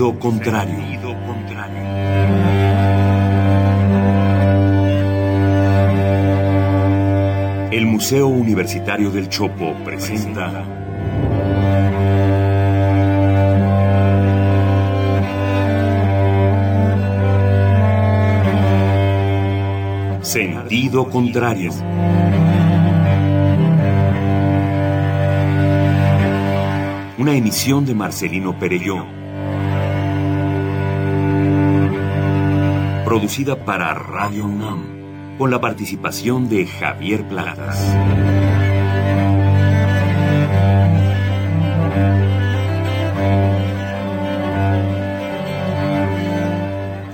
Sentido contrario. Contrario. El Museo Universitario del Chopo presenta Sentido contrario. Una emisión de Marcelino Perelló. producida para Radio UNAM, con la participación de Javier Plagadas.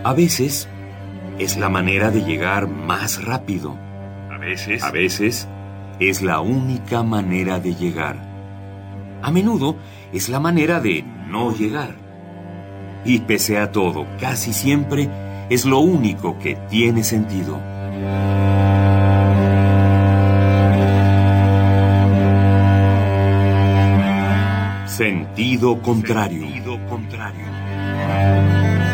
A veces es la manera de llegar más rápido. A veces. A veces es la única manera de llegar. A menudo es la manera de no llegar. Y pese a todo, casi siempre es lo único que tiene sentido. Sentido contrario. Sentido contrario.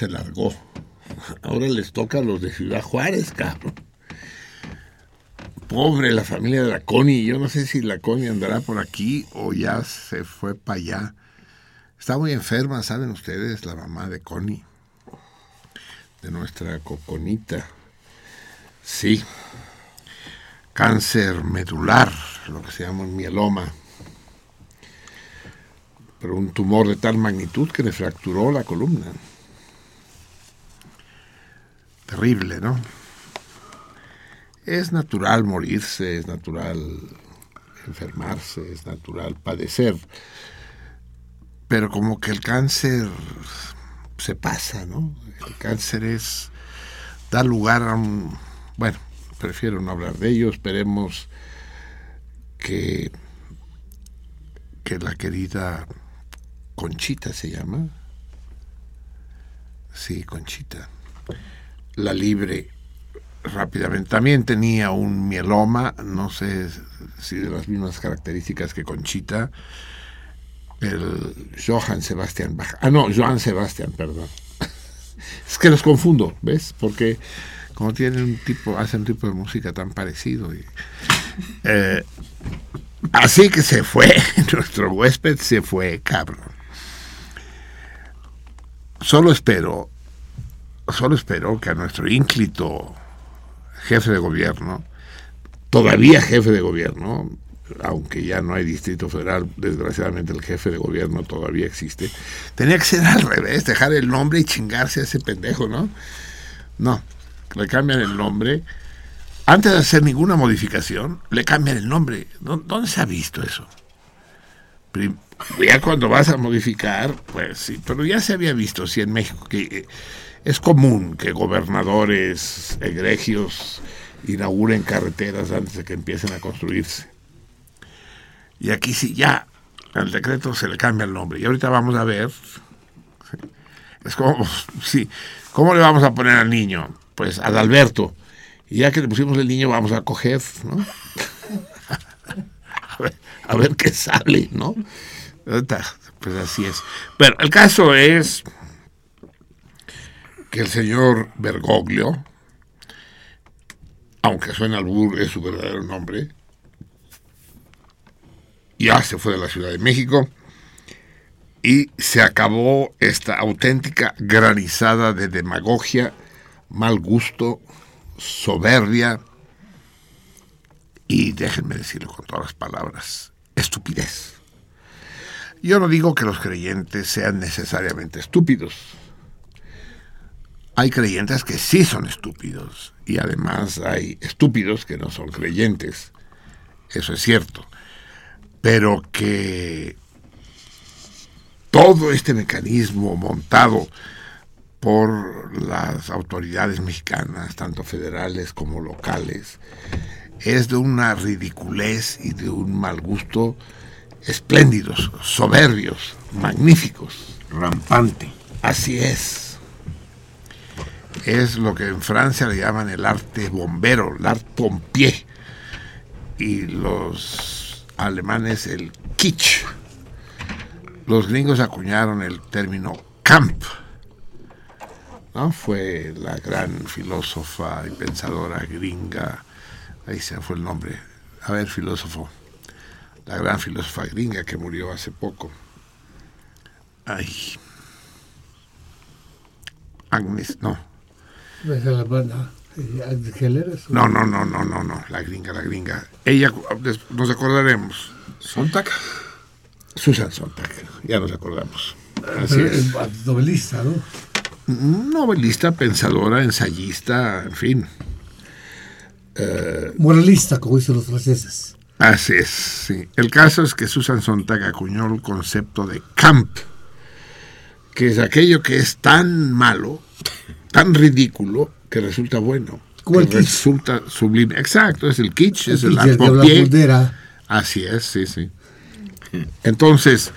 Se largó. Ahora les toca a los de Ciudad Juárez, cabrón. Pobre la familia de la Connie. Yo no sé si la Connie andará por aquí o ya se fue para allá. Está muy enferma, ¿saben ustedes? La mamá de Connie. De nuestra coconita. Sí. Cáncer medular, lo que se llama mieloma. Pero un tumor de tal magnitud que le fracturó la columna. Terrible, ¿no? Es natural morirse, es natural enfermarse, es natural padecer. Pero como que el cáncer se pasa, ¿no? El cáncer es da lugar a un bueno, prefiero no hablar de ello, esperemos que que la querida Conchita se llama. Sí, Conchita. La libre rápidamente. También tenía un mieloma, no sé si de las mismas características que Conchita, el Johann Sebastian Bach. Ah, no, Johann Sebastian, perdón. Es que los confundo, ¿ves? Porque como tienen un tipo, hacen un tipo de música tan parecido. Y, eh, así que se fue, nuestro huésped se fue, cabrón. Solo espero, solo espero que a nuestro ínclito jefe de gobierno, todavía jefe de gobierno, aunque ya no hay distrito federal, desgraciadamente el jefe de gobierno todavía existe, tenía que ser al revés, dejar el nombre y chingarse a ese pendejo, ¿no? No, le cambian el nombre. Antes de hacer ninguna modificación, le cambian el nombre. ¿Dónde se ha visto eso? Ya cuando vas a modificar, pues sí, pero ya se había visto, sí, en México, que eh, es común que gobernadores egregios inauguren carreteras antes de que empiecen a construirse. Y aquí sí, ya al decreto se le cambia el nombre. Y ahorita vamos a ver. Es como, sí, ¿cómo le vamos a poner al niño? Pues Adalberto. Y ya que le pusimos el niño, vamos a coger, ¿no? a, ver, a ver qué sale, ¿no? Pues así es. Pero el caso es que el señor Bergoglio, aunque suena al burro, es su verdadero nombre, ya se fue de la Ciudad de México y se acabó esta auténtica granizada de demagogia, mal gusto, soberbia y déjenme decirlo con todas las palabras, estupidez. Yo no digo que los creyentes sean necesariamente estúpidos, hay creyentes que sí son estúpidos y además hay estúpidos que no son creyentes. Eso es cierto. Pero que todo este mecanismo montado por las autoridades mexicanas, tanto federales como locales, es de una ridiculez y de un mal gusto espléndidos, soberbios, magníficos. Rampante. Así es es lo que en Francia le llaman el arte bombero, el arte pompier, y los alemanes el kitsch. Los gringos acuñaron el término camp. ¿no? Fue la gran filósofa y pensadora gringa, ahí se fue el nombre, a ver, filósofo, la gran filósofa gringa que murió hace poco. Ay. Agnes, no, no, no, no, no, no, no, la gringa, la gringa. Ella, nos acordaremos. Sontag. Susan Sontag, ya nos acordamos. Así es. Novelista, ¿no? Novelista, pensadora, ensayista, en fin. Eh, Moralista, como dicen los franceses. Así es, sí. El caso es que Susan Sontag acuñó el concepto de camp, que es aquello que es tan malo tan ridículo que resulta bueno. Como que el resulta sublime. Exacto, es el kitsch, es el art pompier. Así es, sí, sí. Entonces,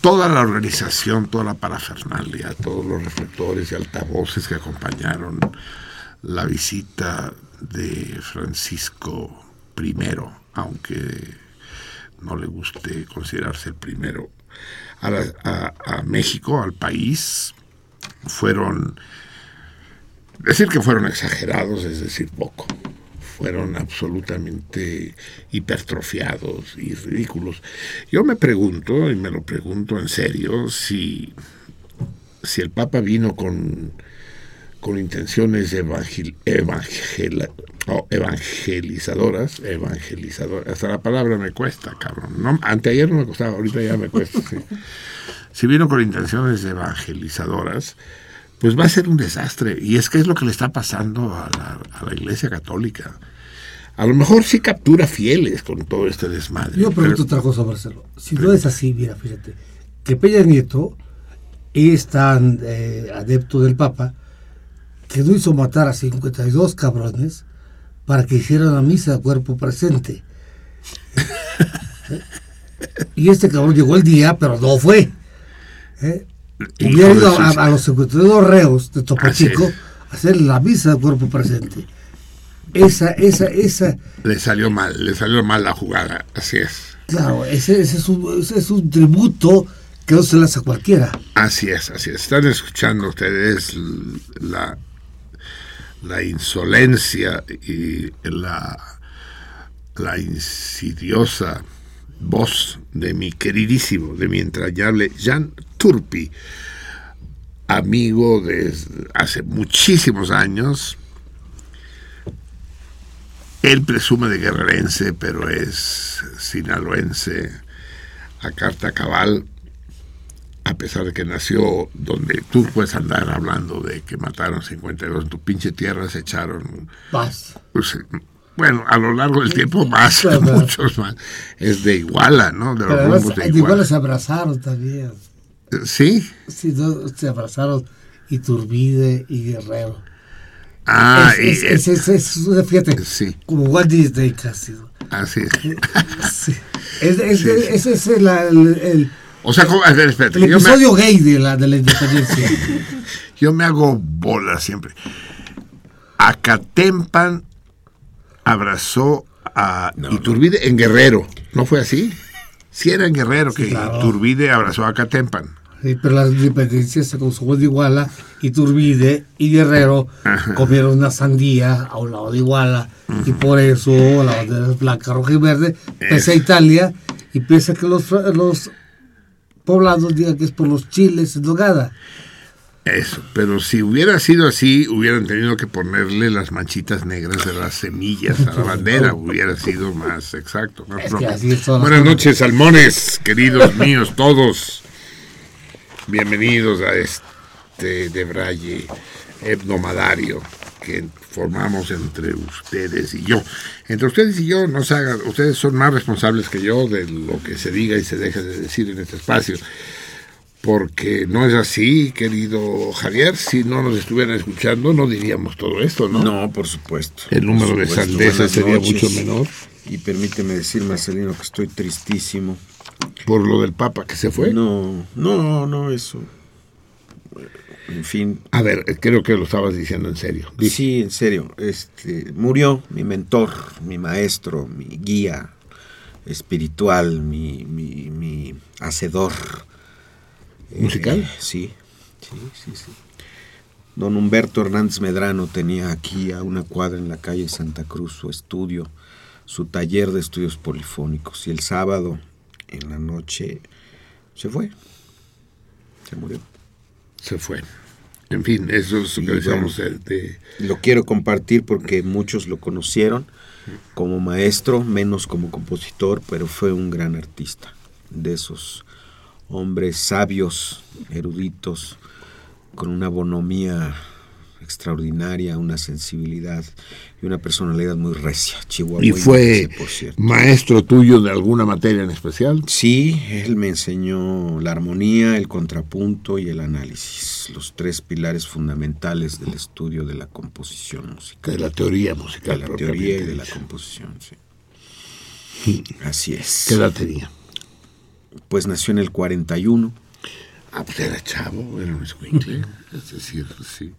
toda la organización, toda la parafernalia, todos los reflectores y altavoces que acompañaron la visita de Francisco I, aunque no le guste considerarse el primero, a, la- a- a México, al país, fueron, decir que fueron exagerados es decir poco, fueron absolutamente hipertrofiados y ridículos. Yo me pregunto, y me lo pregunto en serio, si, si el Papa vino con, con intenciones evangel- evangela- o evangelizadoras, evangelizadoras, hasta la palabra me cuesta, cabrón. No, anteayer no me costaba, ahorita ya me cuesta. sí. Si vino con intenciones evangelizadoras, pues va a ser un desastre. Y es que es lo que le está pasando a la, a la Iglesia Católica. A lo mejor sí captura fieles con todo este desmadre. Yo pregunto pero- otra cosa, Marcelo. Si no es así, mira, fíjate, que Peña Nieto es tan eh, adepto del Papa que no hizo matar a 52 cabrones para que hicieran la misa de cuerpo presente. ¿Eh? Y este cabrón llegó el día, pero no fue. ¿Eh? Hubiera ido a, a los 52 reos de Topo Chico a hacer la misa de cuerpo presente. Esa, esa, esa, Le salió mal, le salió mal la jugada, así es. Claro, ese, ese es un, ese es un tributo que no se le hace a cualquiera. Así es, así es. Están escuchando ustedes la, la insolencia y la, la insidiosa voz de mi queridísimo, de mi entrañable Jan Turpi, amigo desde hace muchísimos años. Él presume de guerrerense, pero es sinaloense a carta cabal a pesar de que nació donde tú puedes andar hablando de que mataron 52 en tu pinche tierra, se echaron, Paz. pues, bueno, a lo largo del tiempo más, Claro. muchos más. Es de Iguala, ¿no? De los Pero además, rumbos de igual Iguala. se abrazaron también. Sí. Sí, no, se abrazaron Iturbide y Guerrero. Ah, es, y- es, es, es- es- fíjate, Sí. como Walt Disney casi. ¿no? así es. Sí. Es, es, Sí, es- ese es el, el- el- O sea, el me- episodio gay de la, de la independencia. Yo me hago bola siempre. Acatempan abrazó a Iturbide en Guerrero. ¿No fue así? Sí era en Guerrero que claro. Iturbide abrazó a Acatempan. Sí, pero la independencia se consumó de Iguala, Iturbide y Guerrero comieron una sandía a un lado de Iguala y por eso la bandera es blanca, roja y verde, pese a Italia y piensa que los, los poblados digan que es por los chiles en nogada. Eso, pero si hubiera sido así, hubieran tenido que ponerle las manchitas negras de las semillas a la bandera, hubiera sido más exacto. más Es pro- que así es toda la Buenas noches, salmones, queridos míos, todos. Bienvenidos a este de Braille hebdomadario que formamos entre ustedes y yo. Entre ustedes y yo, no se hagan, ustedes son más responsables que yo de lo que se diga y se deje de decir en este espacio porque no es así, querido Javier. Si no nos estuvieran escuchando, no diríamos todo esto, ¿no? No, por supuesto. El número de Buenas sería mucho menor Y permíteme decir, Marcelino, que estoy tristísimo. por lo del Papa que se fue. No, no, no, eso. En fin. A ver, creo que lo estabas diciendo en serio. Sí, en serio. Este, murió mi mentor, mi maestro, mi guía espiritual, mi, mi, mi hacedor. ¿Musical? Eh, sí, sí, sí, sí. Don Humberto Hernández Medrano tenía aquí a una cuadra en la calle Santa Cruz su estudio, su taller de estudios polifónicos. Y el sábado, en la noche, se fue. Se murió. Se fue. En fin, eso es lo que decíamos bueno. de- de- Lo quiero compartir porque muchos lo conocieron como maestro, menos como compositor, pero fue un gran artista. De esos hombres sabios, eruditos, con una bonomía extraordinaria, una sensibilidad y una personalidad muy recia. Chihuahua. Y fue por cierto. maestro tuyo de alguna materia en especial. Sí, él me enseñó la armonía, el contrapunto y el análisis, los tres pilares fundamentales del estudio de la composición musical. De la teoría De musical. la propiamente teoría y de la composición, sí. Así es. ¿Qué edad tenía? Pues nació en el 41. Ah, pues era chavo, era un escuincle. Es decir, sí.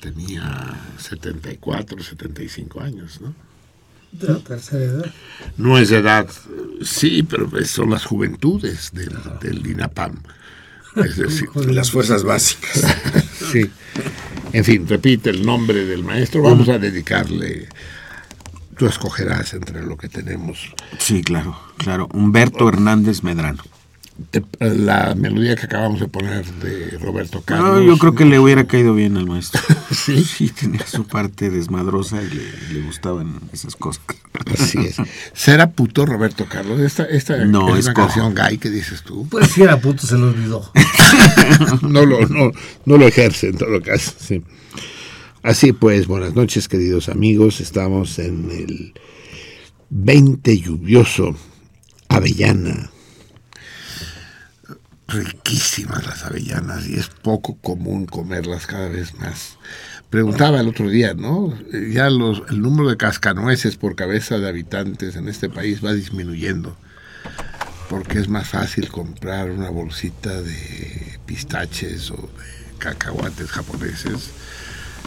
Tenía 74, 75 años, ¿no? De la tercera edad. No es de edad, sí, pero pues son las juventudes del, del INAPAM. Es decir, Las fuerzas básicas. sí. En fin, repite el nombre del maestro. Vamos a dedicarle. Tú escogerás entre lo que tenemos. Sí, claro, claro. Humberto Hernández Medrano. Te- La melodía que acabamos de poner de Roberto No, Carlos. yo creo que le hubiera caído bien al maestro. Sí. Sí, tenía su parte desmadrosa y le, le gustaban esas cosas. Así es. ¿Será puto Roberto Carlos? Esta, esta No, es es una cojo. canción gay que dices tú. Pues si era puto, se lo olvidó. no, lo, no, no lo ejerce en todo caso. sí. Así pues, buenas noches queridos amigos. Estamos en el 20 lluvioso Avellana. Riquísimas las avellanas y es poco común comerlas cada vez más. Preguntaba el otro día, ¿no? Ya los, el número de cascanueces por cabeza de habitantes en este país va disminuyendo porque es más fácil comprar una bolsita de pistaches o de cacahuates japoneses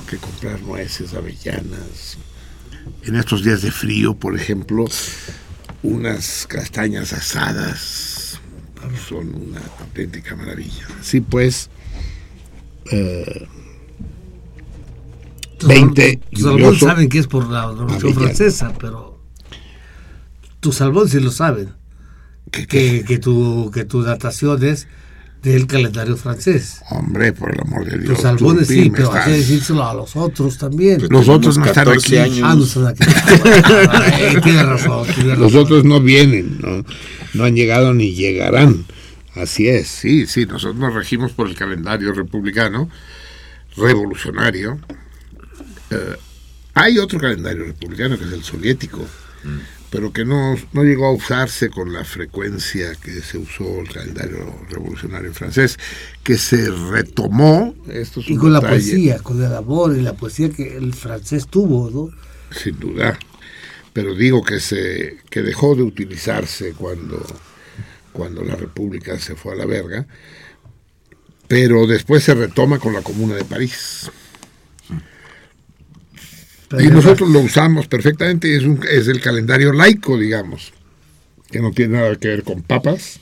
que comprar nueces, avellanas. En estos días de frío, por ejemplo, unas castañas asadas son una auténtica maravilla. Así pues, eh, Tus 20 Tus albón lluvioso. saben que es por la Revolución. Francesa, pero tus albón sí lo saben. que, Que, que, tu, que tu datación es del calendario francés. hombre, por el amor de Dios. Tus albones sí, pero hay que estás- decírselo a los otros también. Los otros no están 14 aquí. años. Ah, no están aquí. Tiene razón, tiene Los otros no vienen, no, no han llegado ni llegarán. Así es, sí, sí, nosotros nos regimos por el calendario republicano, revolucionario. Eh, hay otro calendario republicano que es el soviético, pero que no, no llegó a usarse con la frecuencia que se usó el calendario revolucionario francés, que se retomó. Esto es Y con la poesía, con el amor y la poesía que el francés tuvo, ¿no? sin duda. Pero digo que se que dejó de utilizarse cuando, cuando la República se fue a la verga, pero después se retoma con la Comuna de París. Y nosotros lo usamos perfectamente, es, un, es el calendario laico, digamos, que no tiene nada que ver con papas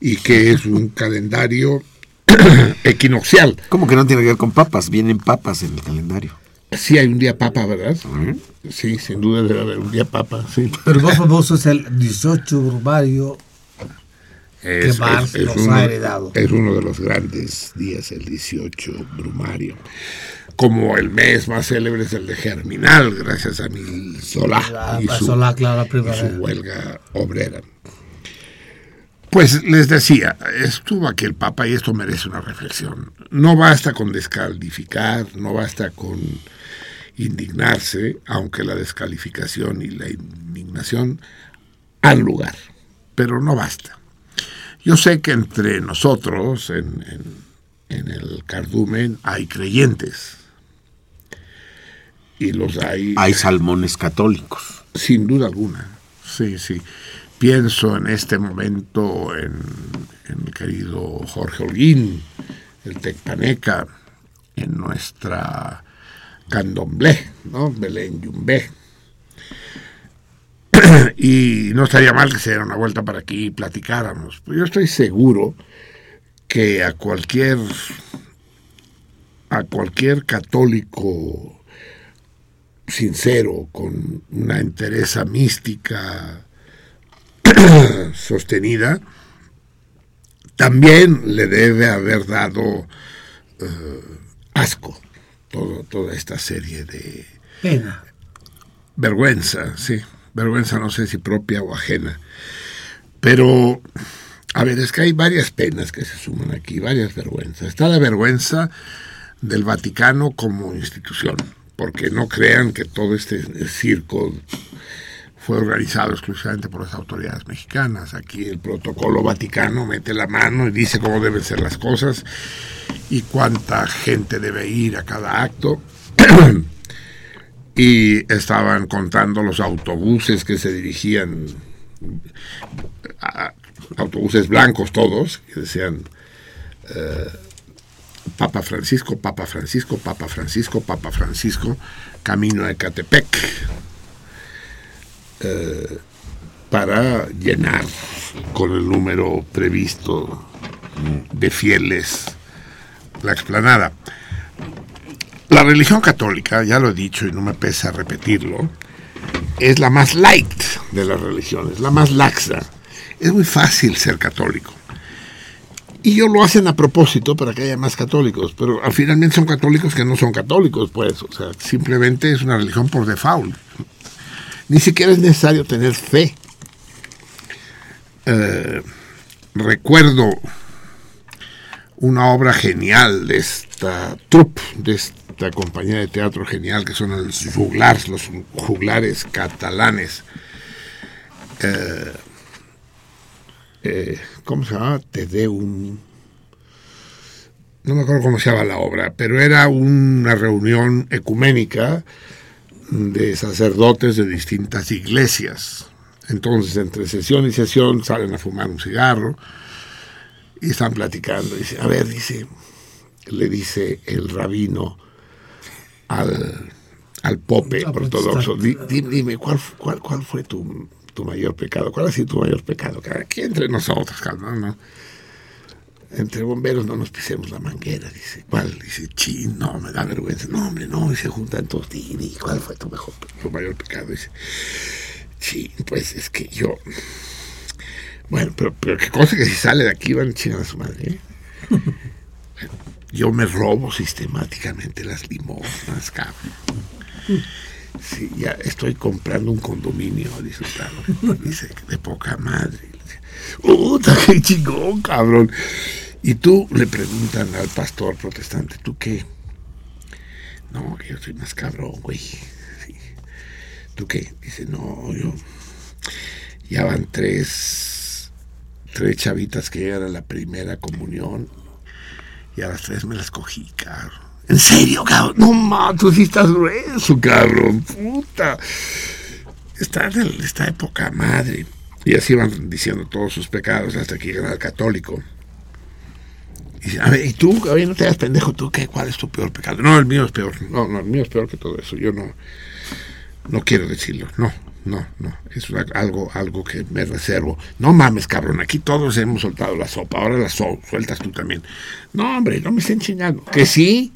y que es un calendario equinoccial. ¿Cómo que no tiene que ver con papas? Vienen papas en el calendario. Sí hay un día papa, ¿verdad? Sí, sin duda debe haber un día papa, sí. Pero más famoso es el 18 Brumario. Es, Marx es- es nos uno, ha heredado. es uno de los grandes días, el 18 Brumario. Como el mes más célebre es el de Germinal, gracias a Mil Solá La, y su, Solá, claro, la y su huelga obrera. Pues les decía, estuvo aquí el Papa y esto merece una reflexión. No basta con descalificar, no basta con indignarse, aunque la descalificación y la indignación han lugar, pero no basta. Yo sé que entre nosotros, en, en- en el cardumen, hay creyentes. Y los hay, Hay salmones católicos. sin duda alguna. Sí, sí. Pienso en este momento en, en el querido Jorge Holguín, el Tecpaneca, en nuestra candomblé, ¿no? Belén Yumbé. y no estaría mal que se diera una vuelta para aquí y platicáramos. Yo estoy seguro que a cualquier a cualquier católico sincero, con una entereza mística sostenida, también le debe haber dado eh, asco todo, toda esta serie de Pena. vergüenza, sí, vergüenza no sé si propia o ajena. Pero, a ver, es que hay varias penas que se suman aquí, varias vergüenzas. Está la vergüenza del Vaticano como institución, porque no crean que todo este circo fue organizado exclusivamente por las autoridades mexicanas. Aquí el protocolo vaticano mete la mano y dice cómo deben ser las cosas y cuánta gente debe ir a cada acto. y estaban contando los autobuses que se dirigían, autobuses blancos todos, que decían eh, Papa Francisco, Papa Francisco, Papa Francisco, Papa Francisco, camino a Ecatepec. eh, para llenar con el número previsto de fieles la explanada. La religión católica, ya lo he dicho y no me pesa repetirlo, es la más light de las religiones, la más laxa. Es muy fácil ser católico. Y ellos lo hacen a propósito para que haya más católicos, pero al finalmente son católicos que no son católicos, pues, o sea, simplemente es una religión por default. Ni siquiera es necesario tener fe. Eh, recuerdo una obra genial de esta troupe, de esta compañía de teatro genial que son los juglars, los juglares catalanes. Eh, eh, ¿Cómo se llama? Te dé un... No me acuerdo cómo se llama la obra, pero era una reunión ecuménica de sacerdotes de distintas iglesias. Entonces, entre sesión y sesión salen a fumar un cigarro y están platicando. Dice, a ver, dice, le dice el rabino al, al pope ortodoxo, di- di- dime, ¿cuál, cuál, cuál fue tu, tu mayor pecado? ¿Cuál ha sido tu mayor pecado? Aquí entre nosotros, calma, ¿no? Entre bomberos no nos pisemos la manguera, dice. ¿Cuál? Dice, chin, no, me da vergüenza. No, hombre, no, y se juntan todos. Di, ¿cuál fue tu mejor, tu mayor pecado? Dice, chin, pues es que yo... Bueno, pero, pero qué cosa que si sale de aquí van a a su madre. ¿eh? Yo me robo sistemáticamente las limosnas, cabrón. Sí, ya estoy comprando un condominio, dice cabrón. Dice, de poca madre. ¡Puta, qué chingón, cabrón! Y tú le preguntan al pastor protestante, ¿tú qué? No, que yo soy más cabrón, güey. Sí. ¿Tú qué? Dice, no, yo... Ya van tres, tres chavitas que llegan a la primera comunión y a las tres me las cogí, cabrón. ¿En serio, cabrón? No, ma, tú sí estás grueso, cabrón. Puta. Está está de poca madre. Y así van diciendo todos sus pecados hasta que llegan al católico. Y dice, a ver, ¿y tú? A ver, no te hagas pendejo, ¿tú qué? ¿Cuál es tu peor pecado? No, el mío es peor. No, no, el mío es peor que todo eso. Yo no, no quiero decirlo. No, no, no. Es algo, algo que me reservo. No mames, cabrón. Aquí todos hemos soltado la sopa. Ahora la so- sueltas tú también. No, hombre, no me estén chingando. Que sí.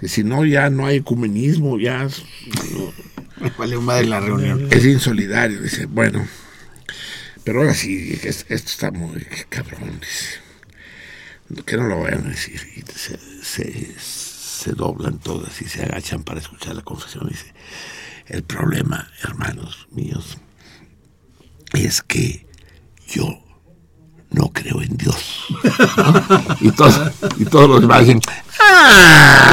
Que si no, ya no hay ecumenismo. Ya Vale, madre la reunión. es insolidario. Dice, bueno. Pero ahora sí, es- esto está muy cabrón. Dice. Que no lo vayan a decir. Y se, se, se doblan todas y se agachan para escuchar la confesión. Dice, el problema, hermanos míos, es que yo no creo en Dios. ¿no? Y, todos, y todos los demás dicen, ¡ah!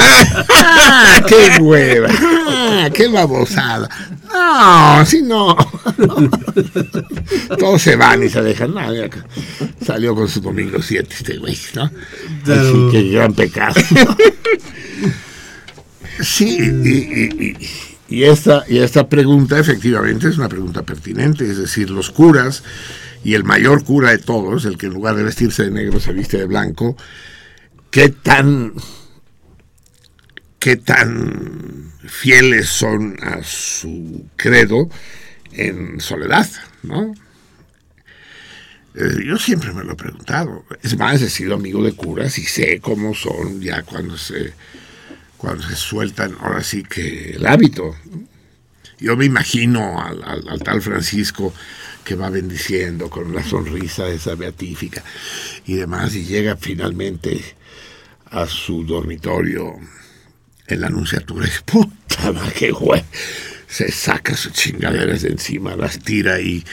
¡ah! ¡Qué hueva! ¡ah! ¡Qué babosada! No, si no. Todos se van y se dejan. No, salió con su domingo 7 este güey, ¿no? Así que gran pecado. Sí, y, y- y- y esta, y esta pregunta efectivamente es una pregunta pertinente, es decir, los curas y el mayor cura de todos, el que en lugar de vestirse de negro se viste de blanco, ¿qué tan, qué tan fieles son a su credo en soledad, ¿no? Eh, Yo siempre me lo he preguntado. Es más, he sido amigo de curas y sé cómo son ya cuando se cuando se sueltan, ahora sí que el hábito. Yo me imagino al, al- al tal Francisco que va bendiciendo con la sonrisa esa beatífica y demás, y llega finalmente a su dormitorio en la anunciatura dice, puta qué güey. Se saca sus chingaderas de encima, las tira y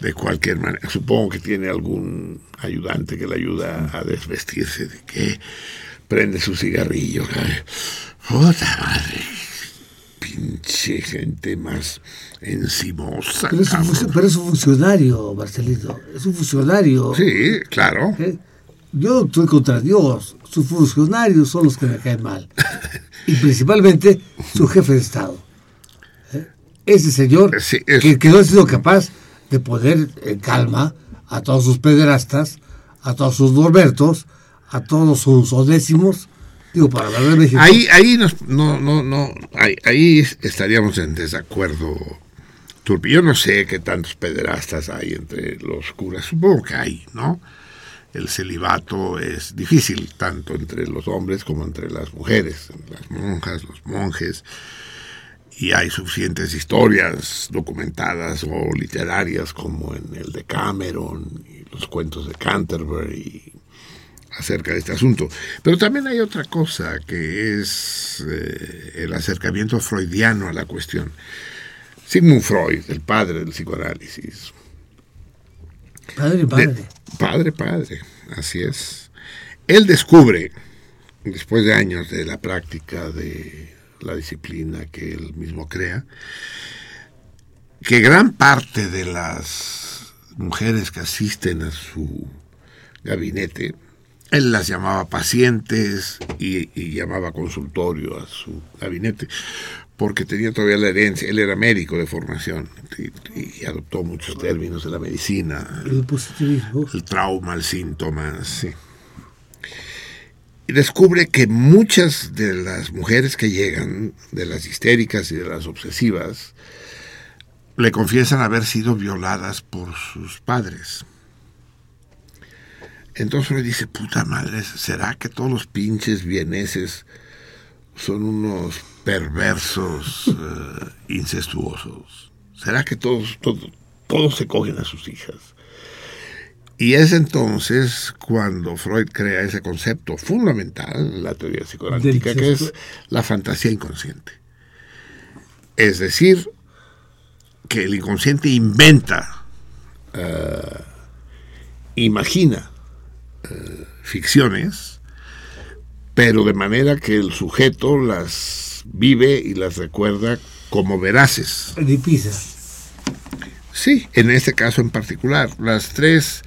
de cualquier manera. Supongo que tiene algún ayudante que le ayuda a desvestirse, de que prende su cigarrillo. Puta madre. Pinche gente más encimosa. Pero es, un, pero es un funcionario, Marcelito. Es un funcionario. Sí, claro. ¿eh? Yo estoy contra Dios. Sus funcionarios son los que me caen mal. Y principalmente su jefe de Estado. ¿eh? Ese señor Sí, es- que, que no ha sido capaz de poner en calma a todos sus pederastas, a todos sus norbertos, a todos sus odécimos. Digo, para hablar de México. Ahí, ahí nos- no, no, no, ahí, ahí estaríamos en desacuerdo. Yo no sé qué tantos pederastas hay entre los curas, supongo que hay, ¿no? El celibato es difícil, tanto entre los hombres como entre las mujeres, las monjas, los monjes, y hay suficientes historias documentadas o literarias como en el de Cameron y los cuentos de Canterbury acerca de este asunto. Pero también hay otra cosa que es eh, el acercamiento freudiano a la cuestión. Sigmund Freud, el padre del psicoanálisis. Padre, padre. De- padre, padre, así es. Él descubre, después de años de la práctica de la disciplina que él mismo crea, que gran parte de las mujeres que asisten a su gabinete, él las llamaba pacientes y, y llamaba consultorio a su gabinete, porque tenía todavía la herencia, él era médico de formación y, y adoptó muchos términos de la medicina, El positivismo. el trauma, el síntoma, sí. Y descubre que muchas de las mujeres que llegan, de las histéricas y de las obsesivas, le confiesan haber sido violadas por sus padres. Entonces le dice, puta madre, ¿será que todos los pinches vieneses son unos perversos eh, incestuosos? ¿Será que todos, todos, todos se cogen a sus hijas? Y es entonces cuando Freud crea ese concepto fundamental en la teoría psicoanalítica, que es la fantasía inconsciente. Es decir, que el inconsciente inventa, eh, imagina eh, ficciones, pero de manera que el sujeto las vive y las recuerda como veraces. De Pisa. Sí, en este caso en particular, las tres,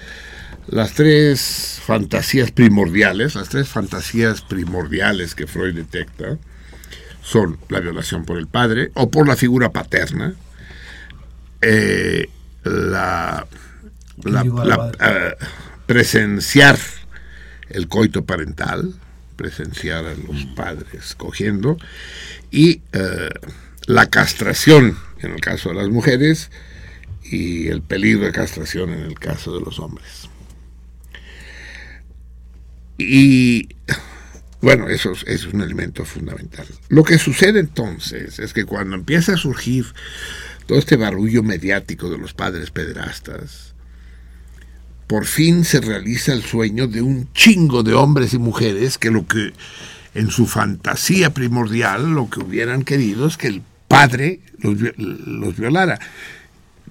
las tres fantasías primordiales, las tres fantasías primordiales que Freud detecta son la violación por el padre o por la figura paterna, eh, la, la- la, eh, presenciar el coito parental, presenciar a los padres cogiendo, y eh, la castración en el caso de las mujeres y el peligro de castración en el caso de los hombres. Y bueno, eso es, eso es un elemento fundamental. Lo que sucede entonces es que cuando empieza a surgir todo este barullo mediático de los padres pederastas, por fin se realiza el sueño de un chingo de hombres y mujeres que lo que en su fantasía primordial lo que hubieran querido es que el padre los, los violara.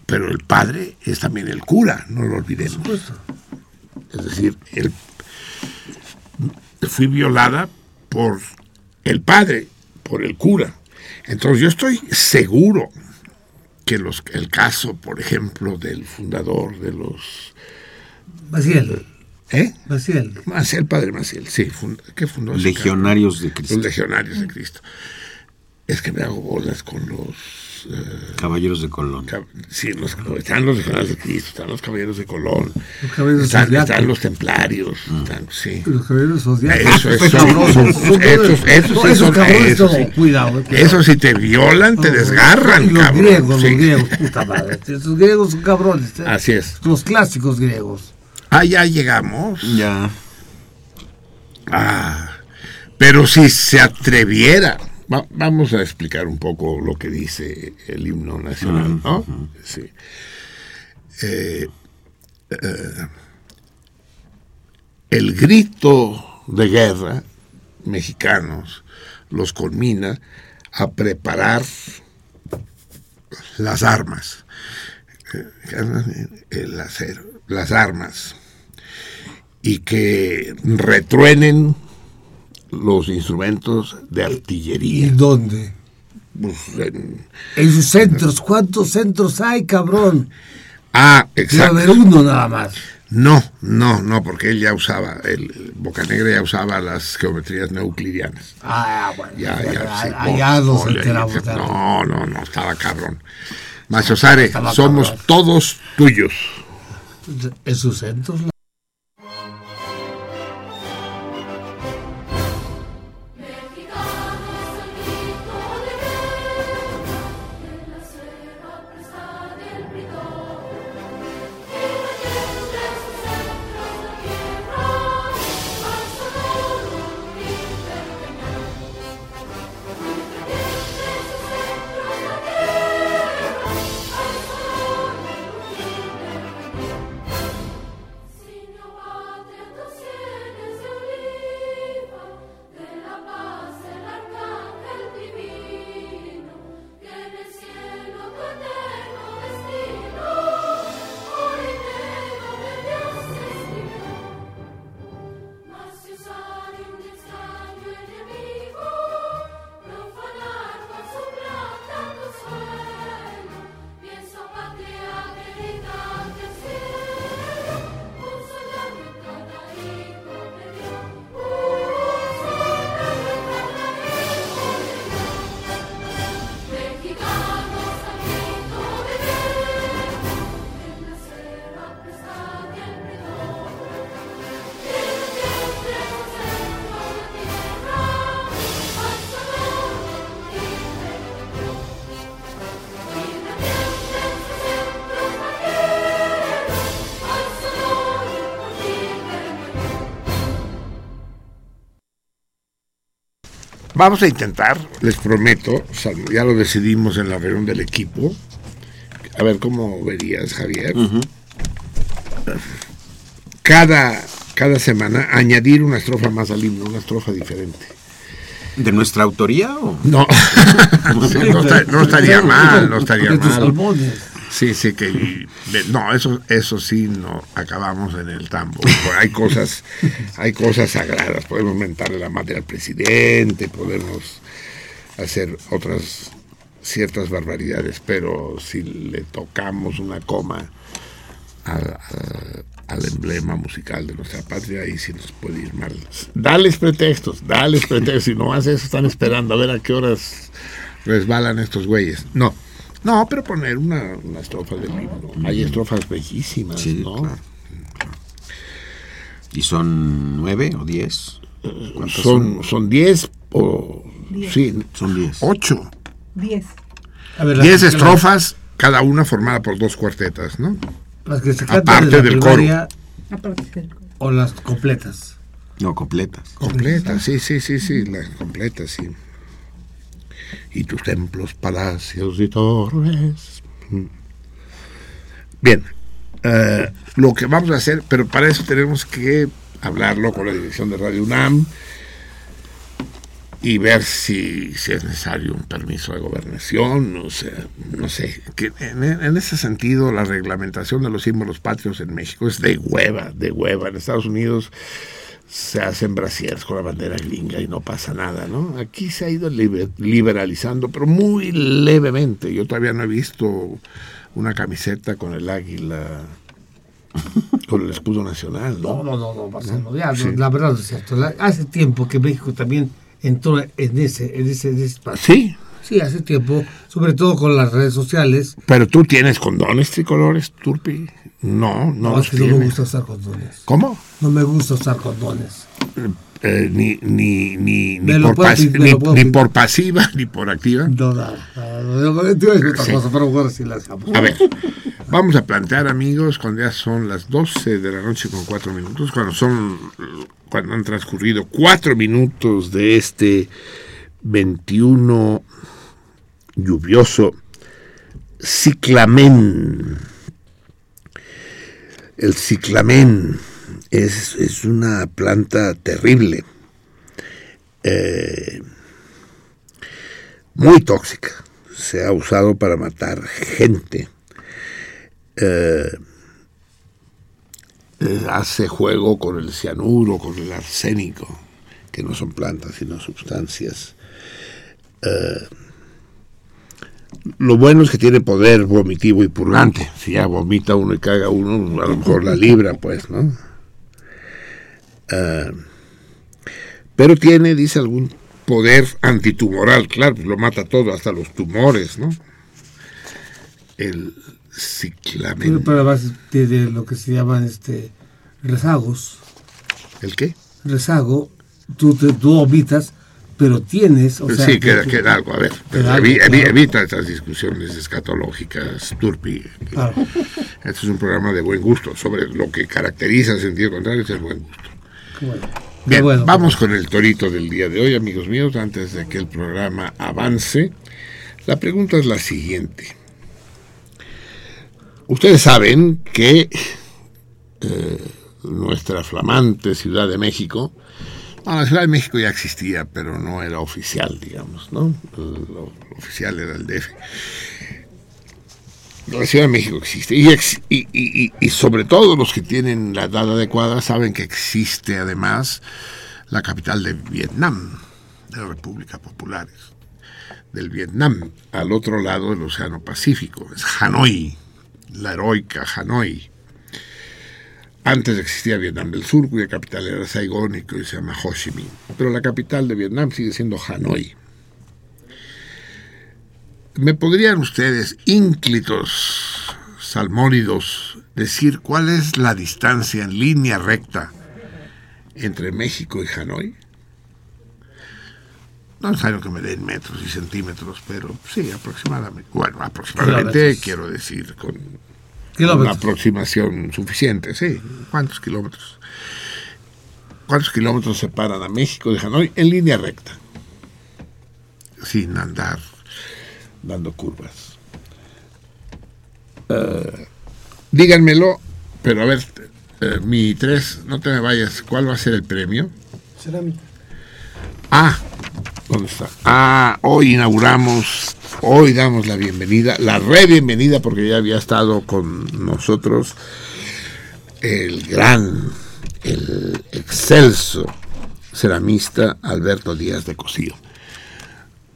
Pero el padre es también el cura, no lo olvidemos. Es decir, el, fui violada por el padre, por el cura. Entonces yo estoy seguro que los, el caso, por ejemplo, del fundador de los... Maciel. ¿Eh? Maciel. Maciel, padre Maciel, sí. fund- ¿Qué fundó? Legionarios de? Cristo. Los legionarios de Cristo. Es que me hago bolas con los... Caballeros de Colón. cab- Sí, los, están los legionarios de Cristo, están los caballeros de Colón, Los caballeros están, están los templarios, están- sí. Los caballeros zodiacos. Eso es, esos- cabrones. esos No, sí esos son- cabrones esos no, sí. cuidado. eh, cuidado. Eso si te violan, te desgarran, Y los cabrón. griegos, Sí. los griegos, puta madre. Esos griegos son cabrones. eh. Así es. Los clásicos griegos. Ah, ya llegamos. Ya. Ah, pero si se atreviera, va- vamos a explicar un poco lo que dice el himno nacional, ¿no? Sí. Eh, eh, el grito de guerra mexicanos los culmina a preparar las armas, eh, el acero, las armas y que retruenen los instrumentos de ¿Y artillería. dónde? Pues, en- En sus centros. ¿Cuántos centros hay, cabrón? ah, Debe exacto. haber uno nada más. No, no, no, porque él ya usaba, el, Bocanegra ya usaba las geometrías neuclidianas. Ah, bueno. Ya, ya, sí, allá no, nos no, enteramos. ya. No, no, no, estaba cabrón. Machosare, Estaba somos cabrón. todos tuyos. En sus centros. Vamos a intentar, les prometo, ya lo decidimos en la reunión del equipo. A ver cómo verías, Javier. Cada, cada semana añadir una estrofa más al himno, una estrofa diferente. ¿De nuestra autoría o...? No, no, no estaría mal, no estaría mal. salmones. Sí, sí, que no, eso, eso sí, no acabamos en el tambo. Hay cosas, hay cosas sagradas. Podemos mentarle la madre al presidente, podemos hacer otras ciertas barbaridades, pero si le tocamos una coma al, al- al emblema musical de nuestra patria, ahí sí nos puede ir mal. Dales pretextos, dales pretextos. Si no haces eso, están esperando a ver a qué horas resbalan estos güeyes. No, no, pero poner una, una estrofa del himno. Hay estrofas bellísimas, Sí, ¿no? claro. ¿Y son nueve o diez? ¿Cuántas Son, son diez o... Sí, Son diez. ocho. 10. A ver, Diez las- estrofas, cada una formada por dos cuartetas, ¿no? Las que se Aparte del coro. Aparte del coro. o las completas. No, completas. Completa, sí, sí, sí, sí, la completa, sí. Y tus templos, palacios y torres. Bien, eh, lo que vamos a hacer, pero para eso tenemos que hablarlo con la dirección de Radio UNAM y ver si, si es necesario un permiso de gobernación, o sea, no sé. Que en, en ese sentido, la reglamentación de los símbolos patrios en México es de hueva, de hueva. En Estados Unidos se hacen brasieres con la bandera gringa y no pasa nada, ¿no? Aquí se ha ido liber- liberalizando, pero muy levemente. Yo todavía no he visto una camiseta con el águila, con el escudo nacional, No, ¿no? no, no, no, Marcelo, ya, Sí. la verdad no es cierto. Hace tiempo que México también entró en ese, en ese, en ese espacio. Sí, Sí, hace tiempo, sobre todo con las redes sociales. pero tú tienes condones tricolores, Turpi. No, no, No, los es que no me gusta usar condones. ¿Cómo? No me gusta usar condones. Eh, ni, ni, ni, ni, por puedo ni- ni por pasiva ni por activa. No, nada. no, no, Sí. bueno, sí. A ver, vamos a plantear, amigos, cuando ya son las 12 de la noche con 4 minutos, cuando son cuando han transcurrido 4 minutos de este 21 lluvioso ciclamen. El ciclamen es, es una planta terrible, eh, muy tóxica. Se ha usado para matar gente. Eh, eh, hace juego con el cianuro, con el arsénico, que no son plantas, sino sustancias. Lo bueno es que tiene poder vomitivo y purgante. Si ya vomita uno y caga uno, a lo mejor la libra, pues, ¿no? Eh, pero tiene, dice algún poder antitumoral, claro, pues lo mata todo, hasta los tumores, ¿no? El ciclamen. pero además tiene lo que se llaman este, rezagos. ¿El qué? Rezago, tú, te, tú pero tienes. O sea, sí, que queda, algo. A ver, Queda evi- algo, evi- claro. evita estas discusiones escatológicas, Turpi. Claro. Este es un programa de buen gusto. Sobre lo que caracteriza el sentido contrario es el buen gusto. Bueno. Bien, bueno, vamos con el torito del día de hoy, amigos míos, antes de que el programa avance. La pregunta es la siguiente. Ustedes saben que eh, nuestra flamante Ciudad de México, no, la Ciudad de México ya existía, pero no era oficial, digamos, ¿no? Lo, lo oficial era el DF. La Ciudad de México existe. Y, sobre todo los que tienen la edad adecuada saben que existe además la capital de Vietnam, de la República Popular del Vietnam, al otro lado del Océano Pacífico. Es Hanoi, la heroica Hanoi. Antes existía Vietnam del Sur, cuya capital era Saigón y que hoy se llama Ho Chi Minh. Pero la capital de Vietnam sigue siendo Hanoi. ¿Me podrían ustedes, ínclitos salmónidos, decir cuál es la distancia en línea recta entre México y Hanoi? No es necesario que me den metros y centímetros, pero sí, aproximadamente. Bueno, aproximadamente quiero decir con una aproximación suficiente, sí. ¿Cuántos kilómetros? ¿Cuántos kilómetros separan a México de Hanoi en línea recta? sin andar dando curvas. Eh, díganmelo, pero a ver, eh, mi tres, no te me vayas, ¿cuál va a ser el premio? Cerámica. Ah, ¿dónde está? Ah, hoy inauguramos, hoy damos la bienvenida, la re bienvenida, porque ya había estado con nosotros el gran, el excelso ceramista Alberto Díaz de Cosío,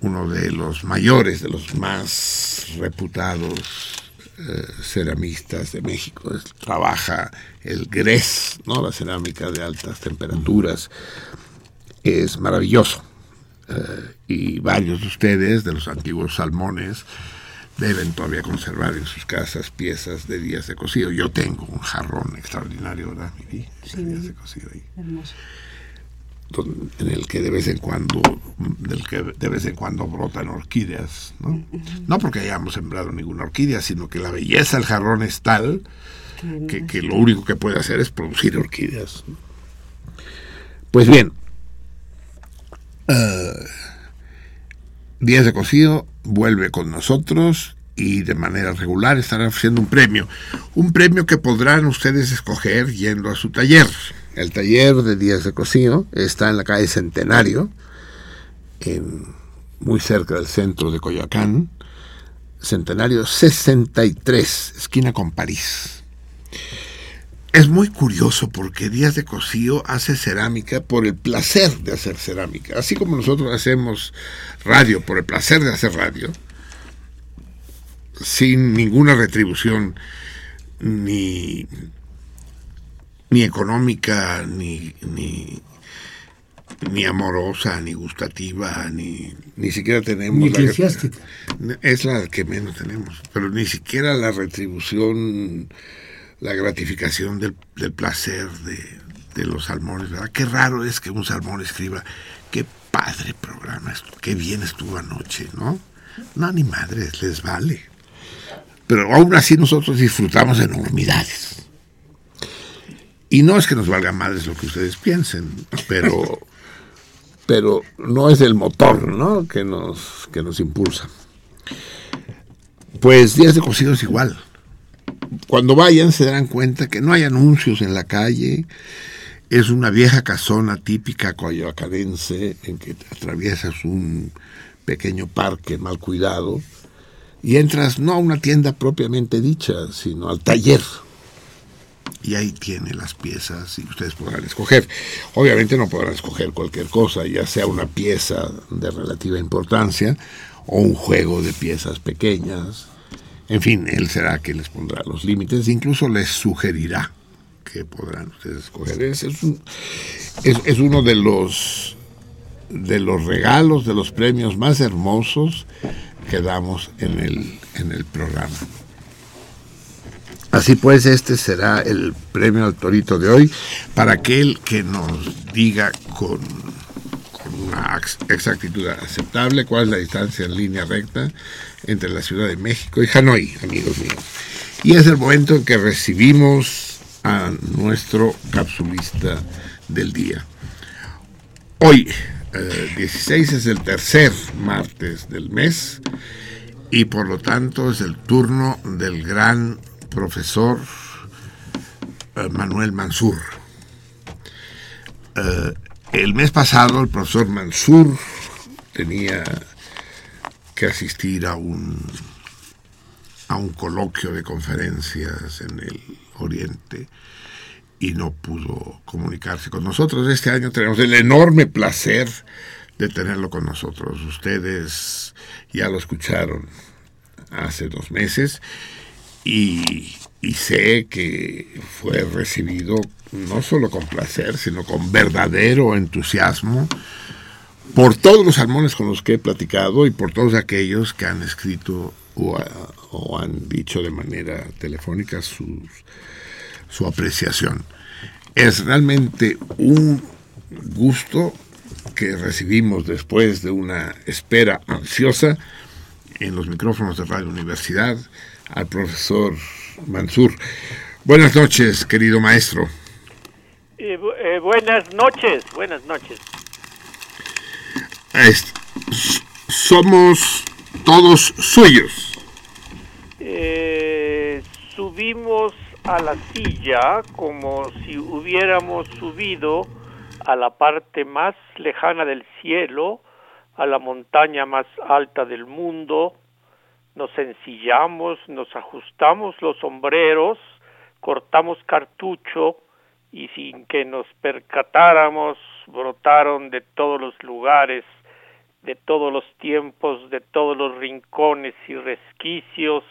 uno de los mayores, de los más reputados eh, ceramistas de México. Es- trabaja el GRES, ¿no? la cerámica de altas temperaturas. Es maravilloso. Eh, y varios de ustedes, de los antiguos salmones, deben todavía conservar en sus casas piezas de Díaz de Cosío. Yo tengo un jarrón extraordinario, ¿verdad, Miri? De Sí. Díaz de Cosío ahí Hermoso. En el que de vez en cuando del que de vez en cuando brotan orquídeas no no porque hayamos sembrado ninguna orquídea sino que la belleza del jarrón es tal que, que lo único que puede hacer es producir orquídeas pues bien eh, Díaz de Cosío vuelve con nosotros y de manera regular estará ofreciendo un premio. Un premio que podrán ustedes escoger yendo a su taller. El taller de Díaz de Cosío está en la calle Centenario, en, muy cerca del centro de Coyoacán. Centenario 63, esquina con París. Es muy curioso porque Díaz de Cosío hace cerámica por el placer de hacer cerámica. Así como nosotros hacemos radio por el placer de hacer radio, sin ninguna retribución ni, ni económica, ni, ni, ni amorosa, ni gustativa, ni, ni siquiera tenemos... Ni la- eclesiástica. es la que menos tenemos, pero ni siquiera la retribución, la gratificación del, del placer de, de los salmones, ¿verdad? Qué raro es que un salmón escriba, qué padre programa, qué bien estuvo anoche, ¿no? No, ni madres, les vale. Pero aún así nosotros disfrutamos enormidades. Y no es que nos valga madres lo que ustedes piensen, pero, pero no es el motor, ¿no? Que nos, que nos impulsa. Pues Días de Cocido es igual. Cuando vayan se darán cuenta que no hay anuncios en la calle. Es una vieja casona típica coyoacarense en que atraviesas un pequeño parque mal cuidado y entras no a una tienda propiamente dicha, sino al taller. Y ahí tiene las piezas y ustedes podrán escoger. Obviamente no podrán escoger cualquier cosa, ya sea una pieza de relativa importancia o un juego de piezas pequeñas. En fin, él será que les pondrá los límites, incluso les sugerirá que podrán ustedes escoger. Es, es- es uno de los de los regalos, de los premios más hermosos que damos en el, en el programa. Así pues, este será el premio al torito de hoy para aquel que nos diga con, una ex- exactitud aceptable cuál es la distancia en línea recta entre la Ciudad de México y Hanoi, amigos míos. Y es el momento en que recibimos a nuestro capsulista del día. Hoy, eh, 16, es el tercer martes del mes y por lo tanto es el turno del gran profesor eh, Manuel Mansur. Eh, el mes pasado el profesor Mansur tenía que asistir a un a un coloquio de conferencias en el Oriente y no pudo comunicarse con nosotros. Este año tenemos el enorme placer de tenerlo con nosotros. Ustedes ya lo escucharon hace dos meses y, sé que fue recibido no solo con placer, sino con verdadero entusiasmo por todos los salmones con los que he platicado y por todos aquellos que han escrito o han dicho de manera telefónica sus, su apreciación. Es realmente un gusto que recibimos después de una espera ansiosa en los micrófonos de Radio Universidad al profesor Mansur. Buenas noches, querido maestro. Eh, eh, buenas noches, buenas noches. Somos todos suyos. Eh, subimos a la silla como si hubiéramos subido a la parte más lejana del cielo, a la montaña más alta del mundo, nos ensillamos, nos ajustamos los sombreros, cortamos cartucho y sin que nos percatáramos brotaron de todos los lugares, de todos los tiempos, de todos los rincones y resquicios,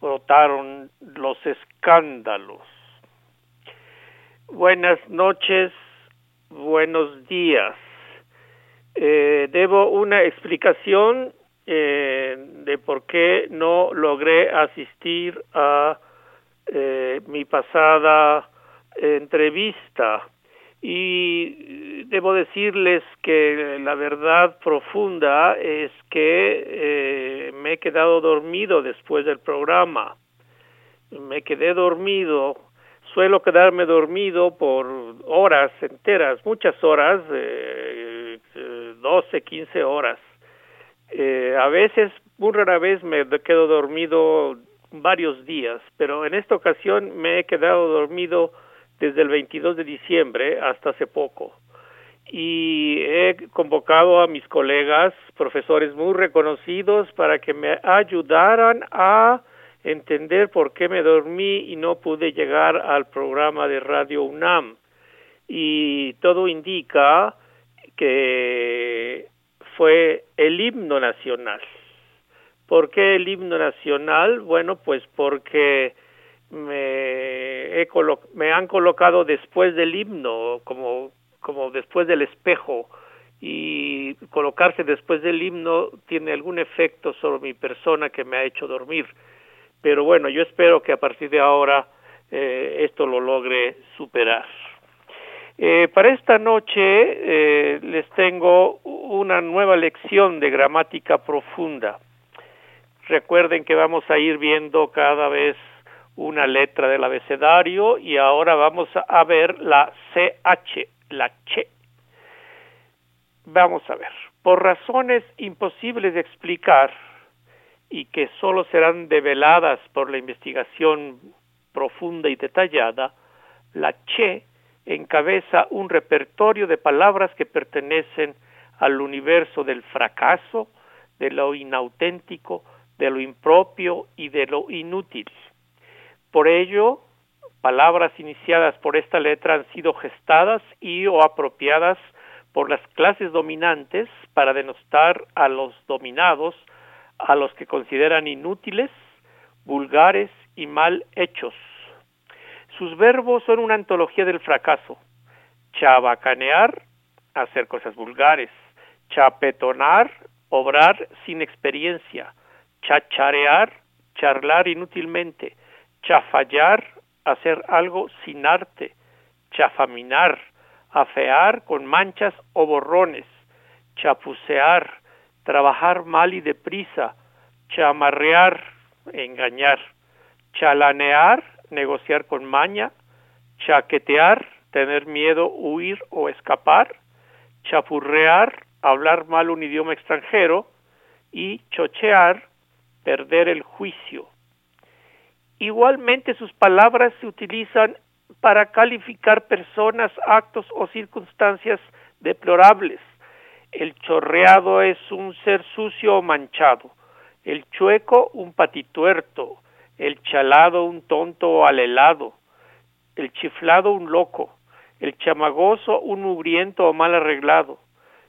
brotaron los escándalos. Buenas noches, buenos días. Eh, debo una explicación eh, de por qué no logré asistir a eh, mi pasada entrevista y debo decirles que la verdad profunda es que eh, me he quedado dormido después del programa. Me quedé dormido. Suelo quedarme dormido por horas enteras, muchas horas, eh, 12, 15 horas. Eh, a veces, muy rara vez me quedo dormido varios días, pero en esta ocasión me he quedado dormido desde el 22 de diciembre hasta hace poco. Y he convocado a mis colegas, profesores muy reconocidos, para que me ayudaran a entender por qué me dormí y no pude llegar al programa de Radio UNAM. Y todo indica que fue el himno nacional. ¿Por qué el himno nacional? Bueno, pues porque me, he han colocado después del himno, como, como después del espejo, y colocarse después del himno tiene algún efecto sobre mi persona que me ha hecho dormir. Pero bueno, yo espero que a partir de ahora eh, esto lo logre superar. Eh, para esta noche eh, les tengo una nueva lección de gramática profunda. Recuerden que vamos a ir viendo cada vez una letra del abecedario y ahora vamos a ver la CH, la CH. Vamos a ver. Por razones imposibles de explicar y que solo serán develadas por la investigación profunda y detallada, la CH encabeza un repertorio de palabras que pertenecen al universo del fracaso, de lo inauténtico, de lo impropio y de lo inútil. Por ello, palabras iniciadas por esta letra han sido gestadas y o apropiadas por las clases dominantes para denostar a los dominados, a los que consideran inútiles, vulgares y mal hechos. Sus verbos son una antología del fracaso. Chabacanear, hacer cosas vulgares. Chapetonar, obrar sin experiencia. Chacharear, charlar inútilmente chafallar, hacer algo sin arte, chafaminar, afear con manchas o borrones, chapucear, trabajar mal y deprisa, chamarrear, engañar, chalanear, negociar con maña, chaquetear, tener miedo, huir o escapar, chapurrear, hablar mal un idioma extranjero, y chochear, perder el juicio. Igualmente sus palabras se utilizan para calificar personas, actos o circunstancias deplorables. El chorreado es un ser sucio o manchado, el chueco un patituerto, el chalado un tonto alelado, el chiflado un loco, el chamagoso un mugriento o mal arreglado,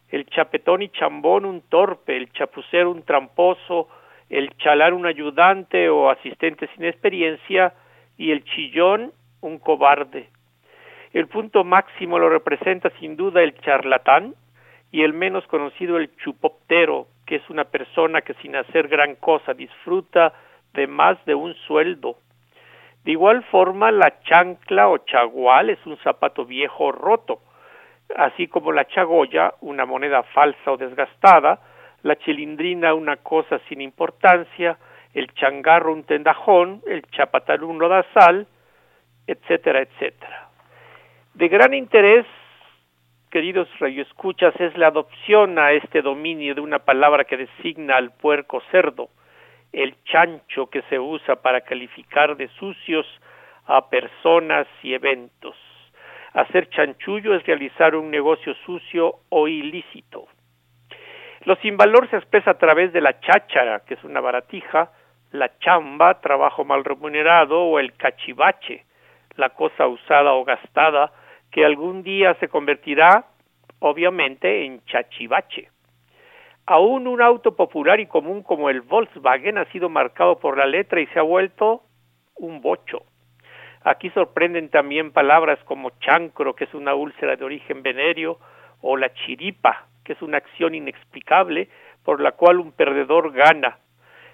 el chapetón y chambón un torpe, el chapucero un tramposo el chalar un ayudante o asistente sin experiencia y el chillón un cobarde. El punto máximo lo representa sin duda el charlatán y el menos conocido el chupoptero, que es una persona que sin hacer gran cosa disfruta de más de un sueldo. De igual forma, la chancla o chagual es un zapato viejo roto, así como la chagoya, una moneda falsa o desgastada, la chilindrina una cosa sin importancia, el changarro un tendajón, el chapatal un lodazal, etcétera, etcétera. De gran interés queridos radioescuchas, es la adopción a este dominio de una palabra que designa al puerco cerdo, el chancho que se usa para calificar de sucios a personas y eventos. Hacer chanchullo es realizar un negocio sucio o ilícito. Lo sin valor se expresa a través de la cháchara, que es una baratija, la chamba, trabajo mal remunerado, o el cachivache, la cosa usada o gastada, que algún día se convertirá, obviamente, en chachivache. Aún un auto popular y común como el Volkswagen ha sido marcado por la letra y se ha vuelto un bocho. Aquí sorprenden también palabras como chancro, que es una úlcera de origen venéreo, o la chiripa, que es una acción inexplicable por la cual un perdedor gana.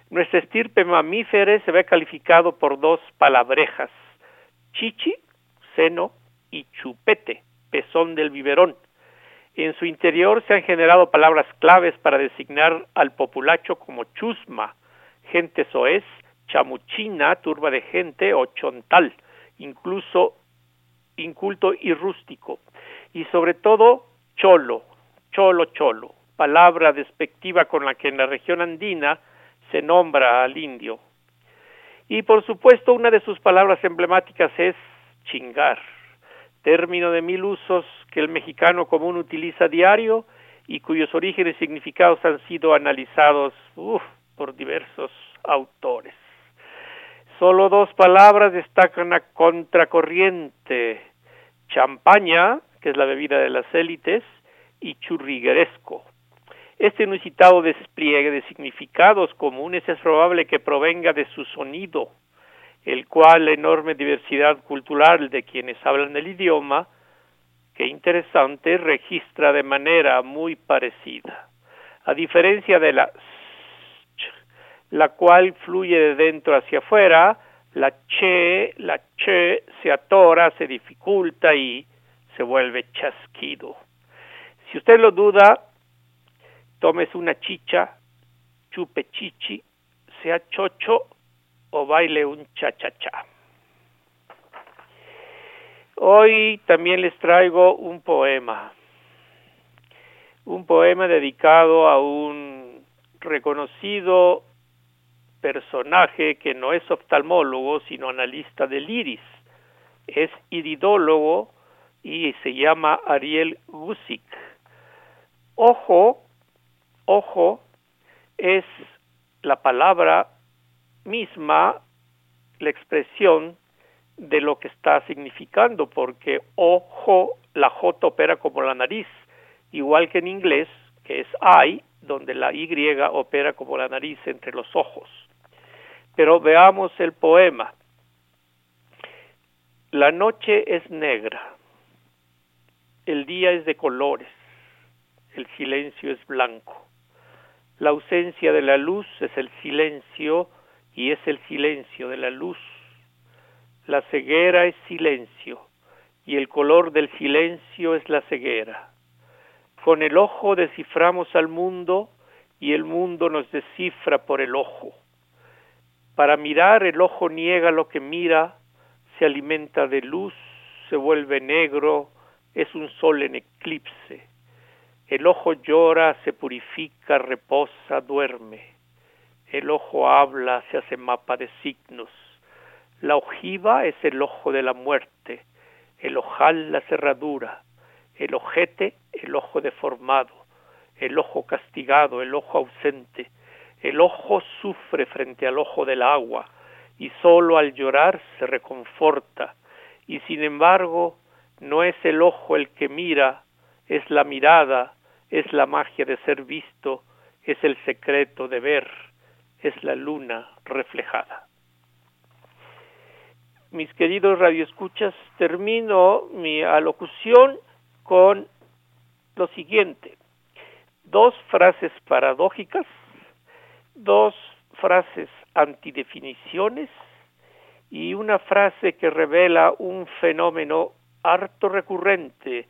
Nuestra estirpe mamífera se ve calificado por dos palabrejas, chichi, seno, y chupete, pezón del biberón. En su interior se han generado palabras claves para designar al populacho como chusma, gente soez, chamuchina, turba de gente o chontal, incluso inculto y rústico, y sobre todo cholo, cholo cholo, palabra despectiva con la que en la región andina se nombra al indio. Y por supuesto una de sus palabras emblemáticas es chingar, término de mil usos que el mexicano común utiliza diario y cuyos orígenes y significados han sido analizados por diversos autores. Solo dos palabras destacan a contracorriente, champaña, que es la bebida de las élites, y churrigueresco. Este inusitado despliegue de significados comunes es probable que provenga de su sonido, el cual la enorme diversidad cultural de quienes hablan el idioma, que interesante, registra de manera muy parecida. A diferencia de la la cual fluye de dentro hacia afuera, la che, la che se atora, se dificulta y se vuelve chasquido. Si usted lo duda, tómese una chicha, chupe chichi, sea chocho o baile un cha-cha-cha. Hoy también les traigo un poema, un poema dedicado a un reconocido personaje que no es oftalmólogo, sino analista del iris. Es iridólogo y se llama Ariel Gusick. Ojo, ojo, es la palabra misma, la expresión de lo que está significando, porque ojo, la J opera como la nariz, igual que en inglés, que es I, donde la Y opera como la nariz entre los ojos. Pero veamos el poema. La noche es negra, el día es de colores, el silencio es blanco. La ausencia de la luz es el silencio y es el silencio de la luz. La ceguera es silencio y el color del silencio es la ceguera. Con el ojo desciframos al mundo y el mundo nos descifra por el ojo. Para mirar el ojo niega lo que mira, se alimenta de luz, se vuelve negro, es un sol en eclipse. El ojo llora, se purifica, reposa, duerme. El ojo habla, se hace mapa de signos. La ojiva es el ojo de la muerte, el ojal la cerradura, el ojete el ojo deformado, el ojo castigado, el ojo ausente. El ojo sufre frente al ojo del agua y sólo al llorar se reconforta. Y sin embargo, no es el ojo el que mira, es la mirada, es la magia de ser visto, es el secreto de ver, es la luna reflejada. Mis queridos radioescuchas, termino mi alocución con lo siguiente. Dos frases paradójicas, dos frases antidefiniciones y una frase que revela un fenómeno harto recurrente,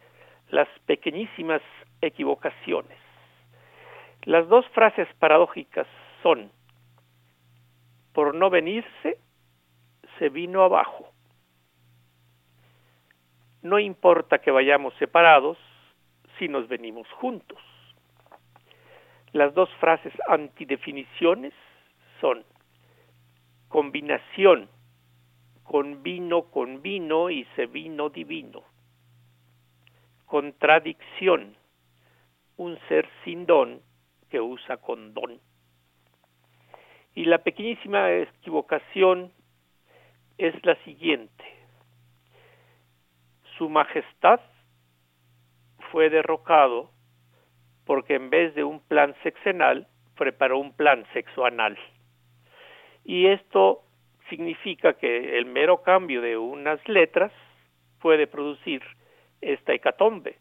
las pequeñísimas equivocaciones. Las dos frases paradójicas son, por no venirse, se vino abajo. No importa que vayamos separados, si nos venimos juntos. Las dos frases antidefiniciones son combinación con vino con vino y se vino divino. Contradicción, un ser sin don que usa con don. Y la pequeñísima equivocación es la siguiente. Su Majestad fue derrocado porque en vez de un plan sexenal preparó un plan sexuanal. Y esto significa que el mero cambio de unas letras puede producir esta hecatombe,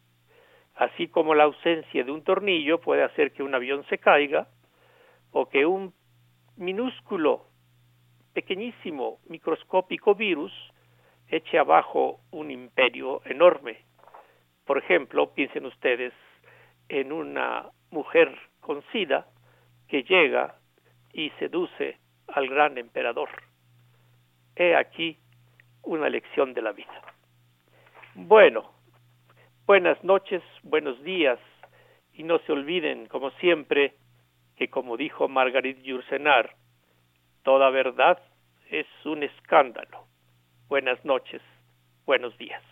así como la ausencia de un tornillo puede hacer que un avión se caiga o que un minúsculo, pequeñísimo, microscópico virus eche abajo un imperio enorme. Por ejemplo, piensen ustedes en una mujer con sida que llega y seduce al gran emperador. He aquí una lección de la vida. Bueno, buenas noches, buenos días, y no se olviden, como siempre, que como dijo Margarit Yourcenar, toda verdad es un escándalo. Buenas noches, buenos días.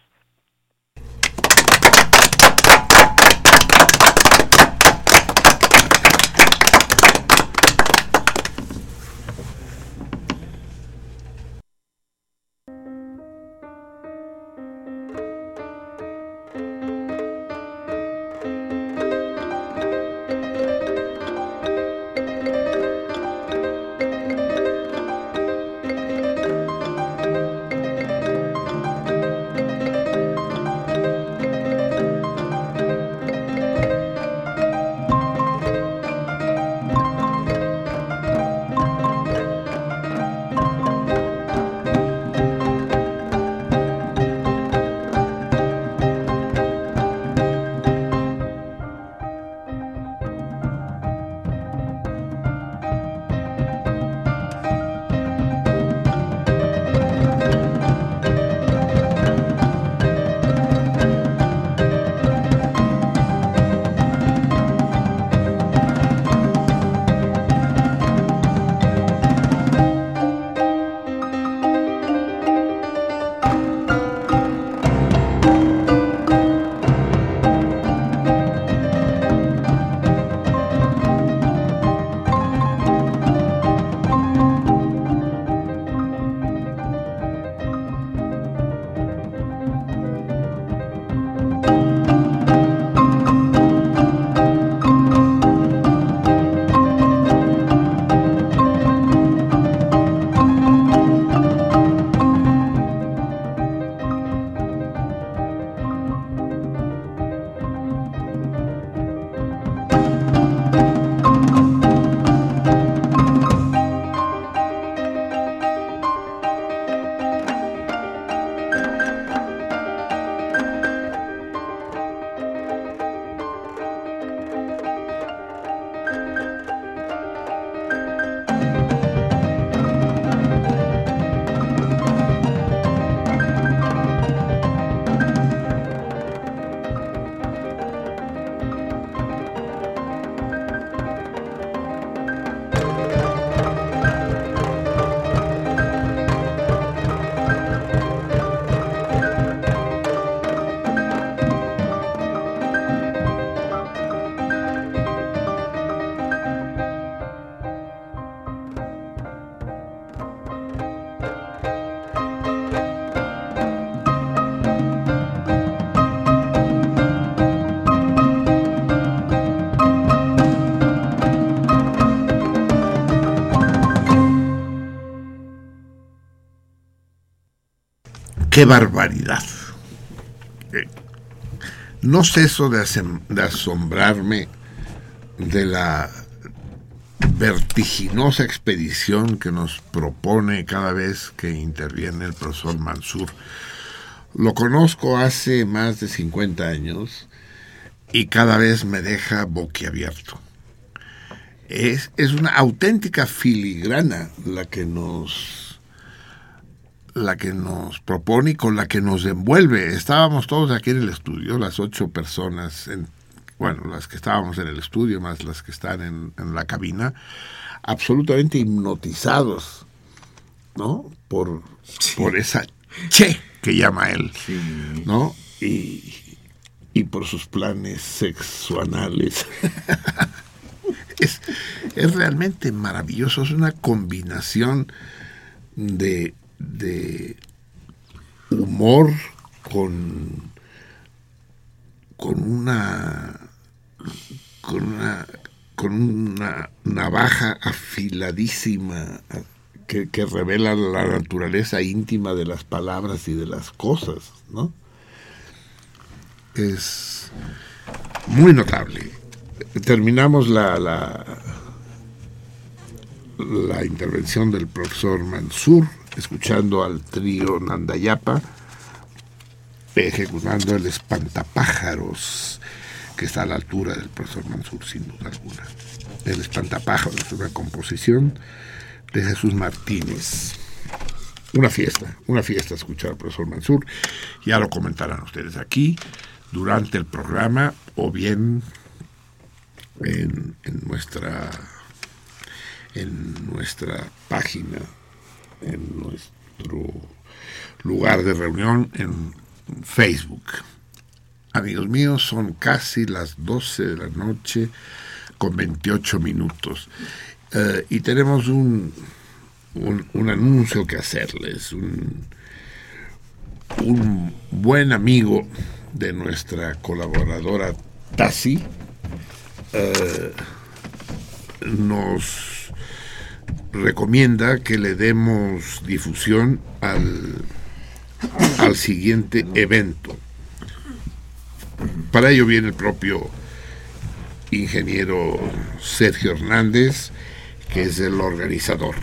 ¡Qué barbaridad! Eh, no ceso de, asombrarme de la vertiginosa expedición que nos propone cada vez que interviene el profesor Mansur. Lo conozco hace más de 50 años y cada vez me deja boquiabierto. Es, es una auténtica filigrana la que nos la que nos propone y con la que nos envuelve. Estábamos todos aquí en el estudio, las ocho personas, en, bueno, las que estábamos en el estudio, más las que están en, en la cabina, absolutamente hipnotizados, ¿no? Por, por esa che que llama él, ¿no? Y, y por sus planes sexuanales. es, es realmente maravilloso, es una combinación de, de humor con, con una con una con una navaja afiladísima que, que, revela la naturaleza íntima de las palabras y de las cosas, ¿no? Es muy notable. Terminamos la, la, la intervención del profesor Mansur, escuchando al trío Nandayapa, ejecutando el espantapájaros, que está a la altura del profesor Mansur, sin duda alguna. El espantapájaros es una composición de Jesús Martínez. Una fiesta, una fiesta escuchar al profesor Mansur. Ya lo comentarán ustedes aquí, durante el programa, o bien en, nuestra en nuestra página, en nuestro lugar de reunión en Facebook. Amigos míos, son casi las 12 de la noche con 28 minutos. Uh, y tenemos un, un, un, anuncio que hacerles. Un, un buen amigo de nuestra colaboradora Tassi uh, nos recomienda que le demos difusión al, al siguiente evento. Para ello viene el propio ingeniero Sergio Hernández, que es el organizador.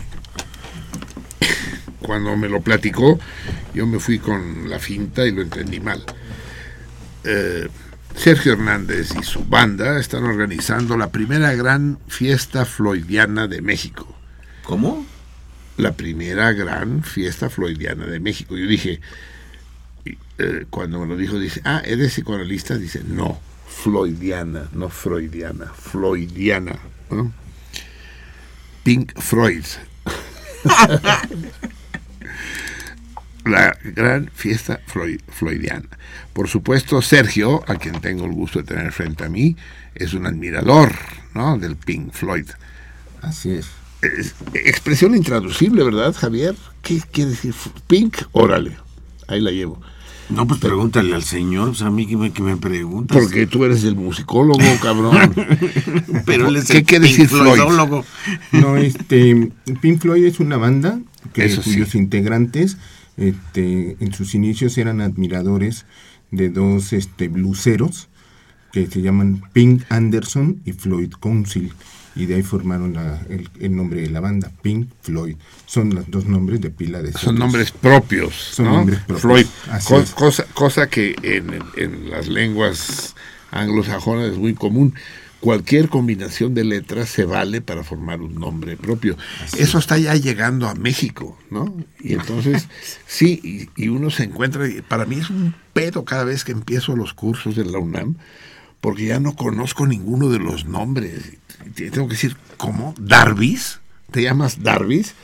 Cuando me lo platicó, yo me fui con la finta y lo entendí mal. Eh, Sergio Hernández y su banda están organizando la primera gran fiesta floydiana de México. ¿Cómo? La primera gran fiesta floydiana de México. Yo dije, eh, cuando me lo dijo, dice, ah, ¿eres psicoanalista? Dice, no, floydiana, no freudiana, floydiana. Pink Freud. la gran fiesta Floyd, floydiana. Por supuesto, Sergio, a quien tengo el gusto de tener frente a mí, es un admirador ¿no? del Pink Floyd. Así es. Es. Expresión intraducible, ¿verdad, Javier? ¿Qué quiere decir Pink? Órale, ahí la llevo. No, pues pregúntale al señor, pues a mí que me, que me preguntas. Porque tú eres el musicólogo, cabrón. Pero él es ¿Qué el quiere decir Floyd? Floydólogo. No, este, Pink Floyd es una banda que Eso sí. cuyos integrantes este, en sus inicios eran admiradores de dos este, bluseros que se llaman Pink Anderson y Floyd Council y de ahí formaron la- el, el nombre de la banda, Pink Floyd. Son los dos nombres de pila de Son nombres propios. Son ¿no? nombres propios, Floyd. Co- cosa, cosa que en, en las lenguas anglosajonas es muy común. Cualquier combinación de letras se vale para formar un nombre propio. Eso está ya llegando a México, ¿no? Y entonces, sí, y, y uno se encuentra, para mí es un pedo cada vez que empiezo los cursos de la UNAM, porque ya no conozco ninguno de los nombres. Tengo que decir, ¿cómo? ¿Darvis? ¿Te llamas Darvis?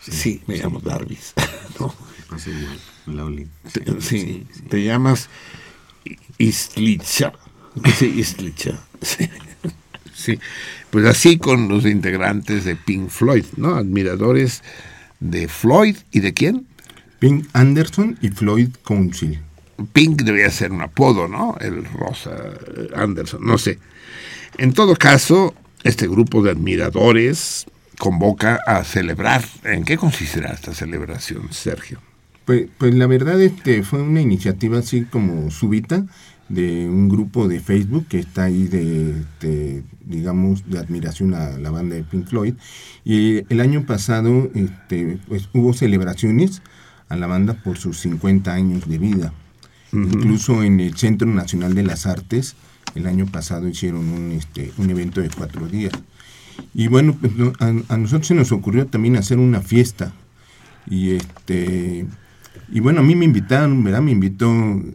Sí, me llamo Darvis. ¿no? Pasa igual. Te- sí, te llamas I- Istlicha. Sí, Istlicha. Sí. Pues así con los integrantes de Pink Floyd, ¿no? Admiradores de Floyd y de quién? Pink Anderson y Floyd Council. Pink debería ser un apodo, ¿no? El Rosa Anderson, no sé. En todo caso, este grupo de admiradores convoca a celebrar. ¿En qué consistirá esta celebración, Sergio? Pues, pues la verdad este fue una iniciativa así como súbita de un grupo de Facebook que está ahí de, de, digamos de admiración a la banda de Pink Floyd y el año pasado este pues hubo celebraciones a la banda por sus 50 años de vida. Incluso en el Centro Nacional de las Artes el año pasado hicieron un este un evento de cuatro días. Y bueno, pues, a, a nosotros se nos ocurrió también hacer una fiesta Y este y bueno, a mí me invitaron, ¿verdad? Me invitó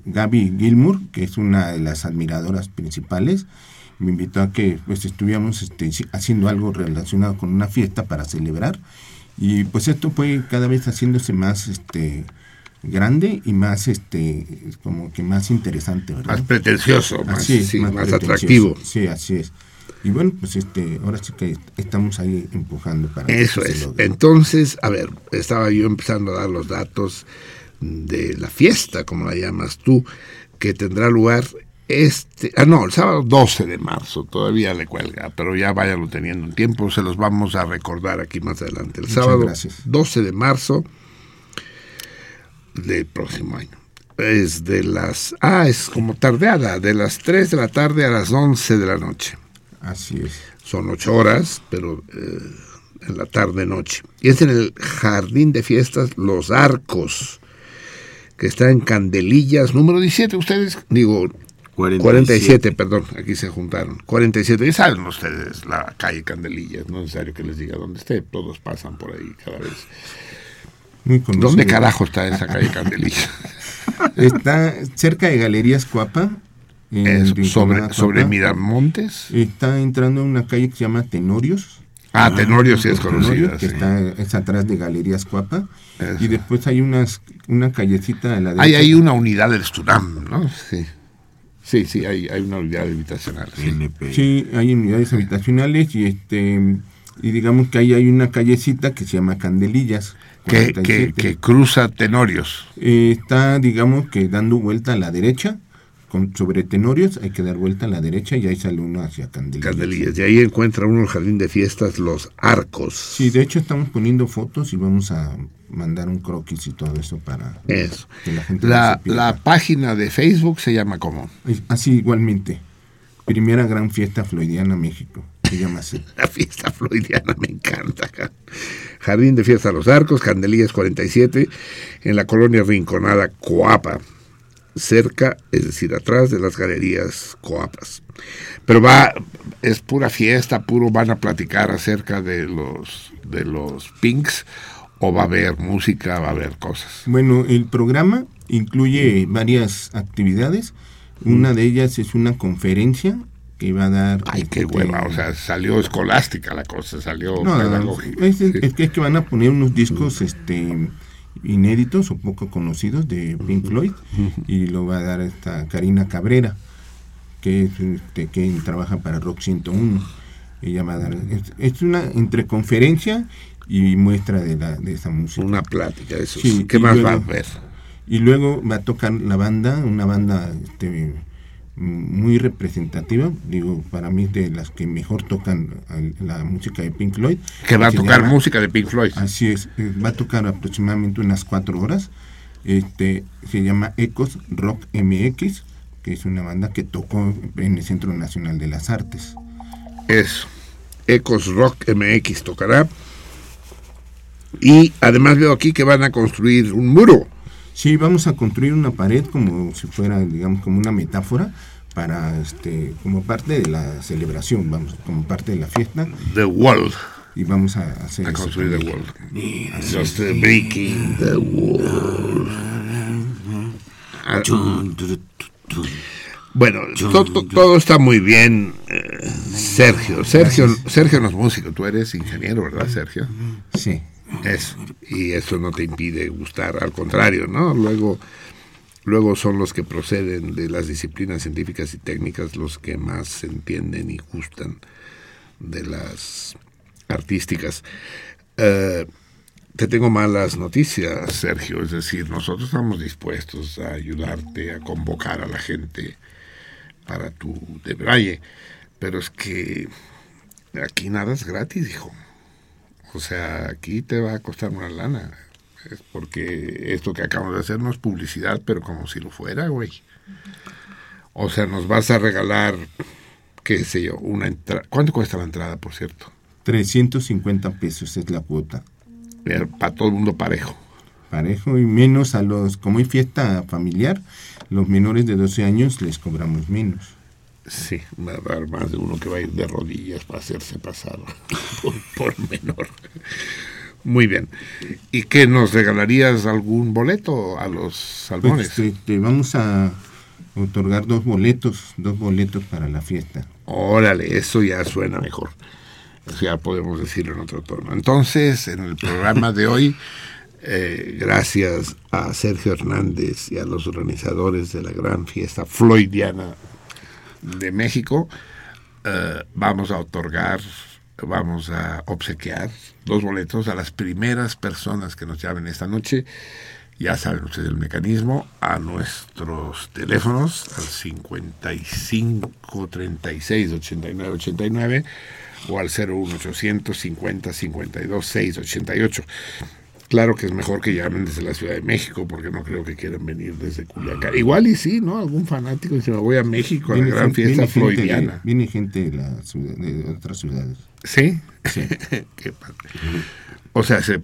Gaby Gilmour, que es una de las admiradoras principales. Me invitó a que pues estuviéramos este, haciendo algo relacionado con una fiesta para celebrar. Y pues esto fue cada vez haciéndose más este grande y más este como que más interesante, ¿verdad? Más pretencioso, más, Así es, sí, más, atractivo. Sí, así es. Y bueno, pues este, ahora sí que estamos ahí empujando para Eso que se es. logre. Entonces, a ver, estaba yo empezando a dar los datos de la fiesta, como la llamas tú, que tendrá lugar este, ah no, el sábado 12 de marzo, todavía le cuelga, pero ya váyanlo teniendo en tiempo, se los vamos a recordar aquí más adelante. El Muchas sábado gracias. 12 de marzo del próximo año. Es de las, ah, es como tardeada, de las 3 de la tarde a las 11 de la noche. Así es. Son ocho horas, pero eh, en la tarde-noche. Y es en el Jardín de Fiestas Los Arcos, que está en Candelillas, número 17. Ustedes, digo, 47, perdón, aquí se juntaron. 47, y saben ustedes la calle Candelillas, no es necesario que les diga dónde esté, todos pasan por ahí cada vez. Muy conocido. ¿Dónde carajo está esa calle Candelillas? Está cerca de Galerías Cuapa. Es Rinconada sobre, Cuapa. sobre Miramontes. Está entrando en una calle que se llama Tenorios. Ah, Tenorio sí es Tenorios, conocida. que sí. está es atrás de Galerías Cuapa. Eso. Y después hay unas una callecita a la Hay derecha. ahí una unidad del Stunam, ¿no? Sí. Sí, sí, hay, hay una unidad habitacional. sí. NP. Sí, hay unidades habitacionales y este y digamos que ahí hay una callecita que se llama Candelillas. Que, que, 47. que cruza Tenorios. Eh, está, digamos que dando vuelta a la derecha, con, sobre Tenorios, hay que dar vuelta a la derecha y ahí sale uno hacia Candelillas. Candelillas. Y ahí encuentra uno el jardín de fiestas Los Arcos. Sí, de hecho estamos poniendo fotos y vamos a mandar un croquis y todo eso para Eso. que la gente La, la página de Facebook se llama como Es- Así igualmente. Primera gran fiesta floidiana México. Se llama así. La fiesta floidiana, me encanta. ja. Jardín de fiestas Los Arcos, Candelillas 47, en la colonia Rinconada, Coapa. Cerca, es decir, atrás de las galerías Coapas. Pero va, es pura fiesta, puro van a platicar acerca de los, de los Pinks, o va a haber música, va a haber cosas. Bueno, el programa incluye varias actividades. Una de ellas es una conferencia que va a dar. Ay, qué este, hueva, o sea, salió escolástica la cosa, salió No, pedagógica. es, Sí. es que, es que van a poner unos discos este inéditos o poco conocidos de Pink Floyd y lo va a dar esta Karina Cabrera que es, este, que trabaja para Rock 101 ella va a dar es, es una entre conferencia y muestra de la de esa música Una plática de esos. Sí, ¿Qué más luego- va a haber? y luego va a tocar la banda, una banda este, muy representativa, digo, para mí de las que mejor tocan la música de Pink Floyd. Que va a tocar llama- música de Pink Floyd. Así es, eh, va a tocar aproximadamente unas cuatro horas. Este, se llama Ecos Rock MX, que es una banda que tocó en el Centro Nacional de las Artes. Eso. Ecos Rock MX tocará. Y además veo aquí que van a construir un muro. Sí, vamos a construir una pared como si fuera, digamos, como una metáfora para, este, como parte de la celebración, vamos, como parte de la fiesta. The Wall. Y vamos a hacer A eso construir The. Wall. Just breaking the wall. Ah, Bueno, to- to- todo está muy bien, eh, Sergio. Sergio, Sergio no es músico, tú eres ingeniero, ¿verdad, Sergio? Sí. Eso. Y eso no te impide gustar, al contrario, ¿no? Luego, luego son los que proceden de las disciplinas científicas y técnicas los que más entienden y gustan de las artísticas. Eh, te tengo malas noticias, Sergio. Es decir, nosotros estamos dispuestos a ayudarte, a convocar a la gente para tu debraye. Pero es que aquí nada es gratis, hijo. O sea, aquí te va a costar una lana. Es porque esto que acabamos de hacer no es publicidad, pero como si lo fuera, güey. O sea, nos vas a regalar, qué sé yo, una entrada. ¿Cuánto cuesta la entrada, por cierto? 350 pesos es la cuota. Para todo el mundo parejo. Parejo y menos a los, como hay fiesta familiar, los menores de 12 años les cobramos menos. Sí, va a haber más de uno que va a ir de rodillas para hacerse pasar por, por menor. Muy bien. ¿Y qué nos regalarías algún boleto a los salmones? Pues, este, vamos a otorgar dos boletos, dos boletos para la fiesta. Órale, eso ya suena mejor. Ya podemos decirlo en otro tono. Entonces, en el programa de hoy, eh, gracias a Sergio Hernández y a los organizadores de la gran fiesta floydiana de México, eh, vamos a otorgar, vamos a obsequiar dos boletos a las primeras personas que nos llamen esta noche. Ya saben ustedes el mecanismo, a nuestros teléfonos, al 55 36 89 89 o al 01800 50 52 6 88. Claro que es mejor que llamen desde la Ciudad de México, porque no creo que quieran venir desde Culiacán. Igual y sí, ¿no? Algún fanático dice, me voy a México a la gran fiesta viene gente. Viene gente de, la ciudad- de otras ciudades. ¿Sí? Qué padre. O sea, se-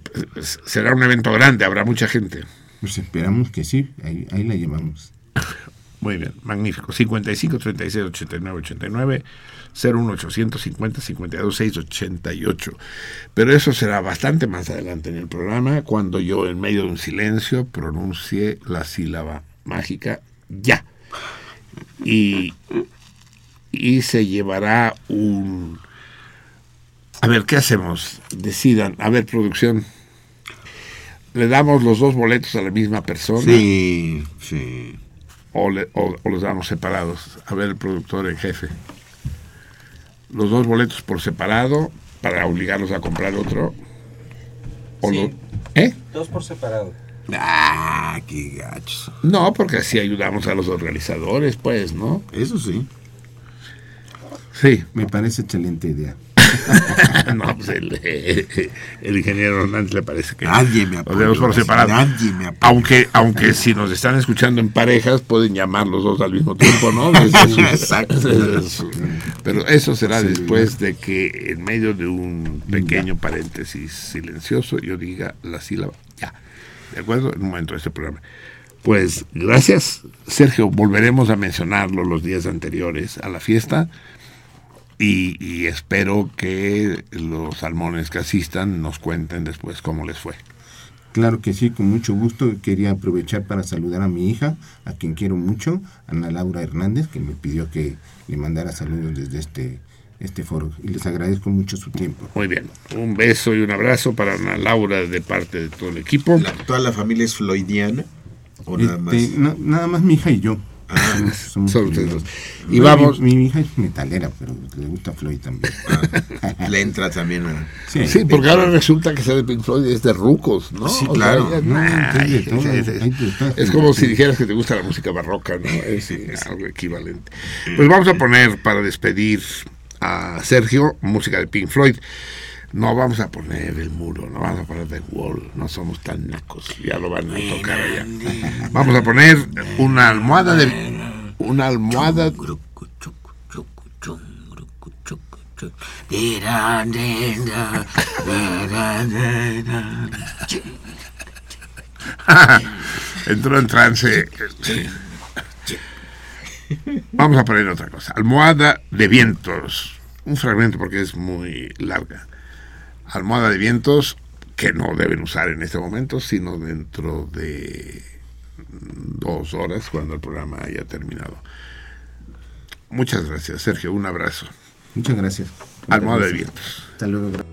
será un evento grande, habrá mucha gente. Pues esperamos que sí, ahí, ahí la llevamos. Muy bien, magnífico. 55 36 89 89 01800 50 52 6 88. Pero eso será bastante más adelante en el programa, cuando yo en medio de un silencio pronuncie la sílaba mágica ya. Y, y se llevará un... A ver, ¿qué hacemos? Decidan. A ver, producción. ¿Le damos los dos boletos a la misma persona? Sí, sí. o, le- o- o los damos separados. A ver, el productor en jefe. Los dos boletos por separado para obligarlos a comprar otro. O Sí. lo- ¿Eh? Dos por separado. Ah, qué gachos. No, porque así ayudamos a los organizadores, pues, ¿no? Eso sí. Sí. Me parece excelente idea. no, pues el, el ingeniero Hernández le parece que Nadie me los apoyó, debemos por separado. nadie me apoyó. Aunque, aunque si nos están escuchando en parejas, pueden llamar los dos al mismo tiempo, ¿no? Su- Exacto. su- pero eso será Sí, después de que en medio de un pequeño paréntesis silencioso yo diga la sílaba ya. ¿De acuerdo? En un momento de este programa. Pues gracias, Sergio. Volveremos a mencionarlo los días anteriores a la fiesta. Y, y espero que los salmones que asistan nos cuenten después cómo les fue. Claro que sí, con mucho gusto. Quería aprovechar para saludar a mi hija, a quien quiero mucho, Ana Laura Hernández, que me pidió que le mandara saludos desde este, este foro. Y les agradezco mucho su tiempo. Muy bien. Un beso y un abrazo para Ana Laura de parte de todo el equipo. La- ¿Toda la familia es floydiana? ¿O nada más? Este, na- nada más mi hija y yo. Ah, primeros. ustedes dos. Y Bueno, vamos- Mi, mi hija es metalera, pero le gusta Floyd también. le entra también a... Sí, porque ahora resulta que ser de Pink Floyd es de rucos, ¿no? Sí, O claro. No, es- es- como si dijeras que te gusta la música barroca, ¿no? Es algo equivalente. Pues vamos a poner para despedir a Sergio música de Pink Floyd. No vamos a poner el muro, no vamos a poner The Wall, no somos tan nacos, ya lo van a tocar allá. Vamos a poner una almohada de una almohada entró en trance. Vamos a poner otra cosa. Almohada de vientos. Un fragmento porque es muy larga. Almohada de vientos que no deben usar en este momento, sino dentro de dos horas cuando el programa haya terminado. Muchas gracias, Sergio. Un abrazo. Muchas gracias. Almohada de vientos. Hasta luego.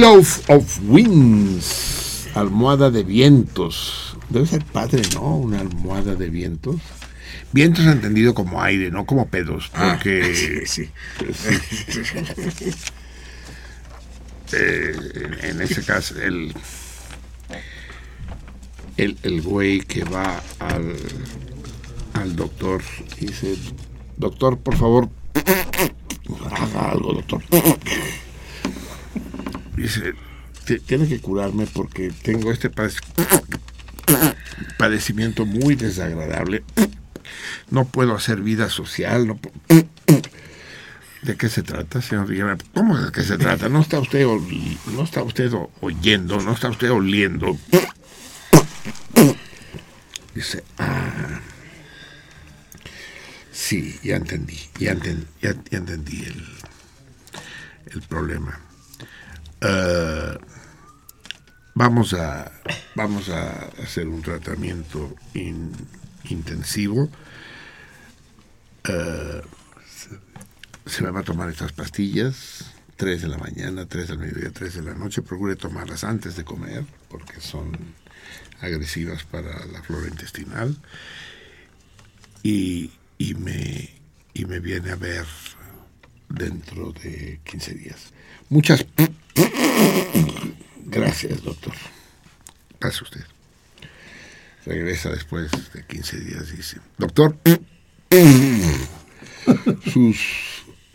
Pillow of Winds, almohada de vientos. Debe ser padre, ¿no? Una almohada de vientos. Vientos entendido como aire, no como pedos, Ah, porque sí, sí. eh, en, en ese caso el, el el güey que va al al doctor y dice, doctor, por favor, haga algo, doctor. Dice, "Ti- tiene que curarme porque tengo este padec- padecimiento muy desagradable. No puedo hacer vida social. ¿De qué se trata, señor Rivera? ¿Cómo de qué se trata? No está usted, no está usted oyendo, no está usted oliendo. Dice, ah, sí, ya entendí, ya, enten- ya- entendí el, el problema. Eh, vamos a, vamos a hacer un tratamiento in- intensivo. Eh, se me va a tomar estas pastillas, 3 de la mañana, 3 del mediodía, 3 de la noche. Procure tomarlas antes de comer, porque son agresivas para la flora intestinal. Y, y me, y me viene a ver dentro de 15 días. Muchas gracias, doctor. Pase usted. Regresa después de 15 días, dice, doctor, sus,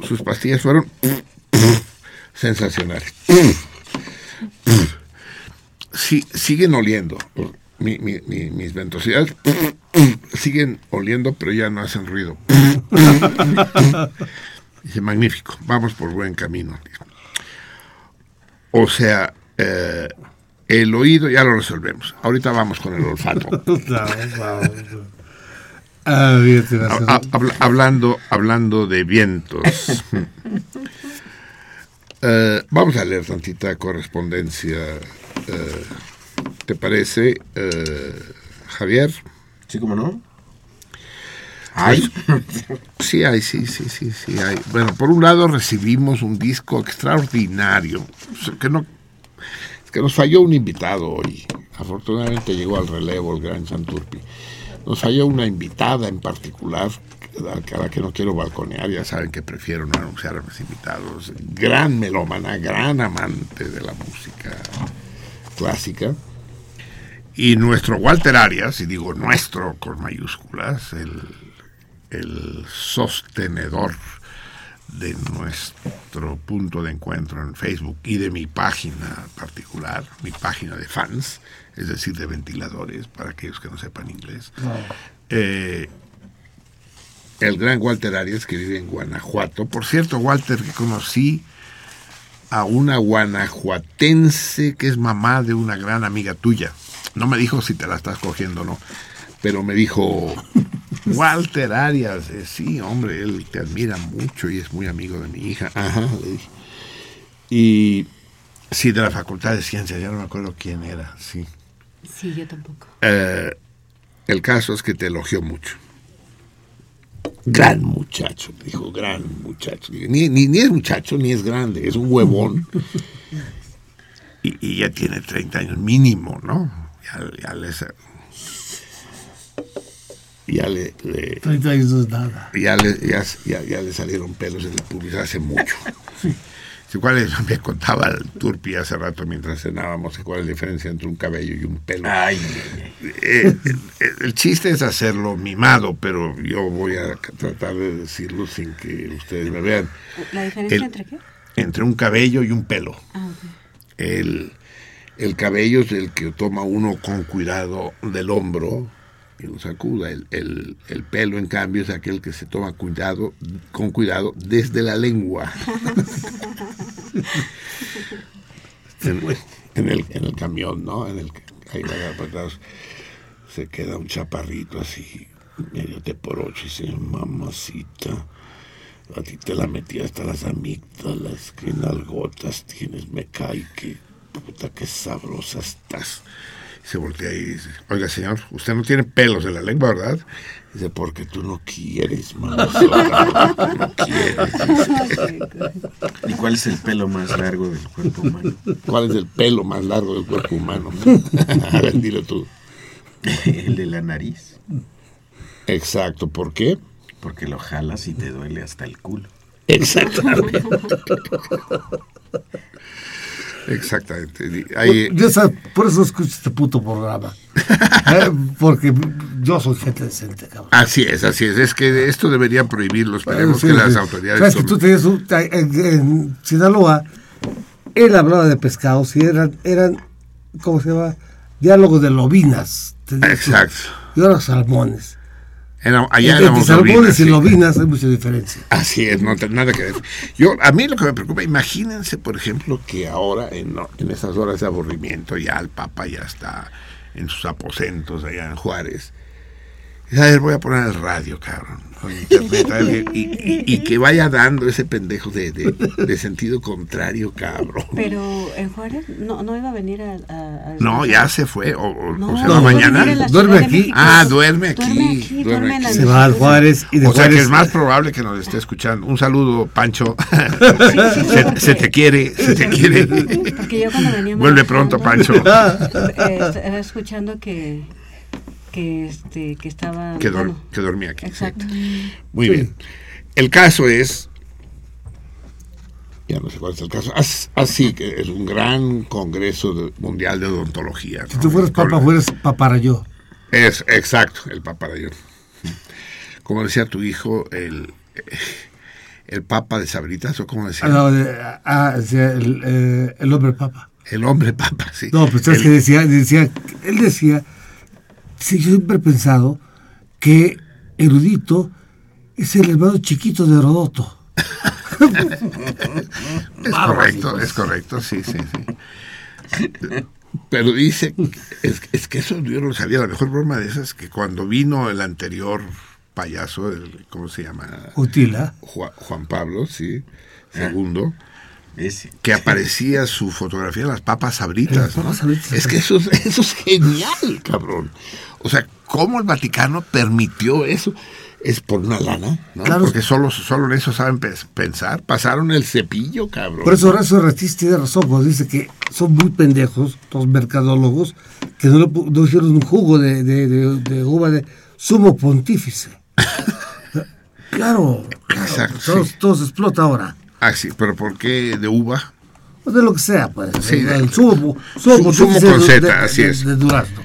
sus pastillas fueron sensacionales. Sí, siguen oliendo. Mi- mi- mi- mis ventosidades siguen oliendo, pero ya no hacen ruido. Dice, magnífico, vamos por buen camino. O sea, eh, el oído ya lo resolvemos. Ahorita vamos con el olfato. Ah, Ha- habla- hablando, hablando de vientos. Eh, vamos a leer tantita correspondencia. eh, ¿Te parece, Javier? Sí, como no. Ay. Sí hay, sí, sí, sí, sí hay. Bueno, por un lado recibimos un disco extraordinario, que no, que nos falló un invitado hoy. Afortunadamente llegó al relevo el gran Santurpi. Nos falló una invitada en particular, a la que no quiero balconear, ya saben que prefiero no anunciar a mis invitados. Gran melómana, gran amante de la música clásica. Y nuestro Walter Arias, y digo nuestro con mayúsculas, el, el sostenedor de nuestro punto de encuentro en Facebook y de mi página particular, mi página de fans, es decir, de ventiladores, para aquellos que no sepan inglés. Eh, el gran Walter Arias, que vive en Guanajuato. Por cierto, Walter, que conocí a una guanajuatense que es mamá de una gran amiga tuya. No me dijo si te la estás cogiendo o no, pero me dijo, Walter Arias, eh, sí, hombre, él te admira mucho y es muy amigo de mi hija. Ajá, le dije. Y sí, de la Facultad de Ciencias, ya no me acuerdo quién era, sí. Sí, yo tampoco. Eh, el caso es que te elogió mucho. Gran muchacho, me dijo, gran muchacho. Ni, ni, ni es muchacho, ni es grande, es un huevón. Y, y ya tiene 30 años mínimo, ¿no? Ya, ya les- ya le, le- 30 años no es nada. ya le, ya, ya- ya le salieron pelos en el pubis hace mucho. Sí, ¿Cuál es? Me contaba el Turpi hace rato mientras cenábamos cuál es la diferencia entre un cabello y un pelo. Eh, eh, el chiste es hacerlo mimado, pero yo voy a tratar de decirlo sin que ustedes me vean. ¿La diferencia El- entre qué? Entre un cabello y un pelo. Ah. El, el cabello es el que toma uno con cuidado del hombro y lo sacuda. El, el- el pelo, en cambio, es aquel que se toma cuidado, con cuidado desde la lengua. en, el, en el camión, ¿no? En el que ahí atrás, se queda un chaparrito así, medio de por ocho, y dice, mamacita, a ti te la metí hasta las amígdalas, que nalgotas tienes, me cae, que puta, qué sabrosa estás. Se voltea y dice, oiga señor, usted no tiene pelos en la lengua, ¿verdad? Dice, porque tú no quieres, porque no quieres. ¿Y cuál es el pelo más largo del cuerpo humano? ¿Cuál es el pelo más largo del cuerpo humano? A ver, dilo tú. El de la nariz. Exacto, ¿por qué? Porque lo jalas y te duele hasta el culo. Exactamente. Exactamente. Ahí, Yo sab- por eso escucho este puto programa. Eh, Porque yo soy gente decente, cabrón. así es, así es. Es que esto debería prohibirlo. Esperemos Sí, que las autoridades... Sabes que tomen- tú tenías un- en, en Sinaloa, él hablaba de pescados y eran, eran ¿cómo se llama? Diálogos de lobinas. tú. Exacto. Y ahora salmones. Era- allá éramos salmones lobinas, y sí. lobinas hay mucha diferencia. Así es, no tiene nada que ver. Yo, a mí lo que me preocupa, imagínense, por ejemplo, que ahora, en, en estas horas de aburrimiento, ya el Papa ya está en sus aposentos allá en Juárez. A ver, voy a poner el radio, cabrón. con internet, a ver, y, y- y que vaya dando ese pendejo de, de- de sentido contrario, cabrón. Pero en Juárez no, no iba a venir a... a- a- No, ya se fue. O, o- No, o se va mañana. Duerme aquí. México. Ah, duerme aquí. Duerme aquí, Se va al Juárez y de O sea que es más probable que nos esté escuchando. Un saludo, Pancho. sí, se, porque- se te quiere, se te quiere. Porque yo cuando venía Vuelve pronto, Pancho. eh, estaba escuchando que que este que estaba Que, dor- bueno, que dormía aquí. sí. exacto Muy bien. El caso es. Ya no sé cuál es el caso. As- Así que es un gran congreso de- mundial de odontología. Si tú fueras papa, fueras paparayó. Es exacto, el paparayón. Como decía tu hijo, el, el papa de Sabritas, o como decía. Ah, no, de- ah, decía el, eh, el hombre papa. El hombre papa, sí. No, pues es que decía, decía, él decía, sí, yo siempre he pensado que erudito es el hermano chiquito de Herodoto. Es correcto, es correcto, sí, sí, sí. Pero dice, es, es que eso yo no lo sabía, la mejor broma de esas es que cuando vino el anterior payaso, el, ¿cómo se llama? Utila. Juan, Juan Pablo, sí, segundo, Ese. que aparecía su fotografía en las papas sabritas. Las ¿no? papas sabritas. Es que eso, es- eso es genial, cabrón. O sea, ¿cómo el Vaticano permitió eso? Es por una lana, ¿no? Claro. Porque solo, solo en eso saben pe- pensar. Pasaron el cepillo, cabrón. Por eso Horacio Ortiz tiene razón cuando dice que son muy pendejos los mercadólogos que no, hicieron un jugo de, de, de- de uva de sumo pontífice. claro, claro, Exacto, todo, sí. todo se explota ahora. Ah, sí, pero ¿por qué de uva? O de lo que sea, pues. Sí, el, el sumo, Su- sumo pontífice con Z, así de- es. de durazno.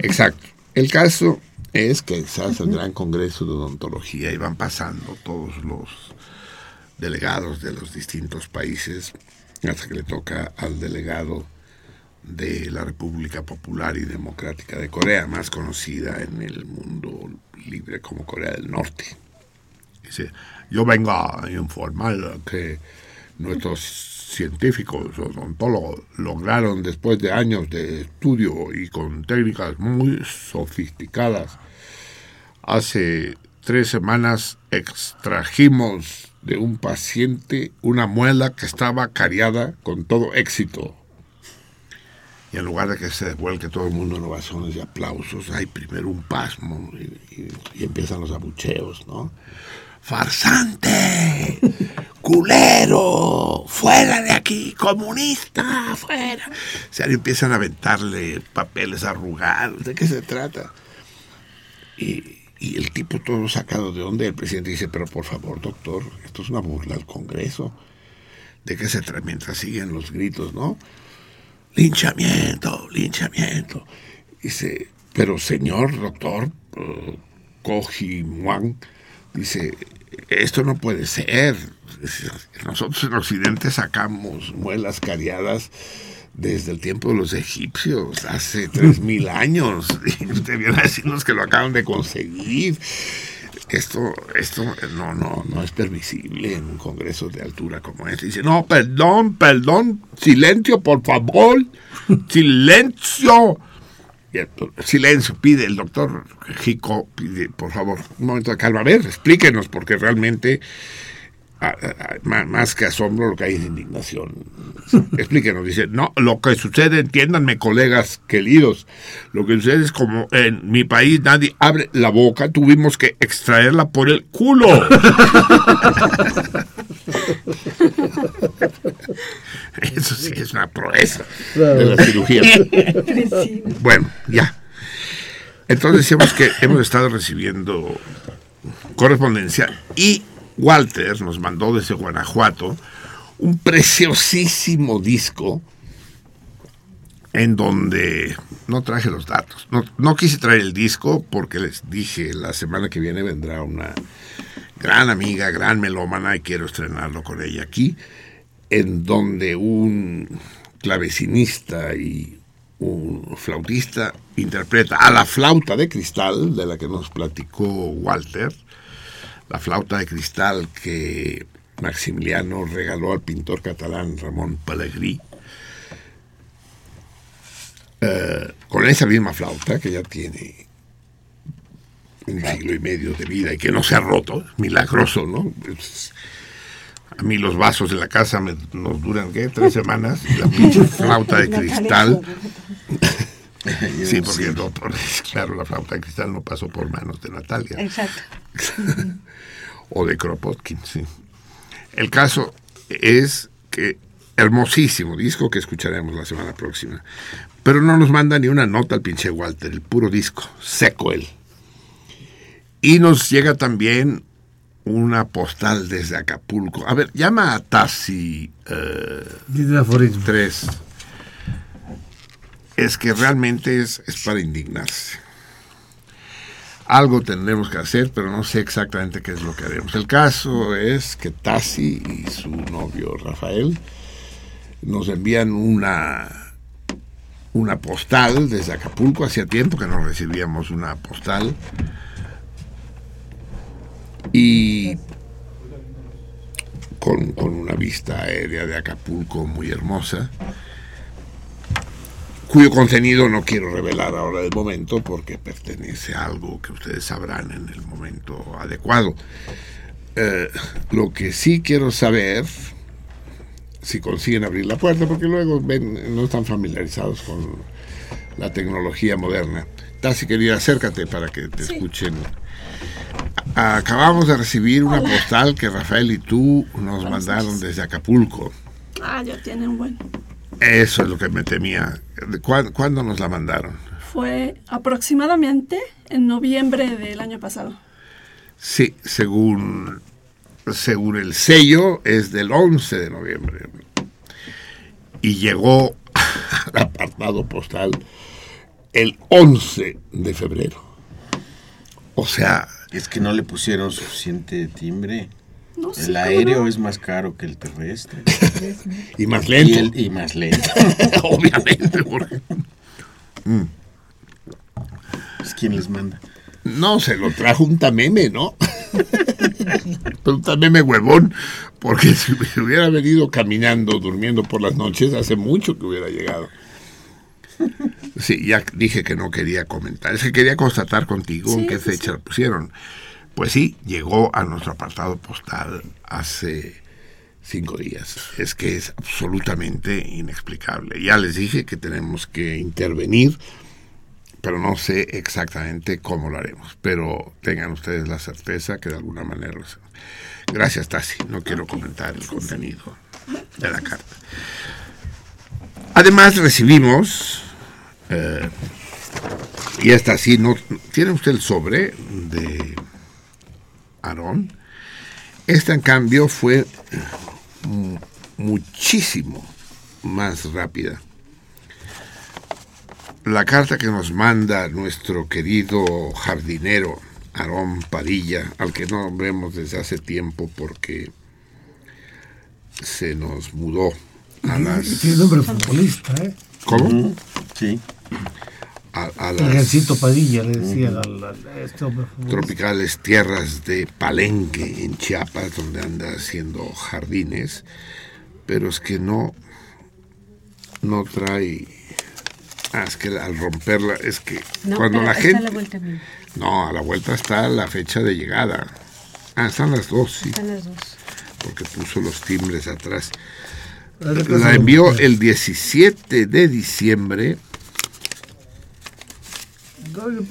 Exacto. El caso es que se hace el gran congreso de odontología y van pasando todos los delegados de los distintos países hasta que le toca al delegado de la República Popular y Democrática de Corea, más conocida en el mundo libre como Corea del Norte. Dice, yo vengo a informar que nuestros científicos odontólogos lograron después de años de estudio y con técnicas muy sofisticadas, hace tres semanas extrajimos de un paciente una muela que estaba cariada con todo éxito. Y en lugar de que se vuelque todo el mundo en ovaciones y aplausos, hay primero un pasmo y, y- y empiezan los abucheos, ¿no? ¡Farsante! ¡Culero! ¡Fuera de aquí! ¡Comunista! ¡Fuera! O sea, empiezan a aventarle papeles arrugados. ¿De qué se trata? Y, el tipo todo sacado de onda, el presidente dice, pero por favor, doctor, esto es una burla al Congreso. ¿De qué se trata? Mientras siguen los gritos, ¿no? linchamiento, linchamiento. Dice, pero señor doctor eh, Koji Muang, dice, esto no puede ser. Nosotros en Occidente sacamos muelas cariadas desde el tiempo de los egipcios, hace tres mil años. Y usted viene a decirnos que lo acaban de conseguir. Esto, esto no, no, no es permisible en un congreso de altura como este. Dice, no, perdón, perdón, silencio, por favor, silencio. Silencio, pide el doctor Jico, pide, por favor, un momento de calma. A ver, explíquenos, porque realmente, más que asombro, lo que hay es indignación. Explíquenos, dice, no, lo que sucede, entiéndanme, colegas queridos, lo que sucede es como en mi país nadie abre la boca, tuvimos que extraerla por el culo. Eso sí es una proeza de la cirugía. Bueno, ya. Entonces decíamos que hemos estado recibiendo correspondencia y Walter nos mandó desde Guanajuato un preciosísimo disco en donde no traje los datos. No, no quise traer el disco porque les dije la semana que viene vendrá una gran amiga, gran melómana y quiero estrenarlo con ella aquí, en donde un clavecinista y un flautista interpreta a la flauta de cristal de la que nos platicó Walter, la flauta de cristal que Maximiliano regaló al pintor catalán Ramón Pellegrí. Eh, con esa misma flauta que ya tiene un siglo y medio de vida y que no se ha roto, milagroso, ¿no? Es- a mí los vasos de la casa me, nos duran, ¿qué? Tres semanas. y La pinche flauta de cristal. Sí, porque el doctor, claro, la flauta de cristal no pasó por manos de Natalia Exacto. o de Kropotkin, sí. El caso es que hermosísimo disco que escucharemos la semana próxima, pero no nos manda ni una nota al pinche Walter, el puro disco, seco él. Y nos llega también una postal desde Acapulco. A ver, llama a Tassi eh, Dice aforismo. 3. Es que realmente es, es para indignarse. Algo tendremos que hacer, pero no sé exactamente qué es lo que haremos. El caso es que Tassi y su novio Rafael nos envían una, una postal desde Acapulco. Hacía tiempo que no recibíamos una postal. Y con, con una vista aérea de Acapulco muy hermosa, cuyo contenido no quiero revelar ahora de momento porque pertenece a algo que ustedes sabrán en el momento adecuado. Eh, lo que sí quiero saber, si consiguen abrir la puerta, porque luego ven, no están familiarizados con la tecnología moderna. Tasi, querida, acércate para que te escuchen. Acabamos de recibir una postal que Rafael y tú nos mandaron desde Acapulco. Ah, ya tiene un buen. Eso es lo que me temía. ¿Cuándo, cuándo nos la mandaron? Fue aproximadamente en noviembre del año pasado. Sí, según, según el sello, es del 11 de noviembre. Y llegó al apartado postal el 11 de febrero. O sea, Es que no le pusieron suficiente timbre. No sé el aéreo no. es más caro que el terrestre. y más lento. Y, el- y más lento. Obviamente, porque... Mm. Pues, ¿Quién les manda? No, se lo trajo un tameme, ¿no? Pero un tameme huevón, porque si si hubiera venido caminando, durmiendo por las noches, hace mucho que hubiera llegado. Sí, ya dije que no quería comentar, es que quería constatar contigo en qué sí, fecha lo pusieron. Pues sí, llegó a nuestro apartado postal hace cinco días. Es que es absolutamente inexplicable. Ya les dije que tenemos que intervenir pero no sé exactamente cómo lo haremos. Pero tengan ustedes la certeza que de alguna manera lo hacemos. Gracias, Tassi. No quiero comentar el contenido de la carta. Además, recibimos, eh, y esta sí, no, ¿tiene usted el sobre de Aarón? Esta, en cambio, fue mu- muchísimo más rápida la carta que nos manda nuestro querido jardinero Aarón Padilla, al que no vemos desde hace tiempo porque se nos mudó a las... Tiene nombre de futbolista, ¿eh? ¿Cómo? Sí. A, a las Padilla le decía al- este hombre tropicales tierras de Palenque, en Chiapas, donde anda haciendo jardines, pero es que no, no trae... Ah, es que al romperla, es que No, cuando pero la está gente... a la vuelta. No, a la vuelta está la fecha de llegada. Ah, están las dos, sí, Están las dos. porque puso los timbres atrás. La envió el 17 de diciembre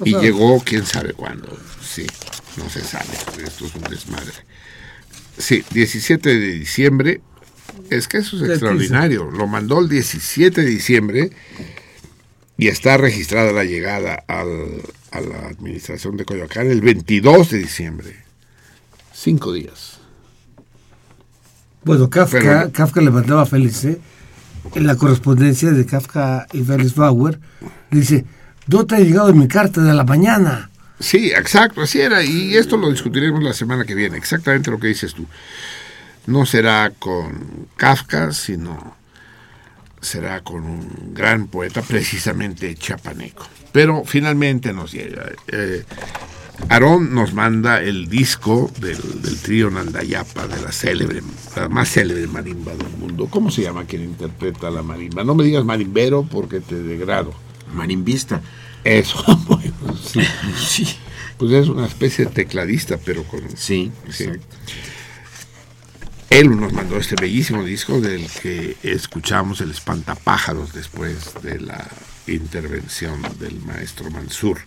y llegó quién sabe cuándo. Sí, no se sabe. Esto es un desmadre. Sí, 17 de diciembre. Es que eso es extraordinario. Lo mandó el 17 de diciembre y está registrada la llegada al- a la administración de Coyoacán el 22 de diciembre. Cinco días. Bueno, Kafka, Pero- Kafka le mandaba a Félix, ¿eh? En la correspondencia de Kafka y Félix Bauer, dice, ¿dónde te ha llegado mi carta de la mañana? Sí, exacto, así era. Y esto lo discutiremos la semana que viene. Exactamente lo que dices tú. No será con Kafka, sino será con un gran poeta, precisamente chapaneco. Pero finalmente nos llega. Eh, Aarón nos manda el disco del, del trío Nandayapa, de la célebre, la más célebre marimba del mundo. ¿Cómo se llama quien interpreta la marimba? No me digas marimbero porque te degrado. Marimbista. Eso, bueno, sí. Sí. Pues es una especie de tecladista, pero con... Sí, sí. Él nos mandó este bellísimo disco del que escuchamos el espantapájaros después de la intervención del maestro Mansur.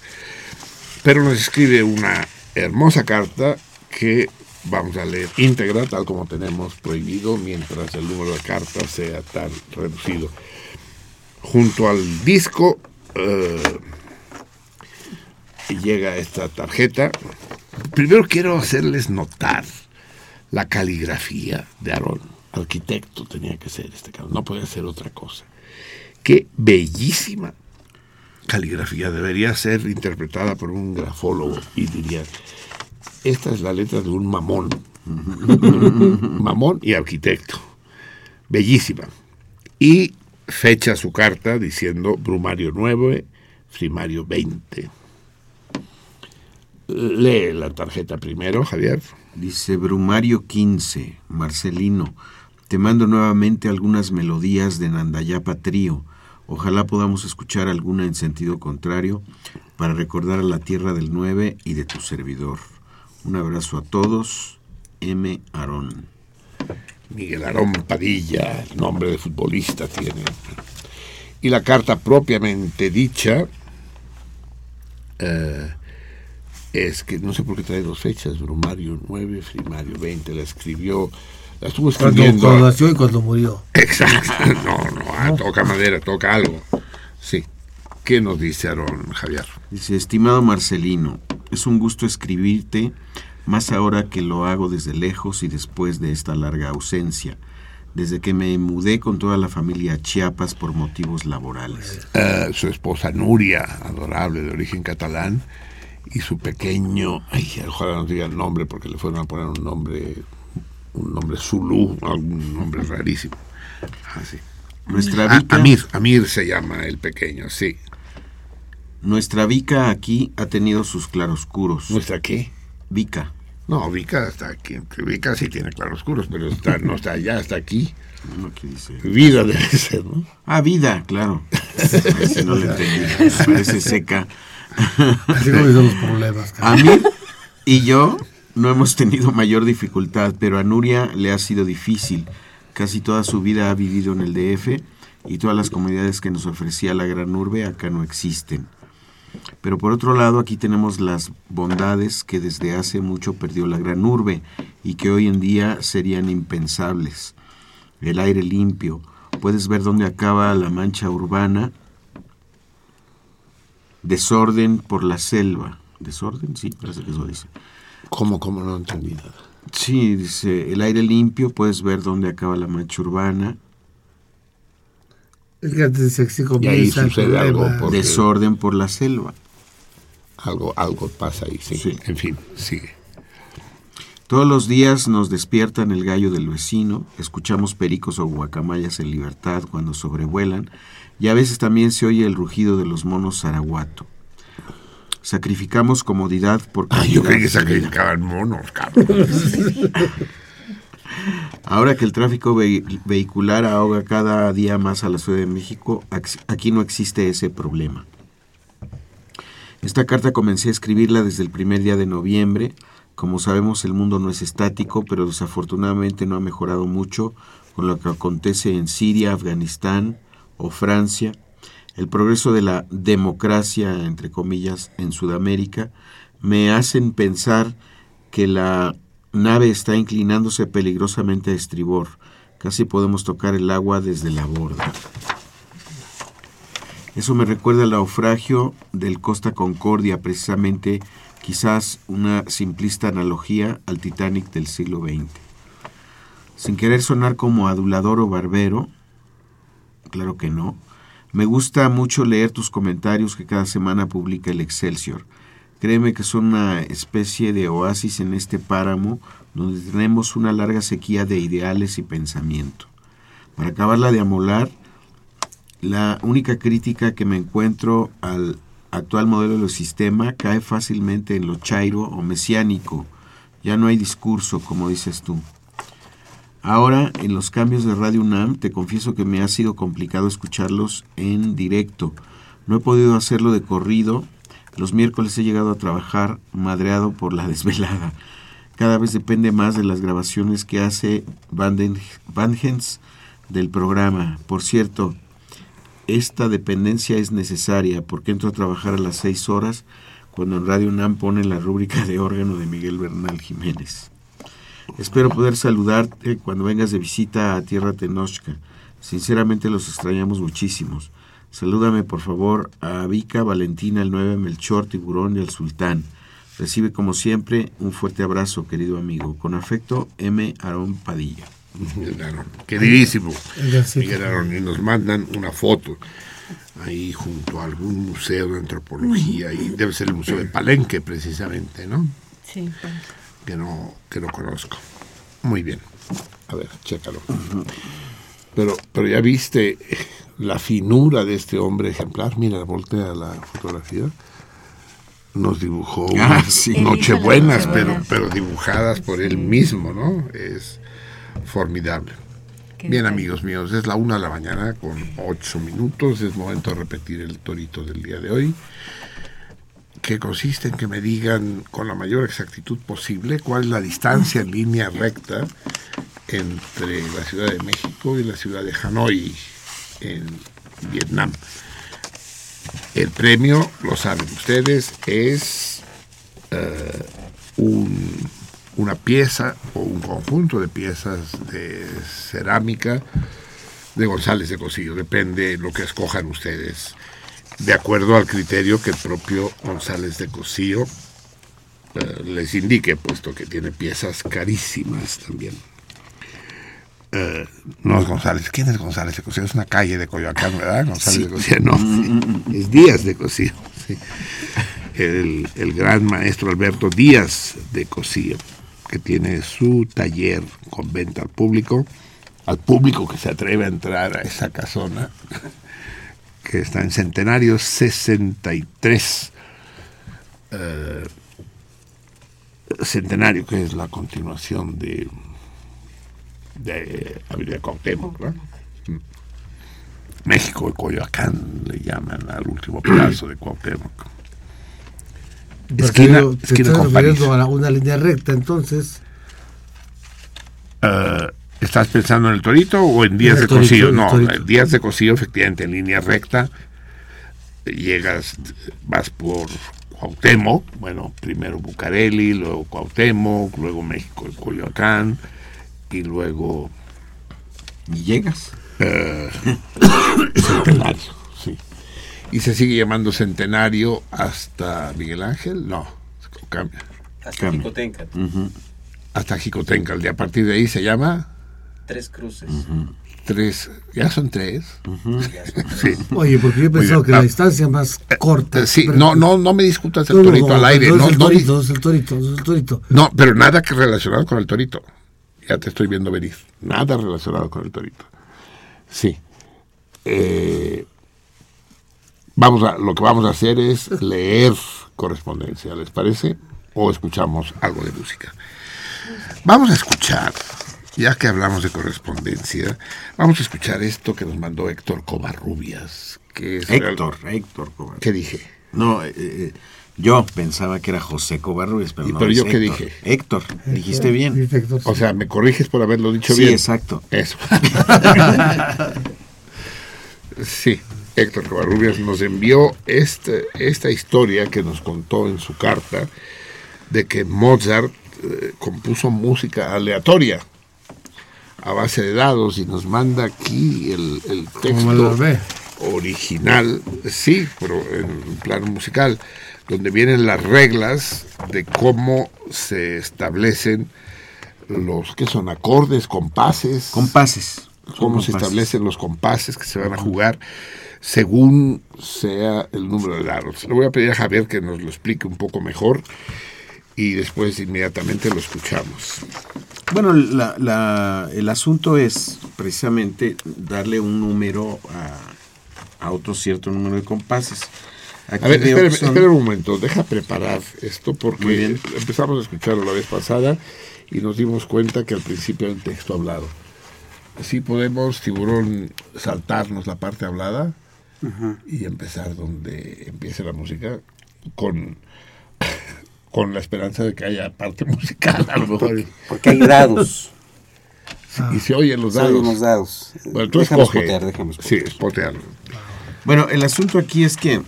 Pero nos escribe una hermosa carta que vamos a leer íntegra, tal como tenemos prohibido, mientras el número de cartas sea tan reducido. Junto al disco eh, llega esta tarjeta. Primero quiero hacerles notar la caligrafía de Aarón. Arquitecto tenía que ser este caso, no podía ser otra cosa. Qué bellísima caligrafía debería ser interpretada por un grafólogo y diría, esta es la letra de un mamón. mamón y arquitecto. Bellísima. Y fecha su carta diciendo Brumario 9, Primario 20. Lee la tarjeta primero, Javier. Dice Brumario 15, Marcelino, te mando nuevamente algunas melodías de Nandayapa Trío. Ojalá podamos escuchar alguna en sentido contrario para recordar a la tierra del 9 y de tu servidor. Un abrazo a todos. M. Aarón. Miguel Aarón Padilla, el nombre de futbolista tiene. Y la carta propiamente dicha eh, es que no sé por qué trae dos fechas, Brumario 9, Primario 20, la escribió, la estuvo Cuando, escribiendo. cuando nació y cuando murió. Exacto, no, no, ah, toca madera, toca algo. Sí. ¿Qué nos dice Aarón, Javier? Dice, estimado Marcelino, es un gusto escribirte, más ahora que lo hago desde lejos y después de esta larga ausencia, desde que me mudé con toda la familia a Chiapas por motivos laborales. Eh, su esposa Nuria, adorable, de origen catalán, y su pequeño, ay, ojalá no diga el nombre porque le fueron a poner un nombre, un nombre zulú, algún nombre rarísimo. Así. Nuestra Ah, Vika, Amir, Amir se llama el pequeño, sí. nuestra Vika aquí ha tenido sus claroscuros. ¿Nuestra qué? Vika. No, Vika está aquí. Vika sí tiene claroscuros, pero está, no está allá, está aquí. No, ¿qué dice? Vida debe ser, ¿no? Ah, vida, claro. Ese no le entendí. Parece seca. Así como son los problemas. A mí y yo no hemos tenido mayor dificultad, pero a Nuria le ha sido difícil. Casi toda su vida ha vivido en el DF y todas las comodidades que nos ofrecía la gran urbe acá no existen. Pero por otro lado, aquí tenemos las bondades que desde hace mucho perdió la gran urbe y que hoy en día serían impensables. El aire limpio, puedes ver dónde acaba la mancha urbana, desorden por la selva. ¿Desorden? Sí, parece que eso dice. ¿Cómo, cómo no entendí nada? Sí, dice, el aire limpio, puedes ver dónde acaba la mancha urbana, Es que antes se se Y ahí sucede algo porque- desorden por la selva. Algo, algo pasa ahí, sí. En fin, sigue. Todos los días nos despiertan el gallo del vecino, escuchamos pericos o guacamayas en libertad cuando sobrevuelan y a veces también se oye el rugido de los monos zaraguato. Sacrificamos comodidad por Ah, yo creí que sacrificaban monos, cabrón. Ahora que el tráfico ve- vehicular ahoga cada día más a la Ciudad de México, aquí no existe ese problema. Esta carta comencé a escribirla desde el primer día de noviembre. Como sabemos, el mundo no es estático, pero desafortunadamente no ha mejorado mucho con lo que acontece en Siria, Afganistán o Francia. El progreso de la democracia, entre comillas, en Sudamérica, me hacen pensar que la nave está inclinándose peligrosamente a estribor. Casi podemos tocar el agua desde la borda. Eso me recuerda al naufragio del Costa Concordia, precisamente quizás una simplista analogía al Titanic del siglo XX. Sin querer sonar como adulador o barbero, claro que no, me gusta mucho leer tus comentarios que cada semana publica el Excelsior. Créeme que son una especie de oasis en este páramo donde tenemos una larga sequía de ideales y pensamiento. Para acabarla de amolar, la única crítica que me encuentro al actual modelo del sistema cae fácilmente en lo chairo o mesiánico. Ya no hay discurso, como dices tú. Ahora, en los cambios de Radio UNAM, te confieso que me ha sido complicado escucharlos en directo. No he podido hacerlo de corrido, Los miércoles he llegado a trabajar madreado por la desvelada. Cada vez depende más de las grabaciones que hace Vanden- Vangens del programa. Por cierto, esta dependencia es necesaria porque entro a trabajar a las seis horas cuando en Radio UNAM pone la rúbrica de órgano de Miguel Bernal Jiménez. Espero poder saludarte cuando vengas de visita a Tierra Tenochca. Sinceramente los extrañamos muchísimos. Salúdame por favor a Vika, Valentina, el 9, Melchor, Tiburón y el Sultán. Recibe como siempre un fuerte abrazo, querido amigo. Con afecto, M. Aarón Padilla. Miguel Aarón, queridísimo. Miguel Aarón, y nos mandan una foto ahí junto a algún museo de antropología, y debe ser el Museo de Palenque precisamente, ¿no? Sí, pues. Que no, que no conozco. Muy bien. A ver, chécalo. Pero, pero ya viste la finura de este hombre ejemplar. Mira, voltea la fotografía. Nos dibujó Ah, unas sí. nochebuenas, pero, pero dibujadas por él mismo, ¿no? Es formidable. Qué Bien, amigos míos, es la una de la mañana con ocho minutos. Es momento de repetir el torito del día de hoy, que consiste en que me digan con la mayor exactitud posible cuál es la distancia en línea recta entre la Ciudad de México y la ciudad de Hanoi, en Vietnam. El premio, lo saben ustedes, es un- una pieza o un conjunto de piezas de cerámica de González de Cosillo, depende lo que escojan ustedes, de acuerdo al criterio que el propio González de Cosillo eh, les indique, puesto que tiene piezas carísimas también. Eh, no es González. ¿Quién es González de Cosillo? Es una calle de Coyoacán, ¿verdad? González de Cosillo, no. Es Díaz de sí. El, el gran maestro Alberto Díaz de Cosillo, que tiene su taller con venta al público, al público que se atreve a entrar a esa casona, que está en Centenario 63. Eh, Centenario, que es la continuación de de Avenida Cuauhtémoc. México, Coyoacán, le llaman al último pedazo de Cuauhtémoc. Esquina, te esquina estás con París. refiriendo a la- una línea recta, entonces. Eh, ¿Estás pensando en el Torito o en Díaz En de Torito, en el No, el Díaz de Cosillo, efectivamente, en línea recta, llegas, vas por Cuauhtémoc, bueno, primero Bucareli, luego Cuauhtémoc, luego México, Coyoacán, y luego ¿Y llegas? eh, Centenario, sí. Y se sigue llamando Centenario hasta Miguel Ángel, no, cambia. Hasta. Jicotenca. Hasta Jicotencal, y a partir de ahí se llama Tres cruces. tres, ya son tres. Ya son Sí. Oye, porque yo he pensado Oiga, que ah, la distancia más corta. Sí, pero- no, no, no me discutas el No, torito no, al aire. no el no, torito, es el torito, es el torito. no, pero nada que relacionado con el torito. Ya te estoy viendo venir. Nada relacionado con el torito. Sí. Eh, vamos a, lo que vamos a hacer es leer correspondencia, ¿les parece? O escuchamos algo de música. Vamos a escuchar, ya que hablamos de correspondencia, vamos a escuchar esto que nos mandó Héctor Covarrubias, que es Héctor, Héctor Covarrubias. ¿Qué dije? No, eh, eh, yo pensaba que era José Covarrubias, pero ¿Y no. pero es yo qué Héctor. dije? Héctor, dijiste bien. Perfecto. O sea, ¿me corriges por haberlo dicho Sí, bien? exacto. Eso. sí, Héctor Covarrubias nos envió este, esta historia que nos contó en su carta de que Mozart eh, compuso música aleatoria a base de dados y nos manda aquí el, texto original, sí, pero en plano musical, donde vienen las reglas de cómo se establecen los que son acordes, compases, Compases. cómo se establecen los compases que se van a jugar según sea el número de dados. Le voy a pedir a Javier que nos lo explique un poco mejor y después inmediatamente lo escuchamos. Bueno, la- la- el asunto es precisamente darle un número a, a otro cierto número de compases. Aquí A ver, que son- un momento, deja preparar esto porque empezamos a escucharlo la vez pasada y nos dimos cuenta que al principio era un texto hablado. Así podemos, tiburón, saltarnos la parte hablada y empezar donde empiece la música. con, con la esperanza de que haya parte musical, a lo mejor. Porque hay dados. Y se oyen los Se dados. oyen los dados. Bueno, tú Déjame escoge. spotear, déjame Sí, spotearlo. Bueno, el asunto aquí es que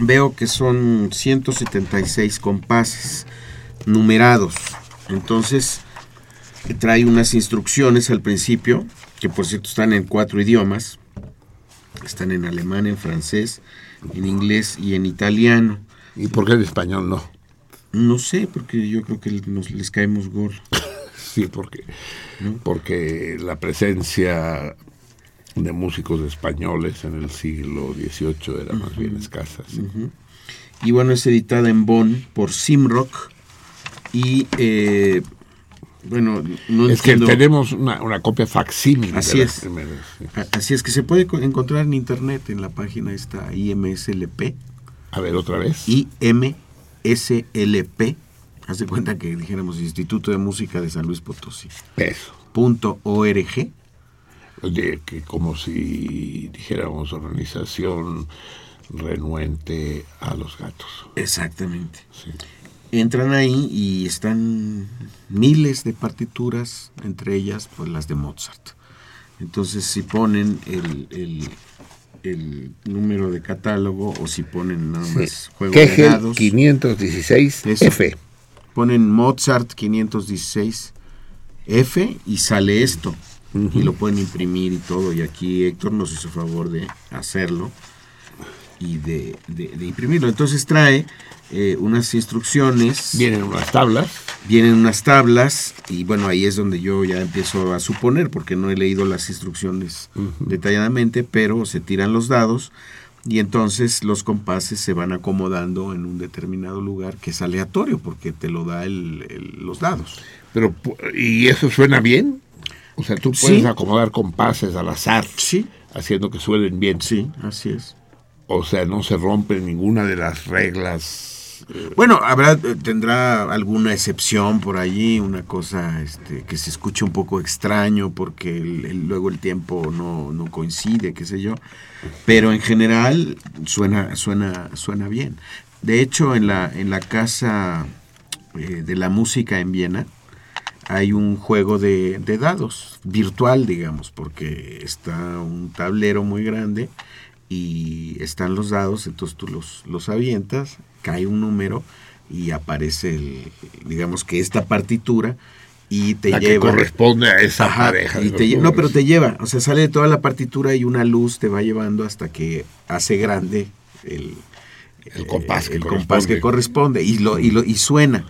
veo que son 176 compases numerados. Entonces, trae unas instrucciones al principio, que por cierto están en cuatro idiomas. Están en alemán, en francés, en inglés y en italiano. ¿Y por qué en español no? No sé, porque yo creo que nos, les caemos gordo. Sí, porque, porque la presencia de músicos españoles en el siglo XVIII era más bien escasa. sí. Y bueno, es editada en Bonn por Simrock. Y eh, bueno, no es que tenemos una, una copia facsímil. de Así las es. primeras, sí. Así es que se puede co- encontrar en internet en la página esta IMSLP. A ver, otra vez. IMSLP. Haz de cuenta que dijéramos Instituto de Música de San Luis Potosí. Eso. Punto org. Oye, que como si dijéramos organización renuente a los gatos. Exactamente. Entran ahí y están miles de partituras, entre ellas pues las de Mozart. Entonces si ponen el, el- el número de catálogo o si ponen nada más Sí. juego de Kegel dados. 516 Eso. F. Ponen Mozart 516 F y sale esto. Y lo pueden imprimir y todo. Y aquí Héctor nos hizo favor de hacerlo y de, de- de imprimirlo. Entonces trae eh, unas instrucciones. Vienen unas tablas. Vienen unas tablas y bueno, ahí es donde yo ya empiezo a suponer, porque no he leído las instrucciones detalladamente, pero se tiran los dados y entonces los compases se van acomodando en un determinado lugar que es aleatorio, porque te lo da el- el- los dados. Pero, ¿y eso suena bien? O sea, tú puedes Sí. acomodar compases al azar. Sí. Haciendo que suenen bien. Sí, así es. O sea, no se rompe ninguna de las reglas. Bueno, habrá, eh, tendrá alguna excepción por allí, una cosa este, que se escuche un poco extraño porque luego el tiempo no, no coincide, qué sé yo. Pero en general suena, suena, suena bien. De hecho, en la, en la casa eh, de la música en Viena hay un juego de, de dados virtual, digamos, porque está un tablero muy grande y están los dados, entonces tú los, los avientas, cae un número y aparece, el, digamos que esta partitura y te La que lleva. corresponde a esa pareja de y te no, pero te lleva, o sea, sale de toda la partitura y una luz te va llevando hasta que hace grande el, El compás que el compás que corresponde. corresponde y, lo, y, lo, y suena.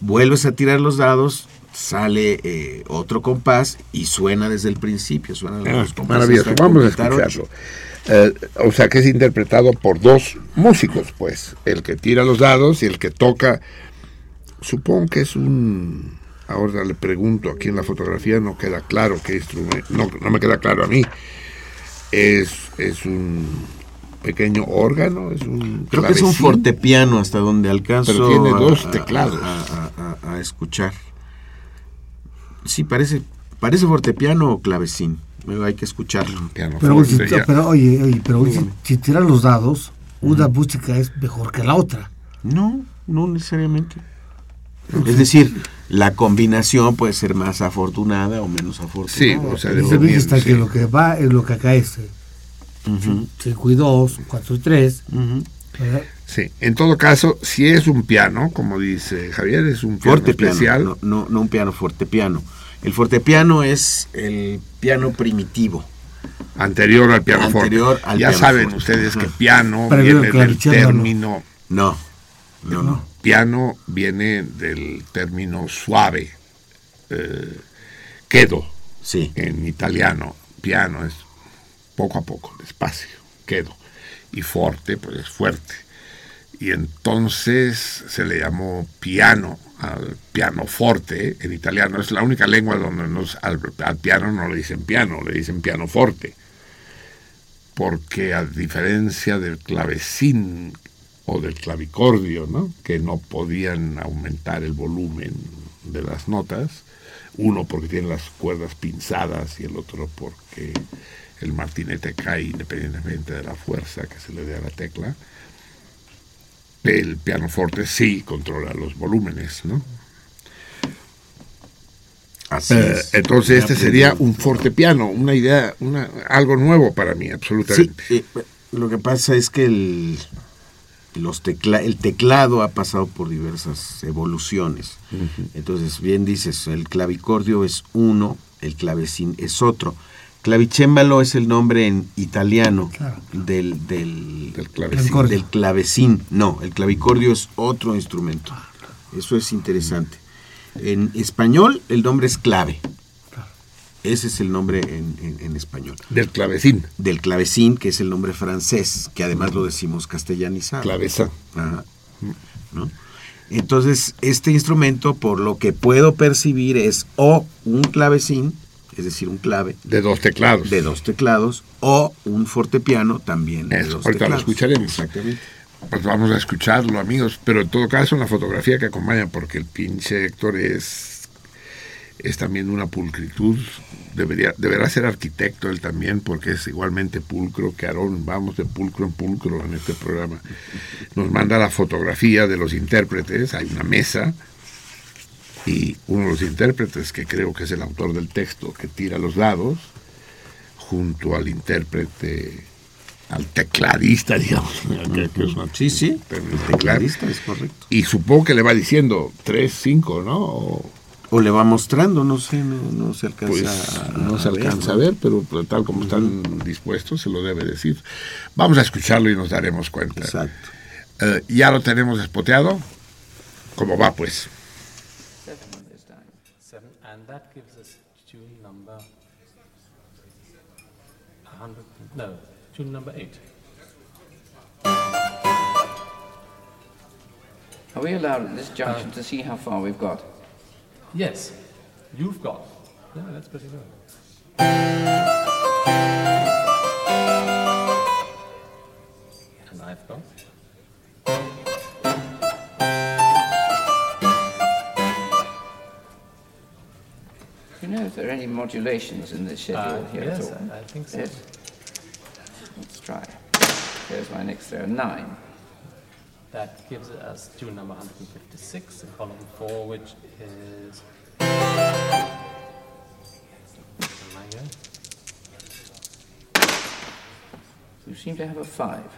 Vuelves a tirar los dados, sale eh, otro compás y suena desde el principio. Suenan Ah, los compases maravilloso, vamos a ocho. Eh, o sea, que es interpretado por dos músicos, pues. El que tira los dados y el que toca. Supongo que es un. Ahora le pregunto, aquí en la fotografía no queda claro qué instrumento. No, no me queda claro a mí. Es, es un pequeño órgano, es un. Creo que es un fortepiano hasta donde alcanzo Pero tiene a- dos teclados. A, a- a- a escuchar. Sí, parece, parece fortepiano o clavecín. Hay que escucharlo. Pero, si- pero, oye, oye, pero si, si tiran los dados, una música es mejor que la otra. No, no necesariamente. Es decir, la combinación puede ser más afortunada o menos afortunada. Dice Vicky está que lo que va es lo que acá es 5 y 2, 4 y 3. Sí, en todo caso, si es un piano, como dice Javier, es un piano Fortepiano, especial. no, no, no un piano fortepiano. El fortepiano es el piano primitivo. Anterior al piano Anterior forte. al ya piano saben forte. ustedes que piano Previo viene del término. No, no, no. Piano viene del término suave. eh, quedo. Sí. En italiano. Piano es poco a poco, despacio. Quedo. Y forte, pues es fuerte. Y entonces se le llamó piano al pianoforte en italiano. Es la única lengua donde al piano no le dicen piano, le dicen pianoforte. Porque a diferencia del clavecín o del clavicordio, ¿no? que no podían aumentar el volumen de las notas, uno porque tiene las cuerdas pinzadas y el otro porque el martinete cae independientemente de la fuerza que se le dé a la tecla, El pianoforte sí controla los volúmenes, ¿no? Así Eh, es. entonces este sería un fortepiano, una idea, una, algo nuevo para mí, Sí, absolutamente. eh, lo que pasa es que el, los tecla- el teclado ha pasado por diversas evoluciones. Entonces, bien dices, el clavicordio es uno, el clavecín es otro. Clavicémbalo es el nombre en italiano del, del, clavecín. del clavecín. No, el clavicordio es otro instrumento. Eso es interesante. En español, el nombre es clave. Ese es el nombre en, en- en español. Del clavecín. Del clavecín, que es el nombre francés, que además lo decimos castellanizado. Claveza. Ajá. ¿No? Entonces, este instrumento, por lo que puedo percibir, es o un clavecín, es decir, un clave. De dos teclados. De dos teclados, o un fortepiano también de dos ahorita lo escucharemos. Exactamente. Pues vamos a escucharlo, amigos. Pero en todo caso, una fotografía que acompaña, porque el pinche Héctor es, es también una pulcritud. Debería, deberá ser arquitecto él también, porque es igualmente pulcro que Aarón. Vamos de pulcro en pulcro en este programa. Nos manda la fotografía de los intérpretes. Hay una mesa. Y uno de los intérpretes, que creo que es el autor del texto, que tira los dados, junto al intérprete al tecladista, digamos. Sí, sí, el tecladista, es correcto. Y supongo que le va diciendo 3, 5, ¿no? O, O le va mostrando, no sé, no, no se alcanza pues a, no se a ver, alcanza ¿no? a ver, pero pues, tal como están dispuestos, se lo debe decir. Vamos a escucharlo y nos daremos cuenta. Exacto. Eh, ya lo tenemos espoteado. ¿Cómo va, pues? Tune number 8. Are we allowed at this junction to see how far we've got? Yes, you've got. Yeah, that's pretty good. And I've got. Do you know if there are any modulations in this schedule Uh, here yes, at all? I- I think so. Yes. Try. Here's my next throw, nine. That gives us tune number 156 in column 4, which is. You seem to have a five.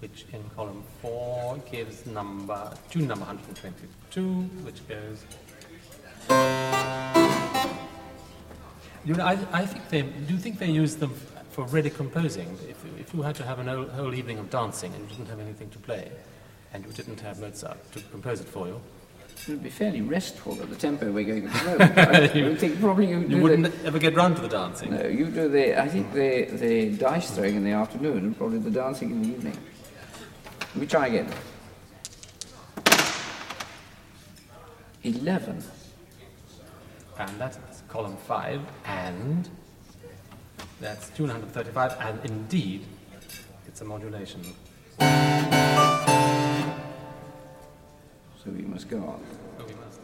Which in column 4 gives number tune number 122, which goes. You know, I, I think they. Do you think they use them for ready composing? If, if you had to have a whole, whole evening of dancing and you didn't have anything to play, and you didn't have Mozart to compose it for you, It would be fairly restful at the tempo we're going at the moment. I You- would think probably you you wouldn't the, ever get round to the dancing. No, you do the. I think the the dice throwing in the afternoon, and probably the dancing in the evening. Let me try again. Eleven. and that's column 5, and that's tune 135, and indeed, it's a modulation. So we must go on. Oh, we must.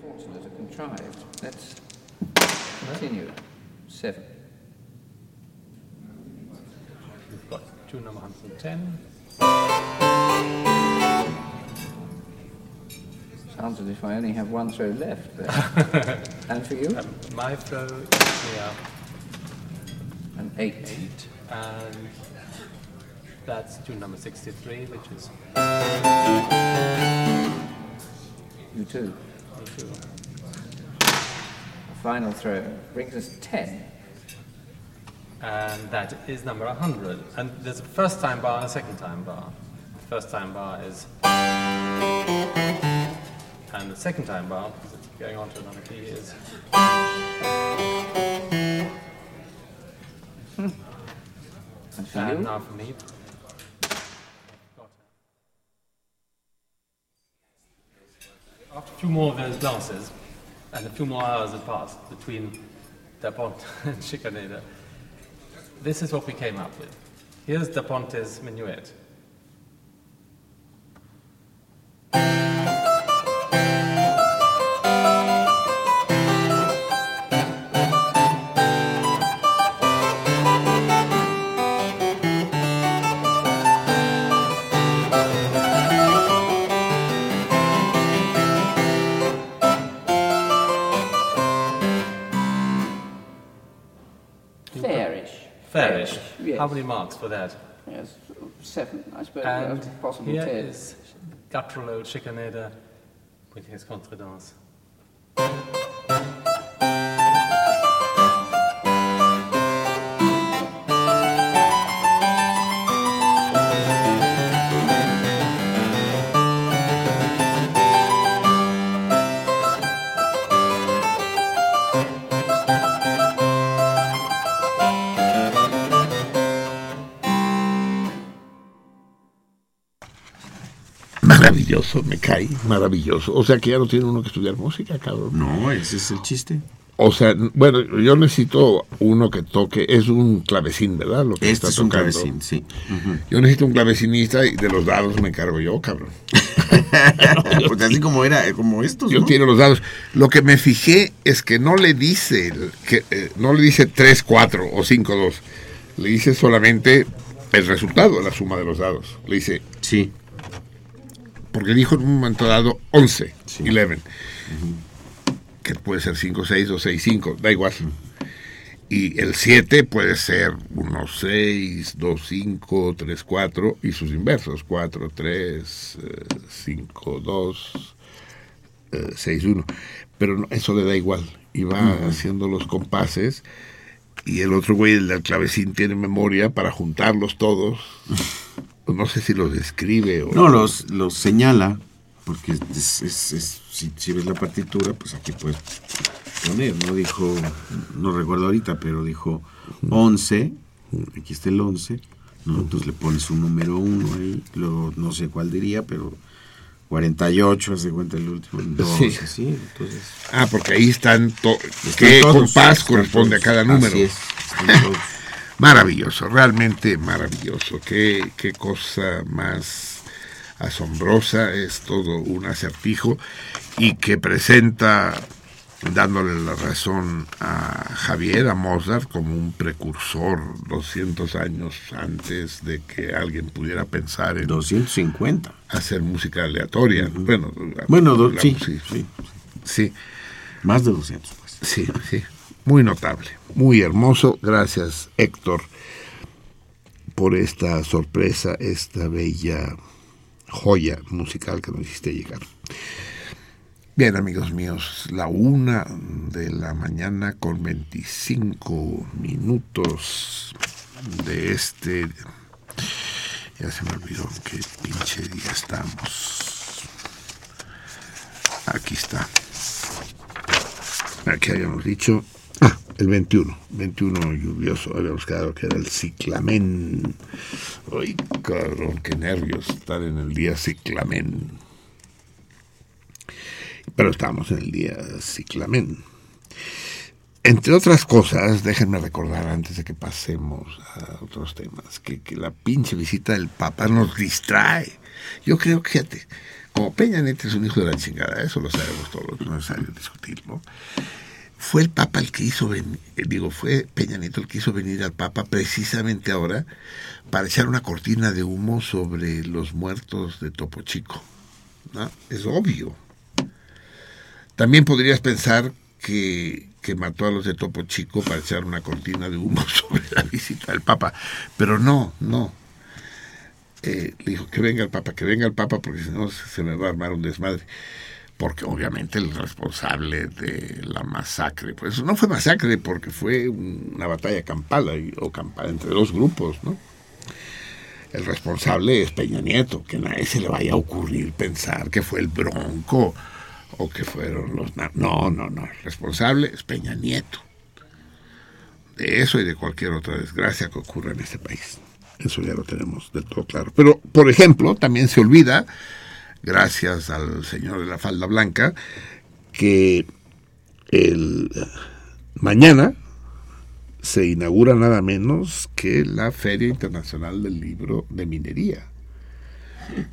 Fortunate or contrived. Let's continue. Seven. We've got tune number 110. Sounds as if I only have one throw left there. and for you? Um, my throw is here. An eight. Eight. And that's tune number 63, which is. You too. Me too. A final throw brings us ten. And that is number 100. And there's a first time bar and a second time bar. The first time bar is. And the second time bar, because it's going on to another key, is. And now for me. After a few more of those glasses, and a few more hours had passed between Da Ponte and Chicaneda, this is what we came up with. Here's Da Ponte's minuet. How many marks for that? Yes, seven, I suppose, And possibly here ten. is with his contredanse. Maravilloso, me cae, maravilloso. O sea que ya no tiene uno que estudiar música, cabrón. No, ese es el chiste. O sea, bueno, yo necesito uno que toque, es un clavecín, ¿verdad? Lo que Este está es un tocando. clavecín, sí. Yo necesito un clavecinista y de los dados me encargo yo, cabrón. Porque así como era, como estos, Yo ¿no? tiro los dados. Lo que me fijé es que no le dice que eh, no le dice 3, 4 o 5, 2. Le dice solamente el resultado, la suma de los dados. Le dice. Sí. Porque dijo en un momento dado 11, 11. Que puede ser 5, 6 o 6, 5, da igual. Y el 7 puede ser 1, 6, 2, 5, 3, 4 y sus inversos, 4, 3, 5, 2, 6, 1. Pero eso le da igual. Y va Ujú. haciendo los compases y el otro güey, el del clavecín, tiene memoria para juntarlos todos. No sé si los escribe o... No, los, los señala, porque es, es- es- si, si ves la partitura, pues aquí puedes poner, ¿no? Dijo, no recuerdo ahorita, pero dijo 11, aquí está el 11, ¿no? Entonces le pones un número 1 ahí, luego no sé cuál diría, pero 48, hace cuenta el último, 2, Sí. así, entonces... Ah, porque ahí están... to- Están ¿Qué todos, compás corresponde a cada número? Así es, están todos. Maravilloso, realmente maravilloso. Qué, qué cosa más asombrosa. Es todo un acertijo y que presenta, dándole la razón a Javier, a Mozart, como un precursor 200 años antes de que alguien pudiera pensar en 250. hacer música aleatoria. Bueno, Bueno, la- sí, sí, sí. sí. Más de 200, pues. Sí, sí. Muy notable, muy hermoso. Gracias, Héctor, por esta sorpresa, esta bella joya musical que nos hiciste llegar. Bien, amigos míos, la una de la mañana con 25 minutos de este... Ya se me olvidó qué pinche día estamos. Aquí está. Aquí habíamos dicho. Ah, el 21. 21 lluvioso. Habíamos quedado que era el ciclamen. Ay, cabrón, qué nervios estar en el día ciclamen. Pero estamos en el día ciclamen. Entre otras cosas, déjenme recordar antes de que pasemos a otros temas, que, que la pinche visita del Papa nos distrae. Yo creo que, fíjate, como Peña Nieto es un hijo de la chingada, eso lo sabemos todos, no es necesario discutirlo. Fue el Papa el que hizo venir, digo, fue Peña Nieto el que hizo venir al Papa precisamente ahora para echar una cortina de humo sobre los muertos de Topo Chico. ¿no? Es obvio. También podrías pensar que, que mató a los de Topo Chico para echar una cortina de humo sobre la visita del Papa. Pero no, no. Eh, le dijo que venga el Papa, que venga el Papa, porque si no se me va a armar un desmadre. Porque obviamente el responsable de la masacre, pues no fue masacre porque fue una batalla campal o campal entre dos grupos, ¿no? El responsable es Peña Nieto, que a nadie se le vaya a ocurrir pensar que fue el Bronco o que fueron los... No, no, no, el responsable es Peña Nieto. De eso y de cualquier otra desgracia que ocurra en este país. Eso ya lo tenemos del todo claro. Pero, por ejemplo, también se olvida, gracias al señor de la falda blanca, que el mañana se inaugura nada menos que la Feria Internacional del Libro de Minería.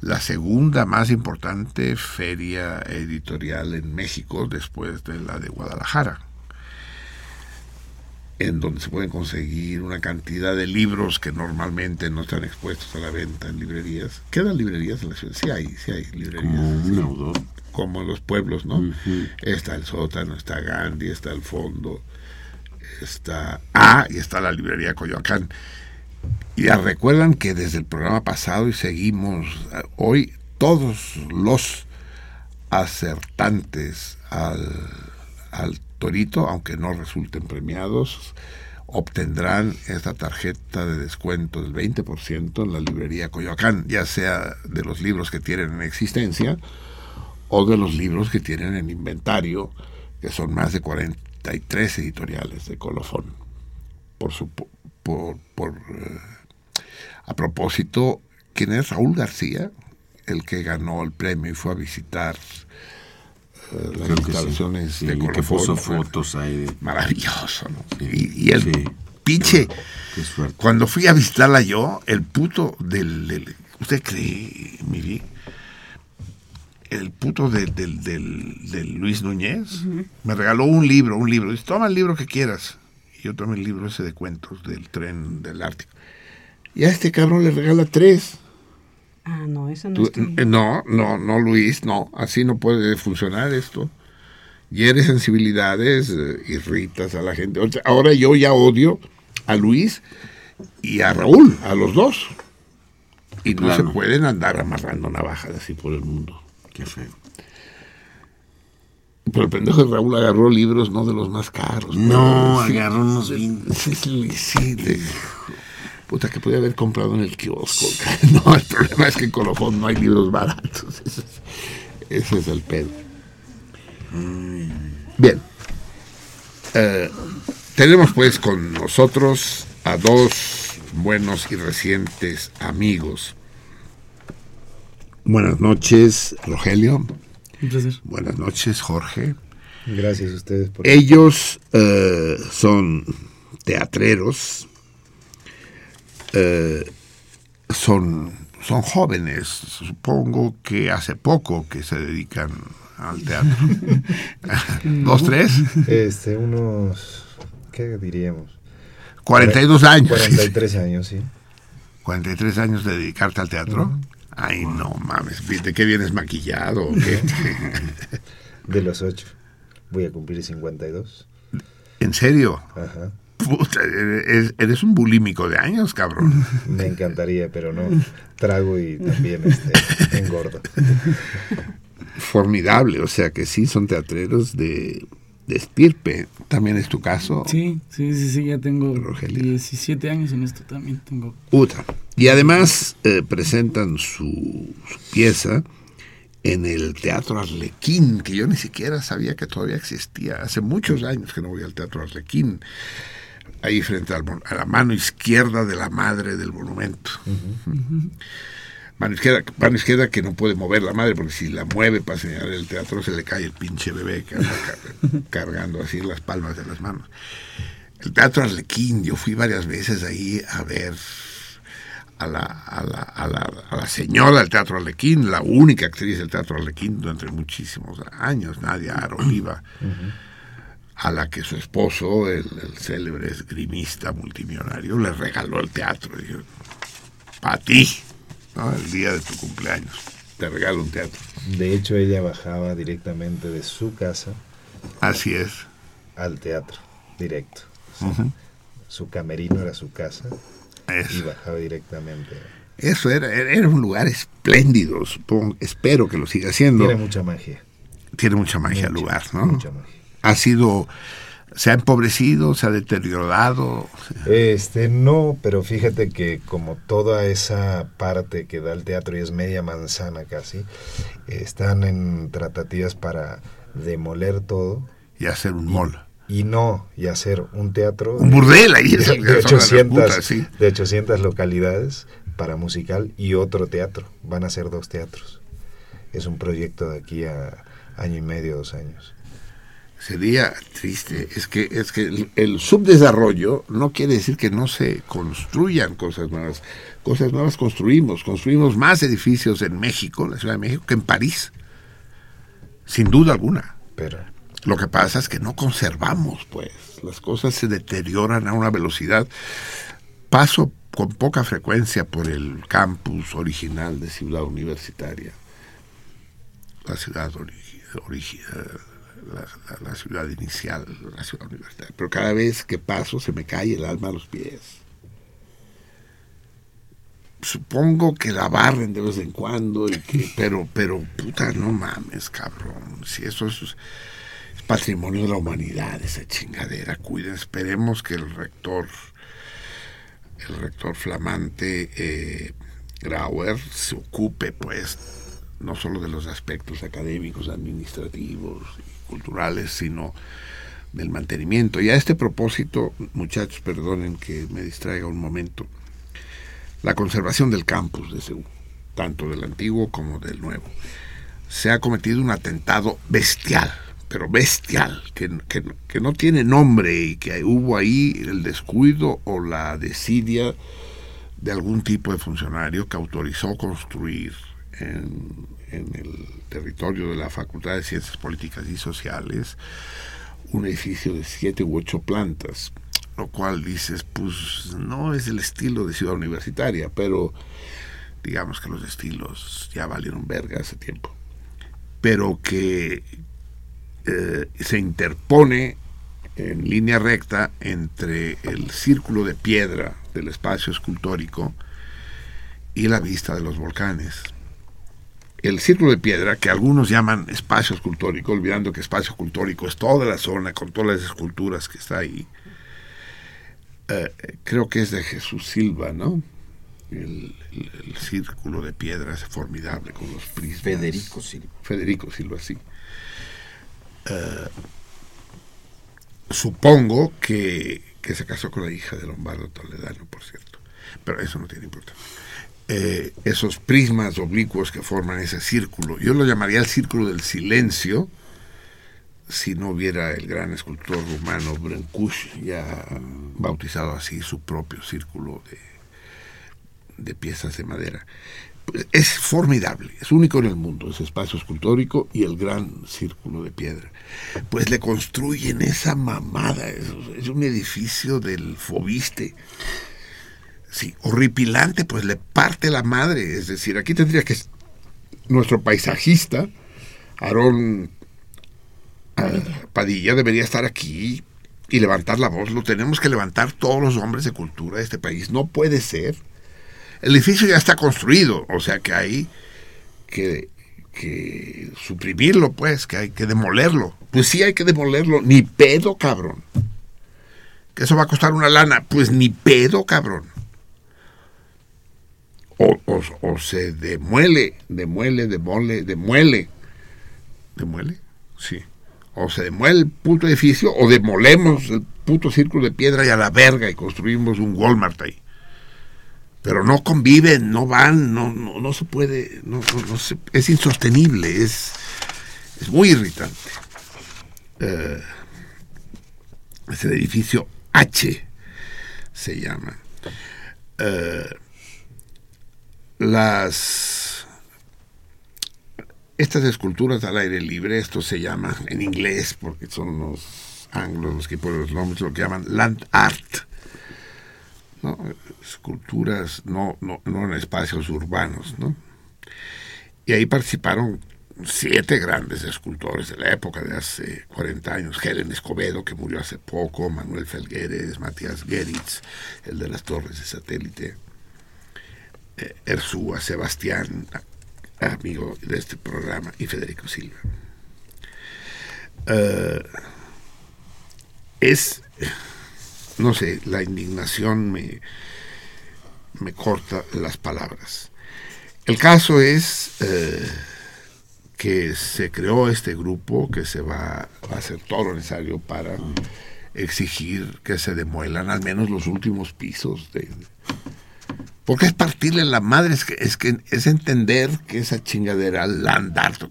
La segunda más importante feria editorial en México después de la de Guadalajara en donde se pueden conseguir una cantidad de libros que normalmente no están expuestos a la venta en librerías. ¿Quedan librerías en la ciudad? Sí hay, sí hay librerías. Como en los pueblos, ¿no? Está el sótano, está Gandhi, está el fondo, está Ah, y está la librería Coyoacán. Y ya recuerdan que desde el programa pasado y seguimos eh, hoy, todos los acertantes al, al aunque no resulten premiados, obtendrán esta tarjeta de descuento del 20% en la librería Coyoacán, ya sea de los libros que tienen en existencia o de los libros que tienen en inventario, que son más de 43 editoriales de colofón. Por, su, por, por eh, a propósito, ¿quién es Raúl García? El que ganó el premio y fue a visitar las Creo que sí. instalaciones Sí, de que puso fotos ahí. de- Maravilloso, ¿no? Sí, Y, y el sí. pinche, Qué suerte. cuando fui a visitarla yo, el puto del, del- ¿usted cree, Miri? El puto de- del, del, del Luis Núñez me regaló un libro, un libro. Dice, toma el libro que quieras. Y yo tomé el libro ese de cuentos del tren del Ártico. Y a este cabrón le regala tres. Ah, no, eso no Tú- eh, no, no, no, Luis, no. Así no puede funcionar esto. Hieres sensibilidades, eh, irritas a la gente. Ahora yo ya odio a Luis y a Raúl, a los dos. Y no Claro. se pueden andar amarrando navajas así por el mundo. Qué feo. Pero el pendejo de Raúl agarró libros no de los más caros. No, sí. agarró unos bien. Sí, sí, de- Puta, que podía haber comprado en el kiosco. No, el problema es que en Colofón no hay libros baratos. Ese es, ese es el pedo. Bien. Eh, tenemos pues con nosotros a dos buenos y recientes amigos. Buenas noches, Rogelio. Un placer. Buenas noches, Jorge. Gracias a ustedes por Ellos eh, son teatreros, eh, son, son jóvenes, supongo que hace poco que se dedican al teatro. ¿Dos, tres? Este, unos, ¿qué diríamos? 42 años. 43 años, sí. 43 años de dedicarte al teatro. Ay, no mames, ¿de qué vienes maquillado? o qué? De los 8. Voy a cumplir 52. ¿En serio? Ajá. Puta, eres, eres un bulímico de años, cabrón. Me encantaría, pero no. Trago y también este, engordo. Formidable, o sea que sí son teatreros de, de estirpe. ¿También es tu caso? Sí, sí, sí, sí, ya tengo 17 años en esto también. Tengo Puta. Y además eh, presentan su, su pieza en el Teatro Arlequín, que yo ni siquiera sabía que todavía existía. Hace muchos años que no voy al Teatro Arlequín. Ahí frente al mon- a la mano izquierda de la madre del monumento. Mano izquierda, mano izquierda que no puede mover la madre, porque si la mueve para señalar el teatro se le cae el pinche bebé que anda car- cargando así en las palmas de las manos. El Teatro Arlequín, yo fui varias veces ahí a ver a la, a la, a la, a la señora del Teatro Arlequín, la única actriz del Teatro Arlequín durante muchísimos años, Nadia Aroliva, a la que su esposo, el, el célebre esgrimista multimillonario, le regaló el teatro. Dijo, para ti, ¿no? el día de tu cumpleaños, te regalo un teatro. De hecho, ella bajaba directamente de su casa. Así es. Al teatro, directo. Su camerino era su casa. Eso. Y bajaba directamente. Eso era, era un lugar espléndido, supongo, espero que lo siga siendo. Tiene mucha magia. Tiene mucha magia el lugar, ¿no? mucha magia. Ha sido, se ha empobrecido, se ha deteriorado. Este, no, pero fíjate que como toda esa parte que da el teatro y es media manzana casi, están en tratativas para demoler todo. Y hacer un mall. Y no, y hacer un teatro. Un de- burdel ahí, De, de que son las 800, putas, sí. de 800 localidades para musical y otro teatro. Van a ser dos teatros. Es un proyecto de aquí a año y medio, dos años. Sería triste. Es que, es que el, el subdesarrollo no quiere decir que no se construyan cosas nuevas. Cosas nuevas construimos. Construimos más edificios en México, en la Ciudad de México, que en París. Sin duda alguna. Pero Lo que pasa es que no conservamos, pues. Las cosas se deterioran a una velocidad. Paso con poca frecuencia por el campus original de Ciudad Universitaria. La ciudad ori- origi- eh, la, la- la ciudad inicial, la ciudad universitaria. Pero cada vez que paso se me cae el alma a los pies. Supongo que la barren de vez en cuando, y que, pero, pero, puta, no mames, cabrón. Si eso es, es patrimonio de la humanidad, esa chingadera, cuiden, esperemos que el rector, el rector flamante eh, Grauer se ocupe, pues, no solo de los aspectos académicos, administrativos culturales, sino del mantenimiento. Y a este propósito, muchachos, perdonen que me distraiga un momento, la conservación del campus de Seúl, tanto del antiguo como del nuevo. Se ha cometido un atentado bestial, pero bestial, que, que- que no tiene nombre y que hubo ahí el descuido o la desidia de algún tipo de funcionario que autorizó construir en, en el territorio de la Facultad de Ciencias Políticas y Sociales un edificio de siete u ocho plantas, lo cual dices, pues no es el estilo de ciudad universitaria, pero digamos que los estilos ya valieron verga hace tiempo, pero que eh, se interpone en línea recta entre el círculo de piedra del espacio escultórico y la vista de los volcanes. El círculo de piedra, que algunos llaman espacio escultórico, olvidando que espacio escultórico es toda la zona con todas las esculturas que está ahí, eh, creo que es de Jesús Silva, ¿no? El, el- el círculo de piedra es formidable con los prismas. Federico Silva. Federico Silva, sí. Eh, supongo que, que se casó con la hija de Lombardo Toledano, por cierto. Pero eso no tiene importancia. Eh, esos prismas oblicuos que forman ese círculo, yo lo llamaría el círculo del silencio, si no hubiera el gran escultor rumano Brancusi ya bautizado así su propio círculo de, de piezas de madera. Es formidable, es único en el mundo ese espacio escultórico y el gran círculo de piedra. Pues le construyen esa mamada, es, es un edificio del Fobiste. Sí, horripilante, pues le parte la madre. Es decir, aquí tendría que nuestro paisajista, Aarón ah, Padilla, debería estar aquí y levantar la voz. Lo tenemos que levantar todos los hombres de cultura de este país. No puede ser. El edificio ya está construido, o sea que hay que, que suprimirlo, pues, que hay que demolerlo. Pues sí hay que demolerlo, ni pedo, cabrón. Que eso va a costar una lana, pues ni pedo, cabrón. O, o, o se demuele, demuele, demole, demuele. ¿Demuele? Sí. O se demuele el puto edificio o demolemos el puto círculo de piedra y a la verga y construimos un Walmart ahí. Pero no conviven, no van, no, no, no se puede, no, no- no se- es insostenible, es, es muy irritante. Eh, es el edificio H, se llama. Eh, las estas esculturas al aire libre, esto se llama en inglés, porque son los anglos los que ponen los nombres, lo que llaman land art. Esculturas no, no, no en espacios urbanos. ¿no? Y ahí participaron siete grandes escultores de la época de hace 40 años. Helen Escobedo, que murió hace poco, Manuel Felgueres, Matías Geritz, el de las torres de satélite, Erzúa, Sebastián, amigo de este programa, y Federico Silva. Eh, es, no sé, la indignación me, me corta las palabras. El caso es eh, que se creó este grupo que se va, va a hacer todo lo necesario para exigir que se demuelan al menos los últimos pisos de, porque es partirle la madre, es que, es que es entender que esa chingadera, land art,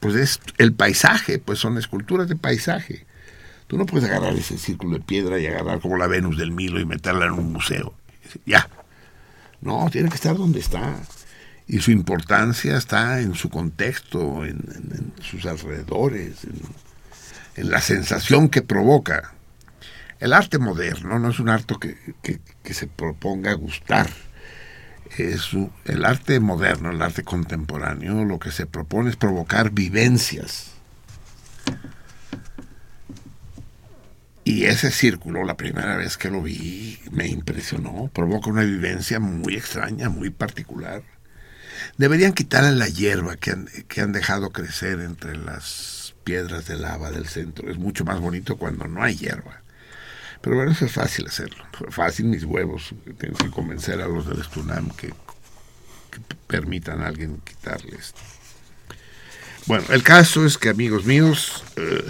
pues es el paisaje, pues son esculturas de paisaje. Tú no puedes agarrar ese círculo de piedra y agarrar como la Venus del Milo y meterla en un museo. Ya. No, tiene que estar donde está. Y su importancia está en su contexto, en, sus alrededores, en, la sensación que provoca. El arte moderno no es un arte que- que se proponga gustar. Es el arte moderno, el arte contemporáneo, lo que se propone es provocar vivencias. Y ese círculo, la primera vez que lo vi, me impresionó, provoca una vivencia muy extraña, muy particular. Deberían quitarle la hierba que han, que han dejado crecer entre las piedras de lava del centro. Es mucho más bonito cuando no hay hierba. Pero bueno, eso es fácil hacerlo. Fácil mis huevos. Tienes que convencer a los del Estunam que, permitan a alguien quitarle esto. Bueno, el caso es que, amigos míos, eh,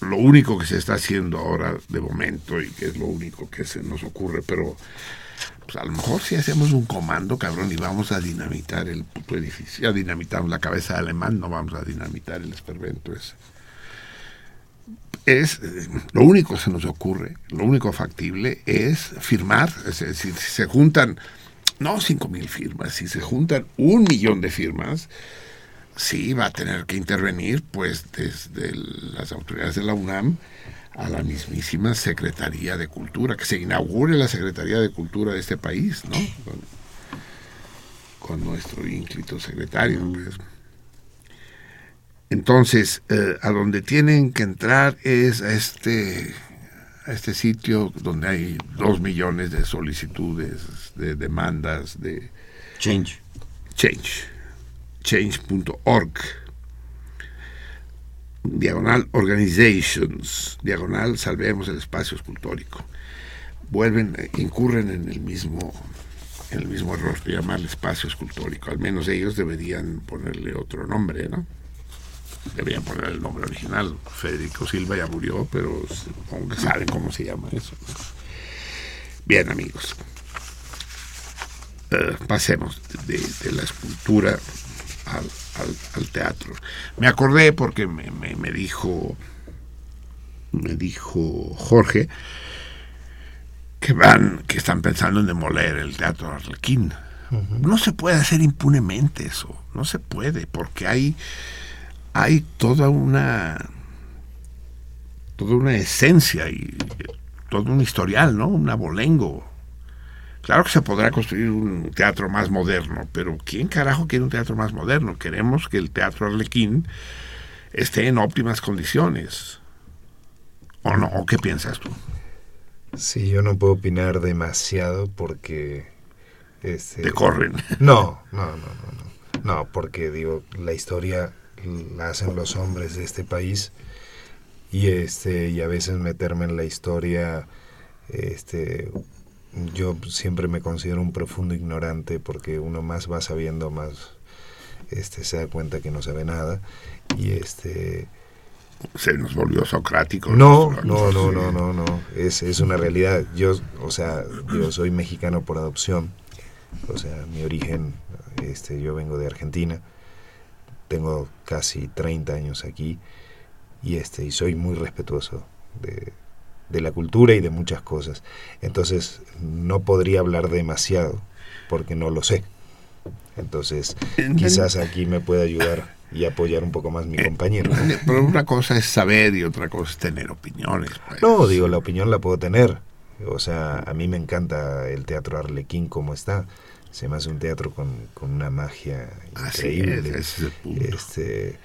lo único que se está haciendo ahora de momento y que es lo único que se nos ocurre, pero pues a lo mejor si hacemos un comando, cabrón, y vamos a dinamitar el puto edificio, ya dinamitamos la cabeza de alemán, no vamos a dinamitar el espervento ese. Es, lo único que se nos ocurre, lo único factible es firmar, es decir, si se juntan, no cinco mil firmas, si se juntan un millón de firmas, sí va a tener que intervenir, pues, desde las autoridades de la UNAM a la mismísima Secretaría de Cultura, que se inaugure la Secretaría de Cultura de este país, ¿no? Con, con nuestro ínclito secretario. pues. Entonces, eh, a donde tienen que entrar es a este, a este sitio donde hay dos millones de solicitudes, de demandas, de... Change. Change. Change.org. Diagonal Organizations. Diagonal Salvemos el Espacio Escultórico. Vuelven, eh, incurren en el mismo el mismo error de llamarle espacio escultórico. Al menos ellos deberían ponerle otro nombre, ¿no? Deberían poner el nombre original. Federico Silva ya murió, pero supongo que saben cómo se llama eso. Bien, amigos. Eh, pasemos de, de la escultura al, al- al teatro. Me acordé porque me, me- me dijo me dijo Jorge que van, que están pensando en demoler el teatro Arlequín. No se puede hacer impunemente eso, no se puede, porque hay, hay toda una toda una esencia y todo un historial, ¿no? Un abolengo. Claro que se podrá construir un teatro más moderno, pero ¿quién carajo quiere un teatro más moderno? Queremos que el teatro Arlequín esté en óptimas condiciones. ¿O no? ¿O qué piensas tú? Sí, yo no puedo opinar demasiado porque... Este, Te corren. No, no, no, no, no. No, porque digo, la historia hacen los hombres de este país y este y a veces meterme en la historia este yo siempre me considero un profundo ignorante porque uno más va sabiendo más este se da cuenta que no sabe nada y este se nos volvió socrático. no, no, no, no, no, no. Es, es una realidad. Yo, o sea, yo soy mexicano por adopción. O sea, mi origen, este, yo vengo de Argentina. Tengo casi 30 años aquí y este, y soy muy respetuoso de, de la cultura y de muchas cosas. Entonces, no podría hablar demasiado porque no lo sé. Entonces, quizás aquí me pueda ayudar y apoyar un poco más mi compañero. Pero una cosa es saber y otra cosa es tener opiniones. pues. No, digo, la opinión la puedo tener. O sea, a mí me encanta el teatro Arlequín como está. Se me hace un teatro con, con una magia Así increíble. es, ese es el punto. Este,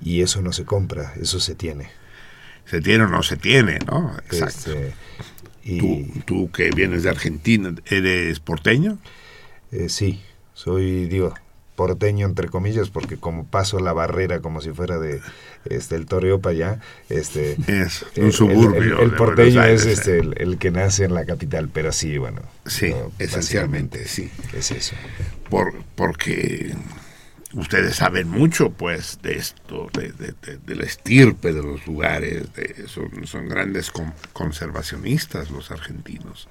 y eso no se compra, eso se tiene. Se tiene o no se tiene, ¿no? Exacto. Este, y, ¿Tú, tú que vienes de Argentina, ¿eres porteño? eh, sí, soy, digo, porteño entre comillas, porque como paso la barrera como si fuera de este el toreo para allá, este Es un el- suburbio el, porteño Aires, es este eh. el, que nace en la capital, pero sí, bueno. Sí, no, esencialmente, sí. Es eso. Por, porque ustedes saben mucho, pues, de esto, de, de- de- de la estirpe de los lugares, son, son grandes con- conservacionistas los argentinos.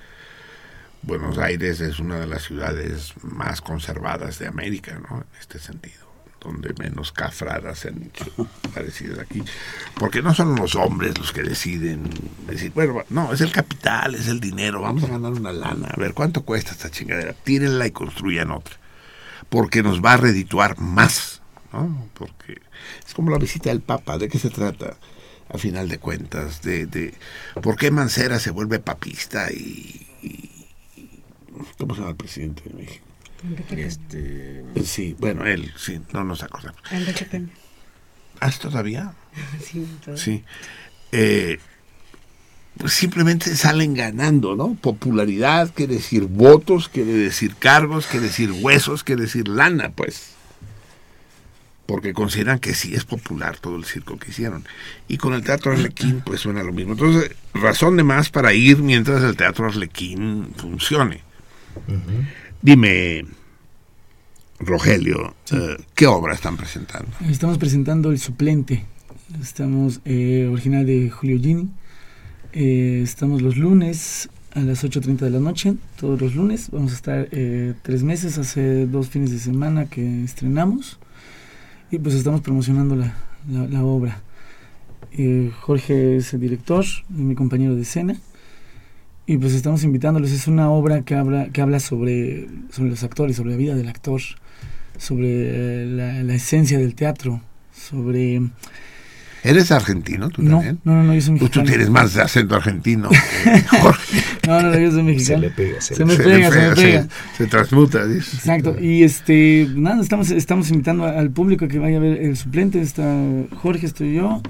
Buenos Aires es una de las ciudades más conservadas de América, ¿no? En este sentido, donde menos cafradas se han hecho parecidas aquí. Porque no son los hombres los que deciden decir, bueno, no, es el capital, es el dinero, vamos a ganar una lana, a ver cuánto cuesta esta chingadera, tírenla y construyan otra. Porque nos va a redituar más. Porque es como la visita del Papa, ¿de qué se trata? A final de cuentas, de, de por qué Mancera se vuelve papista y, y- ¿Cómo se llama el presidente de México? Este, Sí, bueno, él, sí, no nos acordamos. Enrique Peña. ¿Haz todavía? Sí. Sí. Eh, pues simplemente salen ganando, ¿no? Popularidad quiere decir votos, quiere decir cargos, quiere decir huesos, quiere decir lana, pues. Porque consideran que sí es popular todo el circo que hicieron. Y con el Teatro Arlequín, pues suena lo mismo. Entonces, razón de más para ir mientras el Teatro Arlequín funcione. Dime, Rogelio, eh, ¿qué obra están presentando? Estamos presentando El Suplente. Estamos eh, original de Julio Gini. Eh, estamos los lunes a las 8.30 de la noche, todos los lunes. Vamos a estar eh, tres meses, hace dos fines de semana que estrenamos. Y pues estamos promocionando la, la- la obra. Jorge es el director, mi compañero de escena. Y pues estamos invitándolos. Es una obra que habla, que habla sobre, sobre los actores, sobre la vida del actor, sobre eh, la, la esencia del teatro, sobre... ¿Eres argentino tú No, también? no, no, no, yo soy Pues tú mexicano. tienes más de acento argentino. que Jorge. No, no, no, yo soy mexicano. Se le pega, se Se le me le pega, se me se- pega. Se, transmuta, dice. Exacto, y este, nada, estamos, estamos invitando a- al público que vaya a ver el suplente, está Jorge, estoy yo,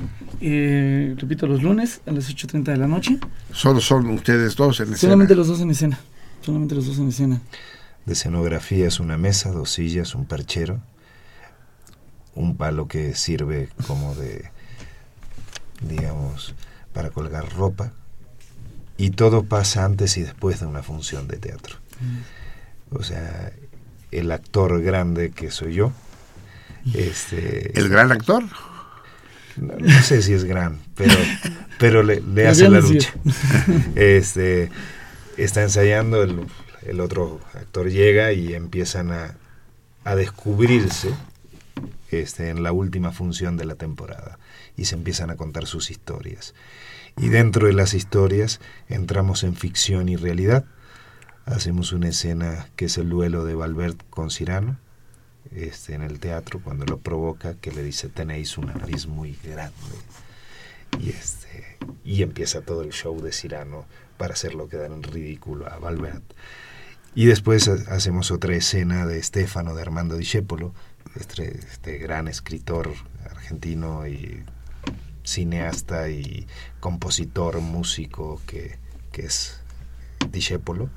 eh, repito, los lunes a las 8.30 de la noche, Solo son ustedes dos en escena. solamente los dos en escena, solamente los dos en escena. De escenografía es una mesa, dos sillas, un perchero, un palo que sirve como de, digamos, para colgar ropa. Y todo pasa antes y después de una función de teatro. O sea, el actor grande que soy yo. Este, ¿El gran actor? No, no sé si es gran, pero, pero le, le hace la lucha. Este, está ensayando, el, el otro actor llega y empiezan a, a descubrirse este, en la última función de la temporada y se empiezan a contar sus historias. Y dentro de las historias entramos en ficción y realidad. Hacemos una escena que es el duelo de Valverde con Cirano este, en el teatro cuando lo provoca, que le dice tenéis una nariz muy grande. Y, este, y empieza todo el show de Cirano para hacerlo quedar en ridículo a Valverde. Y después ha- hacemos otra escena de Stefano de Armando Discepolo, este, este gran escritor argentino y cineasta y compositor, músico que, que es Discepolo.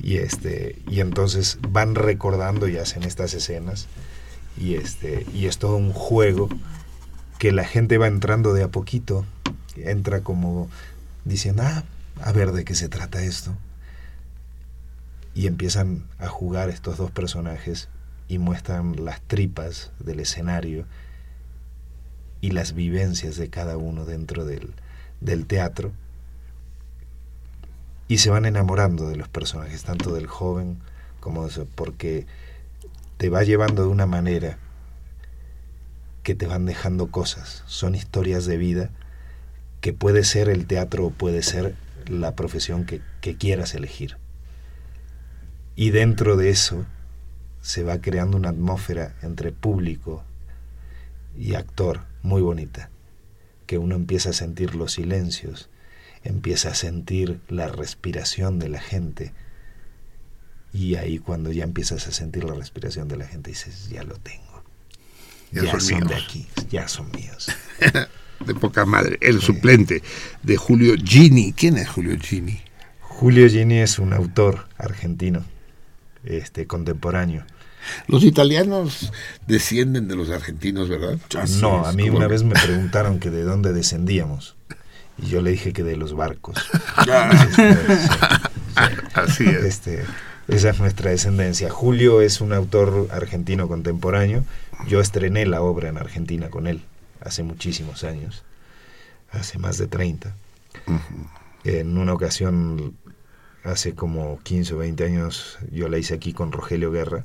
Y este, y entonces van recordando y hacen estas escenas. Y este, y es todo un juego que la gente va entrando de a poquito. Entra como diciendo, ah, a ver de qué se trata esto. Y empiezan a jugar estos dos personajes y muestran las tripas del escenario y las vivencias de cada uno dentro del, del teatro y se van enamorando de los personajes, tanto del joven como de eso, porque te va llevando de una manera que te van dejando cosas, son historias de vida que puede ser el teatro o puede ser la profesión que, que quieras elegir. Y dentro de eso se va creando una atmósfera entre público y actor muy bonita, que uno empieza a sentir los silencios, empieza a sentir la respiración de la gente. Y ahí cuando ya empiezas a sentir la respiración de la gente dices, ya lo tengo. Ya Ya, son son, de míos". aquí, ya son míos. de poca madre. El suplente de Julio Gini. ¿Quién es Julio Gini? Julio Gini es un autor argentino, este contemporáneo. Los italianos descienden de los argentinos, ¿verdad? no, a mí una vez me preguntaron que de dónde descendíamos. Y yo le dije que de los barcos. Así es. Este, esa es nuestra descendencia. Julio es un autor argentino contemporáneo. Yo estrené la obra en Argentina con él hace muchísimos años, hace más de 30. En una ocasión, hace como 15 o 20 años, yo la hice aquí con Rogelio Guerra.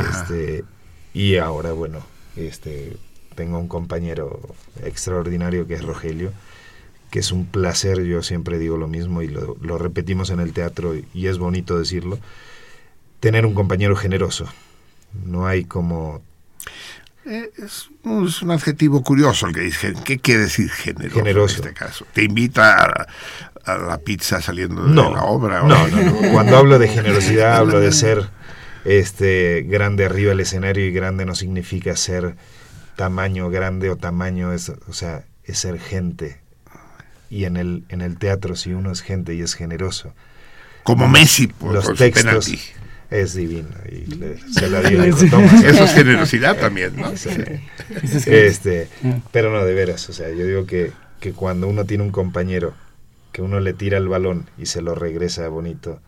Este, y ahora, bueno, este, tengo un compañero extraordinario que es Rogelio, que es un placer, yo siempre digo lo mismo y lo, lo repetimos en el teatro y es bonito decirlo, tener un compañero generoso. No hay como... Eh, Es un, es un adjetivo curioso el que dice. ¿Qué quiere decir generoso, Generoso. en este caso? ¿Te invita a, a la pizza saliendo de No, la obra? o- no, no, no. Cuando hablo de generosidad, hablo de ser este grande arriba del escenario y grande no significa ser tamaño grande o tamaño, es, o sea, es ser gente y en el, en el teatro si uno es gente y es generoso. Como Messi, por- los textos penalti. es divino. Y le- se la. Eso es generosidad también, ¿no? Sí. Este, pero no, de veras, o sea, yo digo que, que cuando uno tiene un compañero que uno le tira el balón y se lo regresa bonito,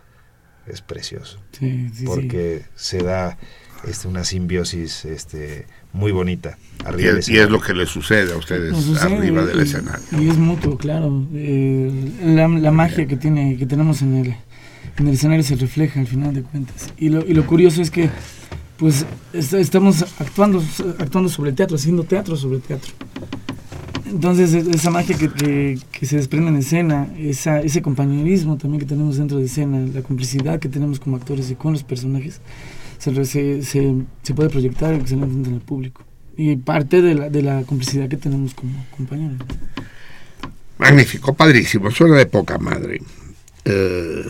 es precioso. Sí, sí, porque se da este, una simbiosis este, muy bonita. Y Arriba del es, y es lo que le sucede a ustedes sucede, arriba y- del escenario. Y es mutuo, claro. Eh, la, la magia que tiene que tenemos en el, en el escenario se refleja al final de cuentas. Y lo, y lo curioso es que pues est- estamos actuando, actuando sobre el teatro, haciendo teatro sobre teatro. Entonces e- esa magia que, que, que se desprende en escena, esa, ese compañerismo también que tenemos dentro de escena, la complicidad que tenemos como actores y con los personajes, se, se, se, se puede proyectar excelentemente en el público. Y parte de la, de la complicidad que tenemos como compañeros. Magnífico, padrísimo, suena de poca madre. Eh,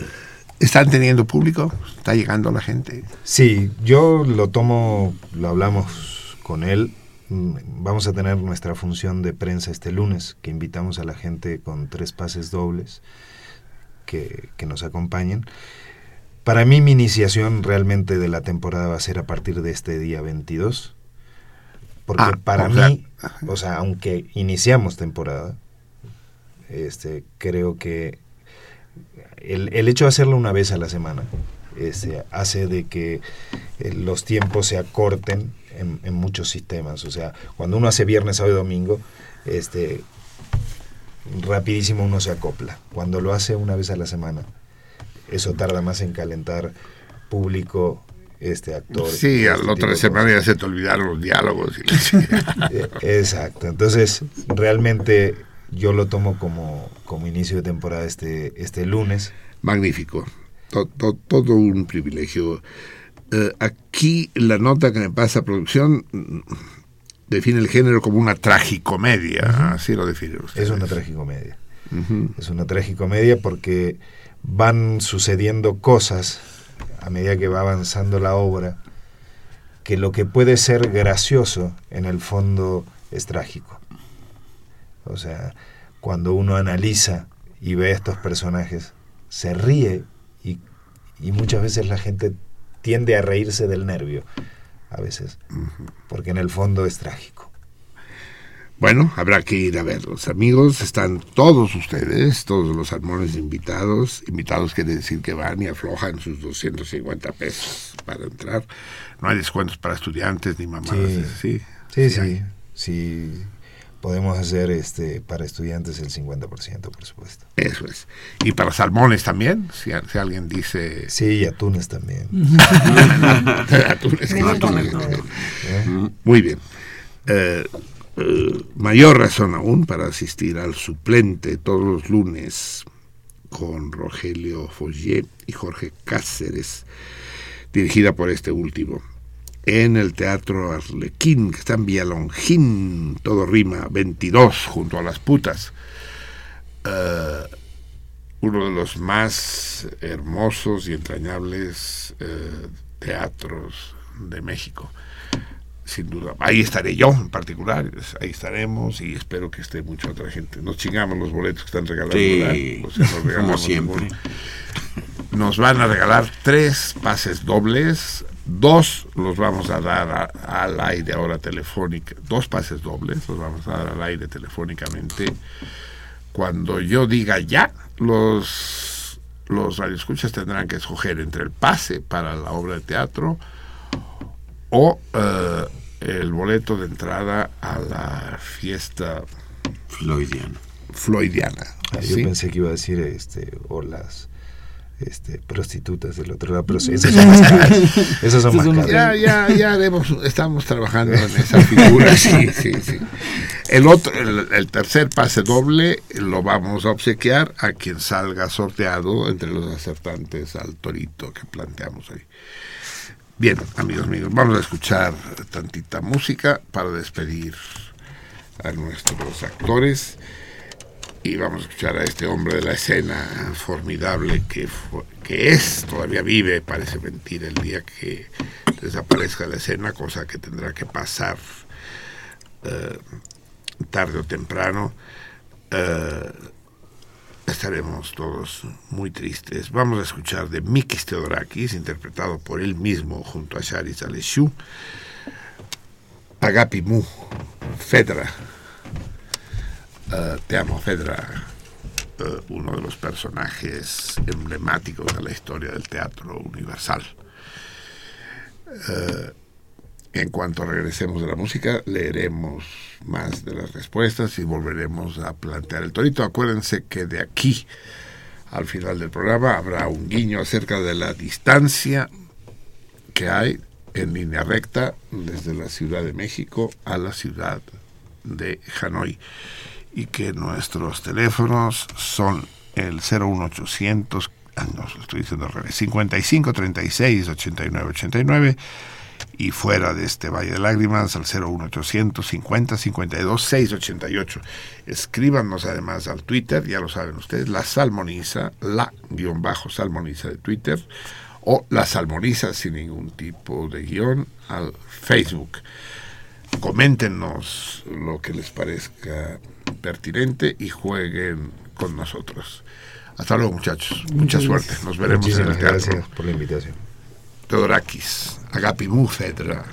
¿Están teniendo público? ¿Está llegando la gente? Sí, yo lo tomo, lo hablamos con él. Mm, Vamos a tener nuestra función de prensa este lunes, que invitamos a la gente con tres pases dobles que, que nos acompañen. Para mí mi iniciación realmente de la temporada va a ser a partir de este día 22. Porque Ah, para o sea- mí, o sea, aunque iniciamos temporada, este, creo que el, el hecho de hacerlo una vez a la semana este, hace de que eh, los tiempos se acorten en, en muchos sistemas. O sea, cuando uno hace viernes, sábado y domingo, este, rapidísimo uno se acopla. Cuando lo hace una vez a la semana, eso tarda más en calentar público, este actor. Sí, este a la tipo otra de semana ya se te olvidaron los diálogos. y Eh, Exacto. Entonces, realmente yo lo tomo como, como inicio de temporada este, este lunes. Magnífico. To- to- todo un privilegio. Eh, aquí la nota que me pasa a producción define el género como una tragicomedia. Así lo define usted. Es una tragicomedia. Ujú. Es una tragicomedia porque van sucediendo cosas a medida que va avanzando la obra que lo que puede ser gracioso en el fondo es trágico. O sea, cuando uno analiza y ve a estos personajes, se ríe y, y muchas veces la gente tiende a reírse del nervio, a veces, porque en el fondo es trágico. Bueno, habrá que ir a verlos. Amigos, están todos ustedes, todos los salmones invitados. Invitados quiere decir que van y aflojan sus 250 pesos para entrar. No hay descuentos para estudiantes ni mamadas. Sí, Sí, sí, sí. hay. sí. Podemos hacer este para estudiantes el 50%, por supuesto. Eso es. Y para salmones también, si, si alguien dice... Sí, y atunes también. atunes, no atunes. ¿Eh? Muy bien. Eh, eh, mayor razón aún para asistir al suplente todos los lunes con Rogelio Fogier y Jorge Cáceres, dirigida por este último, en el Teatro Arlequín, que está en Villalongín, todo rima, 22, junto a las putas. Eh, uno de los más hermosos y entrañables eh, teatros de México sin duda. Ahí estaré yo en particular, ahí estaremos y espero que esté mucha otra gente. Nos chingamos los boletos que están regalando. Sí, ¿verdad? O sea, nos como siempre. Nos van a regalar tres pases dobles, dos los vamos a dar a- al aire ahora telefónica, dos pases dobles los vamos a dar al aire telefónicamente. Cuando yo diga ya, los, los radioescuchas tendrán que escoger entre el pase para la obra de teatro o eh, el boleto de entrada a la fiesta Floydiana. Floydiana. Ah, Yo ¿sí? pensé que iba a decir este o las este, prostitutas del otro lado, pero sí, esas son más caras. Esas son más caras. Ya, ya, ya haremos, estamos trabajando en esa figura, sí, sí, sí. El otro, el, el tercer pase doble lo vamos a obsequiar a quien salga sorteado entre los acertantes al torito que planteamos ahí. Bien, amigos míos, vamos a escuchar tantita música para despedir a nuestros actores y vamos a escuchar a este hombre de la escena formidable que, es, todavía vive, parece mentira el día que desaparezca de la escena, cosa que tendrá que pasar eh, tarde o temprano. Eh, estaremos todos muy tristes. Vamos a escuchar de Mikis Theodorakis, interpretado por él mismo junto a Sharis Aleshu, Agapi Mu, Fedra. Eh, te amo, Fedra, eh, uno de los personajes emblemáticos de la historia del teatro universal. Eh, en cuanto regresemos de la música, leeremos más de las respuestas y volveremos a plantear el torito. Acuérdense que de aquí al final del programa habrá un guiño acerca de la distancia que hay en línea recta desde la Ciudad de México a la ciudad de Hanoi y que nuestros teléfonos son el 01800 ah, no, estoy diciendo al revés, 55 36 89 89 y fuera de este Valle de Lágrimas al 01800 50 52 688. Escríbanos además al Twitter, ya lo saben ustedes, la salmoniza, la guion bajo salmoniza de Twitter o la salmoniza sin ningún tipo de guion al Facebook. Coméntenos lo que les parezca pertinente y jueguen con nosotros. Hasta luego muchachos, mucha suerte, nos veremos en el teatro. gracias por la invitación. Teodorakis, Agapimu Fedra.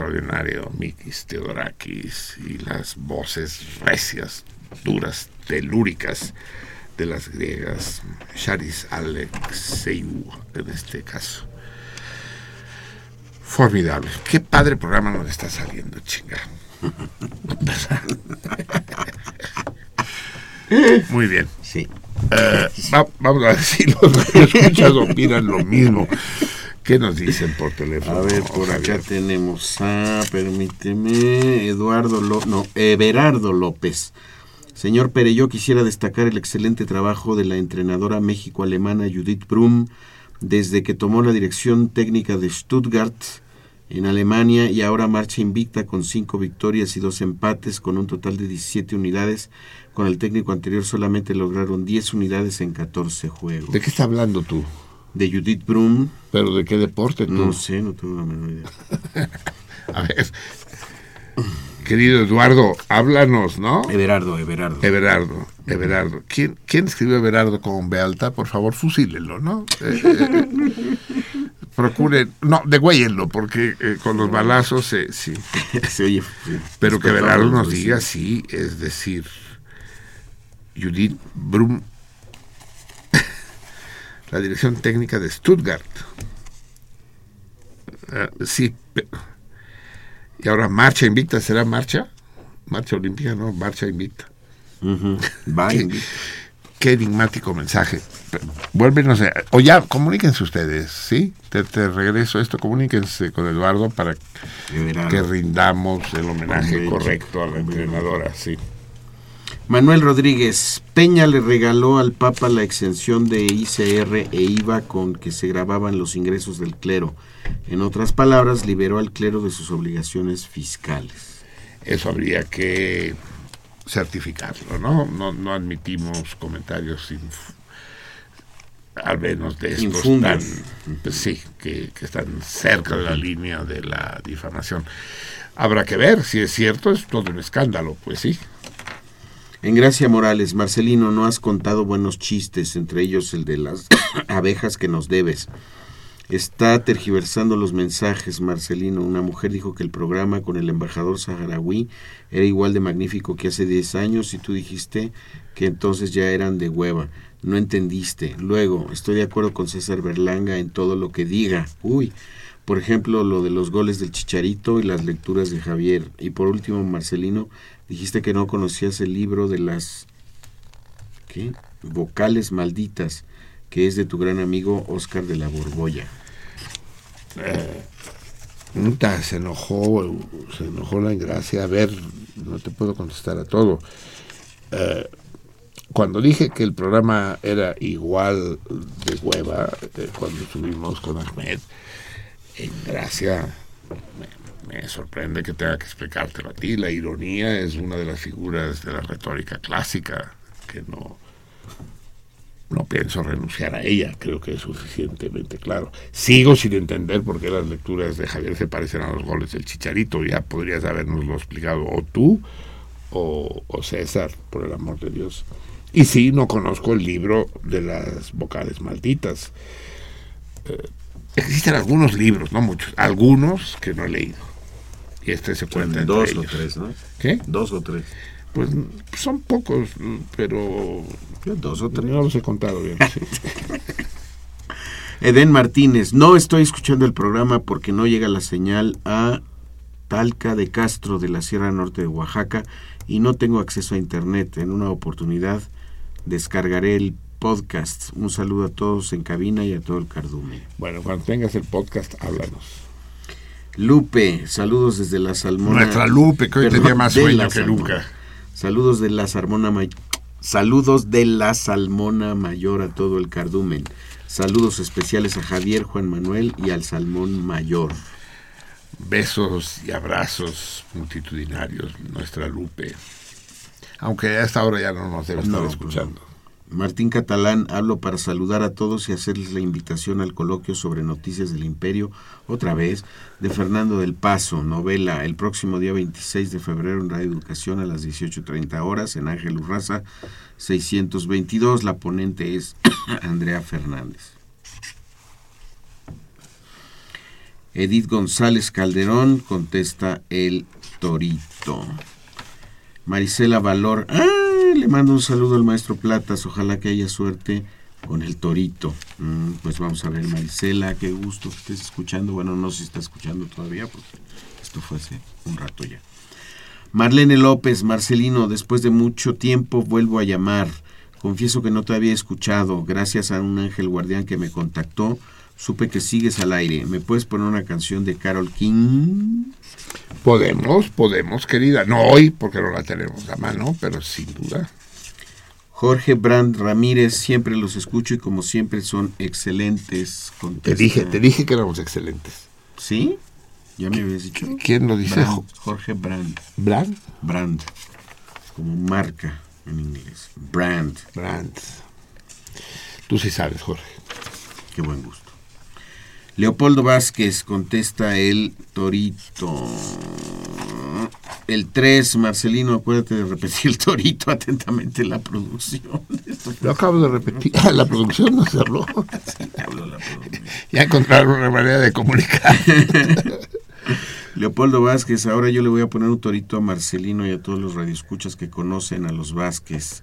Extraordinario Mikis Theodorakis y las voces recias, duras, telúricas de las griegas, Charis Alexeiou en este caso. Formidable. Qué padre programa nos está saliendo, chinga. Muy bien. Sí. Eh, va- vamos a ver si los escuchas opinan lo mismo. ¿Qué nos dicen por teléfono? A ver, por acá Javier? tenemos a, permíteme, Eduardo López, no, Everardo López. Señor Pere, yo quisiera destacar el excelente trabajo de la entrenadora México-alemana Judith Brum desde que tomó la dirección técnica de Stuttgart en Alemania y ahora marcha invicta con cinco victorias y dos empates con un total de 17 unidades. Con el técnico anterior solamente lograron 10 unidades en 14 juegos. ¿De qué está hablando tú? De Judith Brum. ¿Pero de qué deporte tú? No sé, no tengo la menor idea. A ver. Querido Eduardo, háblanos, ¿no? Everardo, Everardo. Everardo, Everardo. ¿Quién, quién escribió Everardo con B alta? Por favor, fusílenlo, ¿no? Eh, eh, procuren, no, degüéllenlo, porque eh, con los balazos se, sí. Se oye. Pero que Everardo nos diga sí, es decir, Judith Brum, la dirección técnica de Stuttgart. Ah, sí, y ahora marcha invicta, ¿será marcha? Marcha olímpica, no, marcha invicta. Va qué, invicta. qué enigmático mensaje. Vuélvenos a, o ya, comuníquense ustedes, ¿sí? Te, te regreso esto, comuníquense con Eduardo para que rindamos el homenaje correcto a la entrenadora, sí. Manuel Rodríguez, Peña le regaló al Papa la exención de ICR e IVA con que se grababan los ingresos del clero. En otras palabras, liberó al clero de sus obligaciones fiscales. Eso habría que certificarlo, ¿no? No, no admitimos comentarios al menos de estos tan, pues sí, que, que están cerca de la línea de la difamación. Habrá que ver si es cierto, es todo un escándalo, pues sí. En Gracia Morales, Marcelino, no has contado buenos chistes, entre ellos el de las abejas que nos debes. Está tergiversando los mensajes, Marcelino. Una mujer dijo que el programa con el embajador saharaui era igual de magnífico que hace 10 años y tú dijiste que entonces ya eran de hueva. No entendiste. Luego, estoy de acuerdo con César Berlanga en todo lo que diga. Uy, por ejemplo, lo de los goles del Chicharito y las lecturas de Javier. Y por último, Marcelino, dijiste que no conocías el libro de las vocales malditas, que es de tu gran amigo Oscar de la Borbolla. Eh, se enojó, se enojó la ingracia. A ver, no te puedo contestar a todo. Eh, cuando dije que el programa era igual de hueva, eh, cuando estuvimos con Ahmed, en gracia, me sorprende que tenga que explicártelo a ti. La ironía es una de las figuras de la retórica clásica que no, no pienso renunciar a ella, creo que es suficientemente claro. Sigo sin entender por qué las lecturas de Javier se parecen a los goles del Chicharito, ya podrías habernoslo explicado o tú o, César, por el amor de Dios. Y sí, no conozco el libro de las vocales malditas. Eh, existen algunos libros, no muchos, algunos que no he leído. Y este se cuenta entre dos o tres, ¿no? ¿Qué? Dos o tres. Pues son pocos, pero dos o tres. no los he contado bien. sí. Eden Martínez, no estoy escuchando el programa porque no llega la señal a Talca de Castro de la Sierra Norte de Oaxaca y no tengo acceso a internet. En una oportunidad descargaré el podcast. Un saludo a todos en cabina y a todo el cardumen. Bueno, cuando tengas el podcast, háblanos. Lupe, saludos desde la Salmona. Nuestra Lupe, que hoy tenía más sueño la que Salmona. nunca. Saludos de la Salmona May- Saludos de la Salmona Mayor a todo el cardumen. Saludos especiales a Javier, Juan Manuel y al Salmón Mayor. Besos y abrazos multitudinarios, nuestra Lupe. Aunque a esta hora ya no nos debe estar No, escuchando. Martín Catalán, hablo para saludar a todos y hacerles la invitación al coloquio sobre Noticias del Imperio, otra vez, de Fernando del Paso, novela, el próximo día 26 de febrero en Radio Educación a las 18.30 horas en Ángel Urraza 622. La ponente es Andrea Fernández. Edith González Calderón contesta el torito. Marisela Valor, ¡ah! Mando un saludo al maestro Platas, ojalá que haya suerte con el torito. Mm, pues vamos a ver, Marisela, qué gusto que estés escuchando. Bueno, no sé si está escuchando todavía, porque esto fue hace un rato ya. Marlene López, Marcelino, después de mucho tiempo vuelvo a llamar. Confieso que no te había escuchado. Gracias a un ángel guardián que me contactó, supe que sigues al aire. ¿Me puedes poner una canción de Carol King? Podemos, podemos, querida. No hoy, porque no la tenemos a mano, pero sin duda. Jorge Brand Ramírez, siempre los escucho y como siempre son excelentes. Te contesta. dije, te dije que éramos excelentes. ¿Sí? Ya me habías dicho. ¿Quién lo dice? Brand, Jorge Brand. ¿Brand? Brand. Como marca en inglés. Brand. Brand. Tú sí sabes, Jorge. Qué buen gusto. Leopoldo Vázquez contesta el torito. El 3, Marcelino, acuérdate de repetir el torito atentamente la producción. Lo acabo de repetir. La producción no. Sí, producción. Ya encontraron una manera de comunicar. Leopoldo Vázquez, ahora yo le voy a poner un torito a Marcelino y a todos los radioescuchas que conocen a los Vázquez,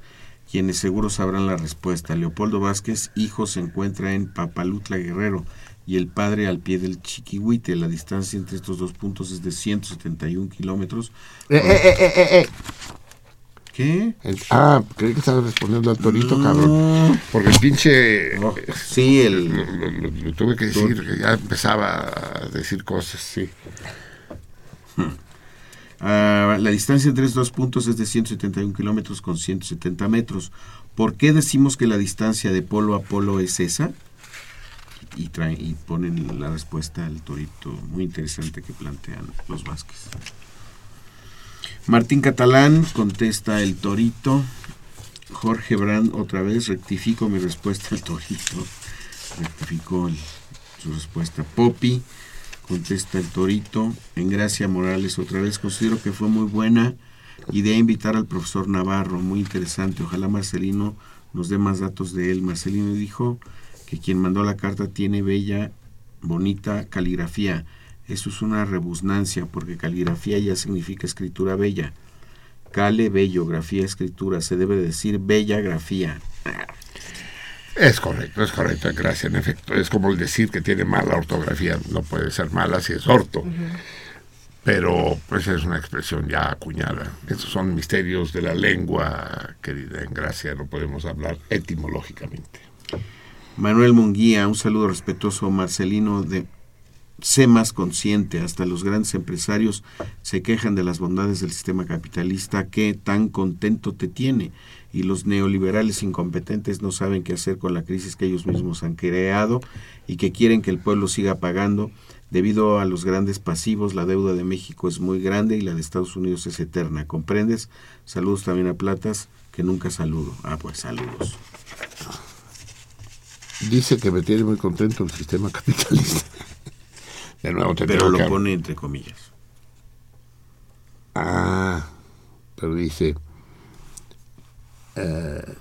quienes seguro sabrán la respuesta. Leopoldo Vázquez, hijo, se encuentra en Papalutla Guerrero y el padre al pie del Chiquihuite. La distancia entre estos dos puntos es de 171 kilómetros. Eh, eh, eh, eh, eh, eh. ¿Qué? El- ah, creí que estabas respondiendo al torito, No. cabrón. Porque el pinche. Sí, el. Lo, lo- lo tuve que decir, que ya empezaba a decir cosas, sí. Ah, la distancia entre estos dos puntos es de 171 kilómetros con 170 metros. ¿Por qué decimos que la distancia de polo a polo es esa? Y, traen, ponen la respuesta al torito muy interesante que plantean los Vázquez. Martín Catalán contesta el torito. Jorge Brand otra vez rectifico mi respuesta al torito. Rectificó su respuesta. Poppy contesta el torito. En Gracia Morales otra vez considero que fue muy buena idea invitar al profesor Navarro, muy interesante. Ojalá Marcelino nos dé más datos de él. Marcelino dijo que quien mandó la carta tiene bella, bonita caligrafía. Eso es una rebusnancia porque caligrafía ya significa escritura bella. Cale, bello, grafía, escritura. Se debe decir bella grafía. Es correcto, es correcto, gracias. En efecto, es como el decir que tiene mala ortografía. No puede ser mala si es orto. Pero pues es una expresión ya acuñada. Esos son misterios de la lengua, querida en gracia. No podemos hablar etimológicamente. Manuel Munguía, un saludo respetuoso. Marcelino de Sé más consciente, hasta los grandes empresarios se quejan de las bondades del sistema capitalista que tan contento te tiene y los neoliberales incompetentes no saben qué hacer con la crisis que ellos mismos han creado y que quieren que el pueblo siga pagando. Debido a los grandes pasivos, la deuda de México es muy grande y la de Estados Unidos es eterna. ¿Comprendes? Saludos también a Platas, que nunca saludo. Ah, pues saludos. Dice que me tiene muy contento el sistema capitalista. De nuevo te Pero lo que- pone entre comillas. Ah, pero dice, eh,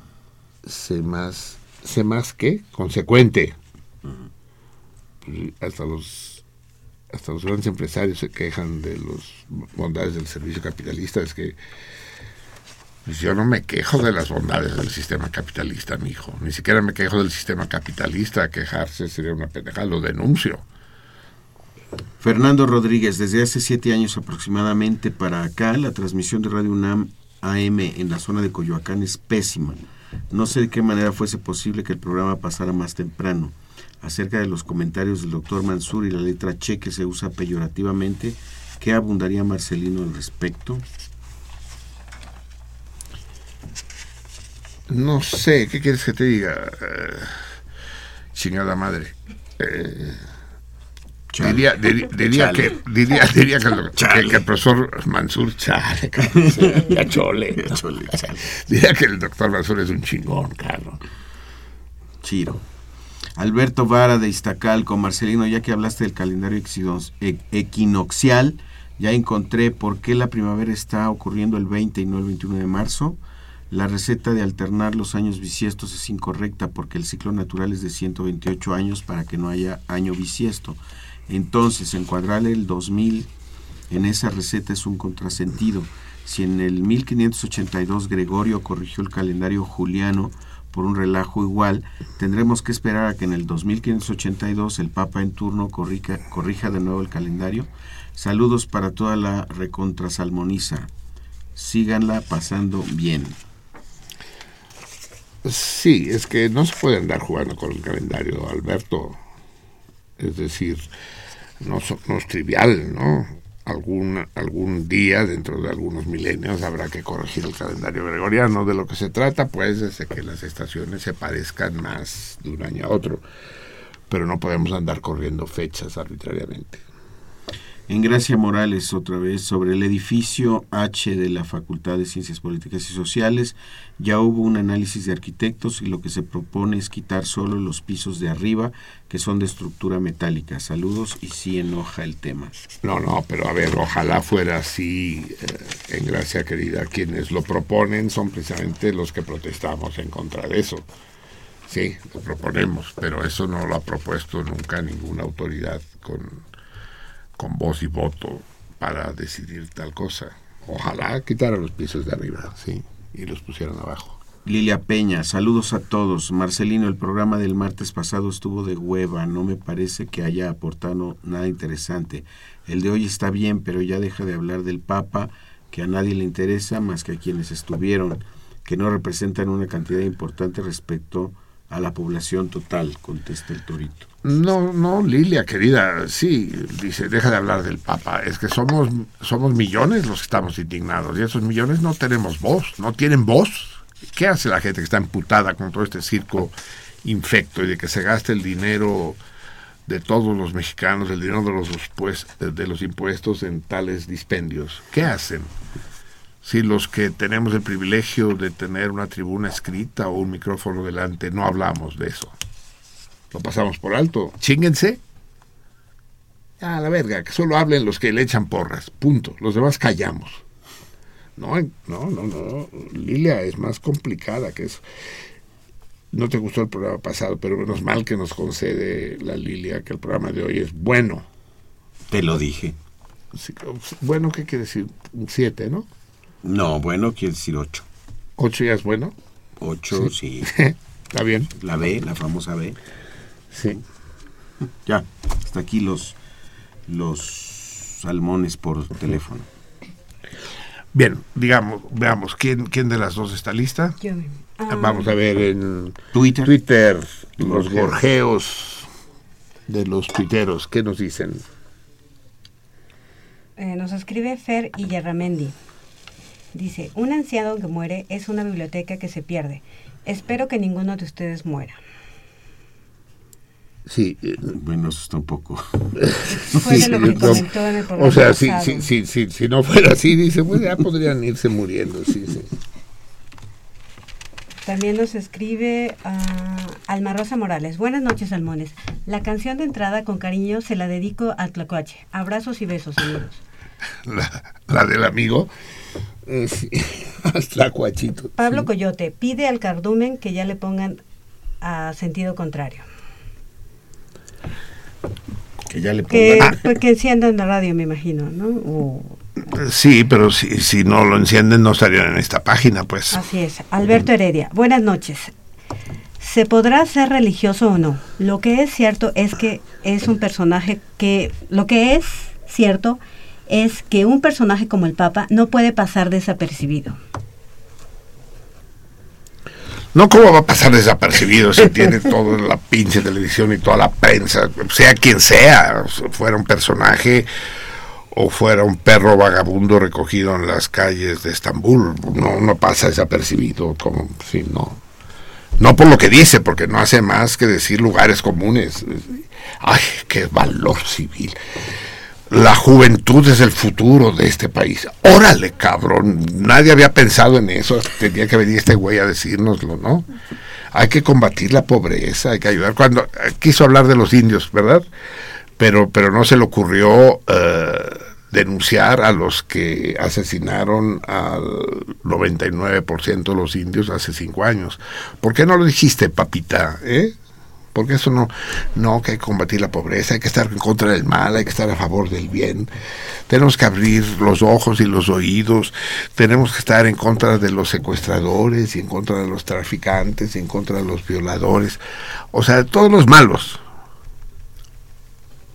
sé más, sé más que consecuente. Pues, hasta los hasta los grandes empresarios se quejan de las bondades del servicio capitalista. Es que pues, yo no me quejo de las bondades del sistema capitalista, mi hijo. Ni siquiera me quejo del sistema capitalista. Quejarse sería una pendejada. Lo denuncio. Fernando Rodríguez, desde hace siete años aproximadamente para acá, la transmisión de Radio UNAM AM en la zona de Coyoacán es pésima. No sé de qué manera fuese posible que el programa pasara más temprano. Acerca de los comentarios del doctor Mansur y la letra che que se usa peyorativamente, ¿qué abundaría Marcelino al respecto? No sé, ¿qué quieres que te diga? Eh, chingada madre. Eh, diría diría, diría que, diría, diría que, el, Chale. que- que el profesor Mansur, chale, ya chole. Ya chole, chale. Diría que el doctor Mansur es un chingón, cabrón. Chiro. Alberto Vara de Iztacalco, Marcelino, ya que hablaste del calendario exinos- e- equinoccial, ya encontré por qué la primavera está ocurriendo el 20 y no el 21 de marzo. La receta de alternar los años bisiestos es incorrecta porque el ciclo natural es de 128 años para que no haya año bisiesto. Entonces, encuadrar el 2000 en esa receta es un contrasentido. Si en el 1582 Gregorio corrigió el calendario juliano por un relajo igual, tendremos que esperar a que en el 2582 el Papa en turno corrija, corrija de nuevo el calendario. Saludos para toda la recontrasalmoniza. Síganla pasando bien. Sí, es que no se puede andar jugando con el calendario, Alberto. Es decir, no, no es trivial, ¿no? Algún, algún día, dentro de algunos milenios, habrá que corregir el calendario gregoriano. De lo que se trata, pues, es de que las estaciones se parezcan más de un año a otro. Pero no podemos andar corriendo fechas arbitrariamente. En Gracia Morales, otra vez, sobre el edificio H de la Facultad de Ciencias Políticas y Sociales, ya hubo un análisis de arquitectos y lo que se propone es quitar solo los pisos de arriba, que son de estructura metálica. Saludos y sí enoja el tema. No, no, pero a ver, ojalá fuera así, eh, en gracia querida. Quienes lo proponen son precisamente los que protestamos en contra de eso. Sí, lo proponemos, pero eso no lo ha propuesto nunca ninguna autoridad con, con voz y voto para decidir tal cosa. Ojalá quitaran los pisos de arriba, sí, y los pusieran abajo. Lilia Peña, saludos a todos. Marcelino, el programa del martes pasado estuvo de hueva, no me parece que haya aportado nada interesante. El de hoy está bien, pero ya deja de hablar del Papa, que a nadie le interesa más que a quienes estuvieron, que no representan una cantidad importante respecto a la población total, contesta el Torito. No, no, Lilia, querida, sí, dice, deja de hablar del Papa. Es que somos, somos millones los que estamos indignados y esos millones no tenemos voz, no tienen voz. ¿Qué hace la gente que está emputada con todo este circo infecto y de que se gaste el dinero de todos los mexicanos, el dinero de los, pues, de los impuestos en tales dispendios? ¿Qué hacen? Si los que tenemos el privilegio de tener una tribuna escrita o un micrófono delante no hablamos de eso lo pasamos por alto. Chinguense. A la verga, que solo hablen los que le echan porras. Punto. Los demás callamos. No, no, no, no. Lilia es más complicada que eso. No te gustó el programa pasado, pero menos mal que nos concede la Lilia que el programa de hoy es bueno. Te lo dije. Sí, bueno, ¿qué quiere decir? Un 7, ¿no? No, bueno quiere decir 8. ¿8 ya es bueno? 8, sí. Está bien. La B, la famosa B. Sí. Ya, hasta aquí los, los salmones por teléfono. Bien, digamos, veamos, ¿quién, quién de las dos está lista? Yo. Ah, Vamos a ver en Twitter, Twitter los Gorjeos. de los tuiteros. ¿Qué nos dicen? Eh, nos escribe Fer Illarramendi. Dice, un anciano que muere es una biblioteca que se pierde. Espero que ninguno de ustedes muera. Sí. eh, Bueno, eso está un poco. Fue de lo que no, comentó en el programa o sea, si, si, si, si, si no fuera así, dice, pues ya podrían irse muriendo. Sí, sí. También nos escribe ah, Alma Rosa Morales. Buenas noches, Salmones. La canción de entrada con cariño se la dedico al Tlacuache. Abrazos y besos, amigos. La, la del amigo. eh, sí, hasta cuachito. Pablo Coyote pide al cardumen que ya le pongan a sentido contrario. Que ya le pongan. pues, que enciendan la radio, me imagino, ¿no? O- Sí, pero si, si no lo encienden no estarían en esta página, pues. así es. Alberto Heredia, buenas noches. ¿Se podrá ser religioso o no? Lo que es cierto es que es un personaje que... Lo que es cierto es que un personaje como el Papa no puede pasar desapercibido. No, ¿cómo va a pasar desapercibido si tiene toda la pinche televisión y toda la prensa, sea quien sea, fuera un personaje o fuera un perro vagabundo recogido en las calles de Estambul? No, no pasa desapercibido, como, sí, no. No por lo que dice, porque no hace más que decir lugares comunes. Ay, qué valor civil. La juventud es el futuro de este país. Órale, cabrón. Nadie había pensado en eso. Tenía que venir este güey a decírnoslo, ¿no? Hay que combatir la pobreza, hay que ayudar. Cuando eh, quiso hablar de los indios, ¿verdad? Pero, pero no se le ocurrió eh, denunciar a los que asesinaron al 99% de los indios hace cinco años. ¿Por qué no lo dijiste, papita? ¿Eh? Porque eso no, no, que hay que combatir la pobreza, hay que estar en contra del mal, hay que estar a favor del bien. Tenemos que abrir los ojos y los oídos, tenemos que estar en contra de los secuestradores y en contra de los traficantes y en contra de los violadores, o sea, todos los malos.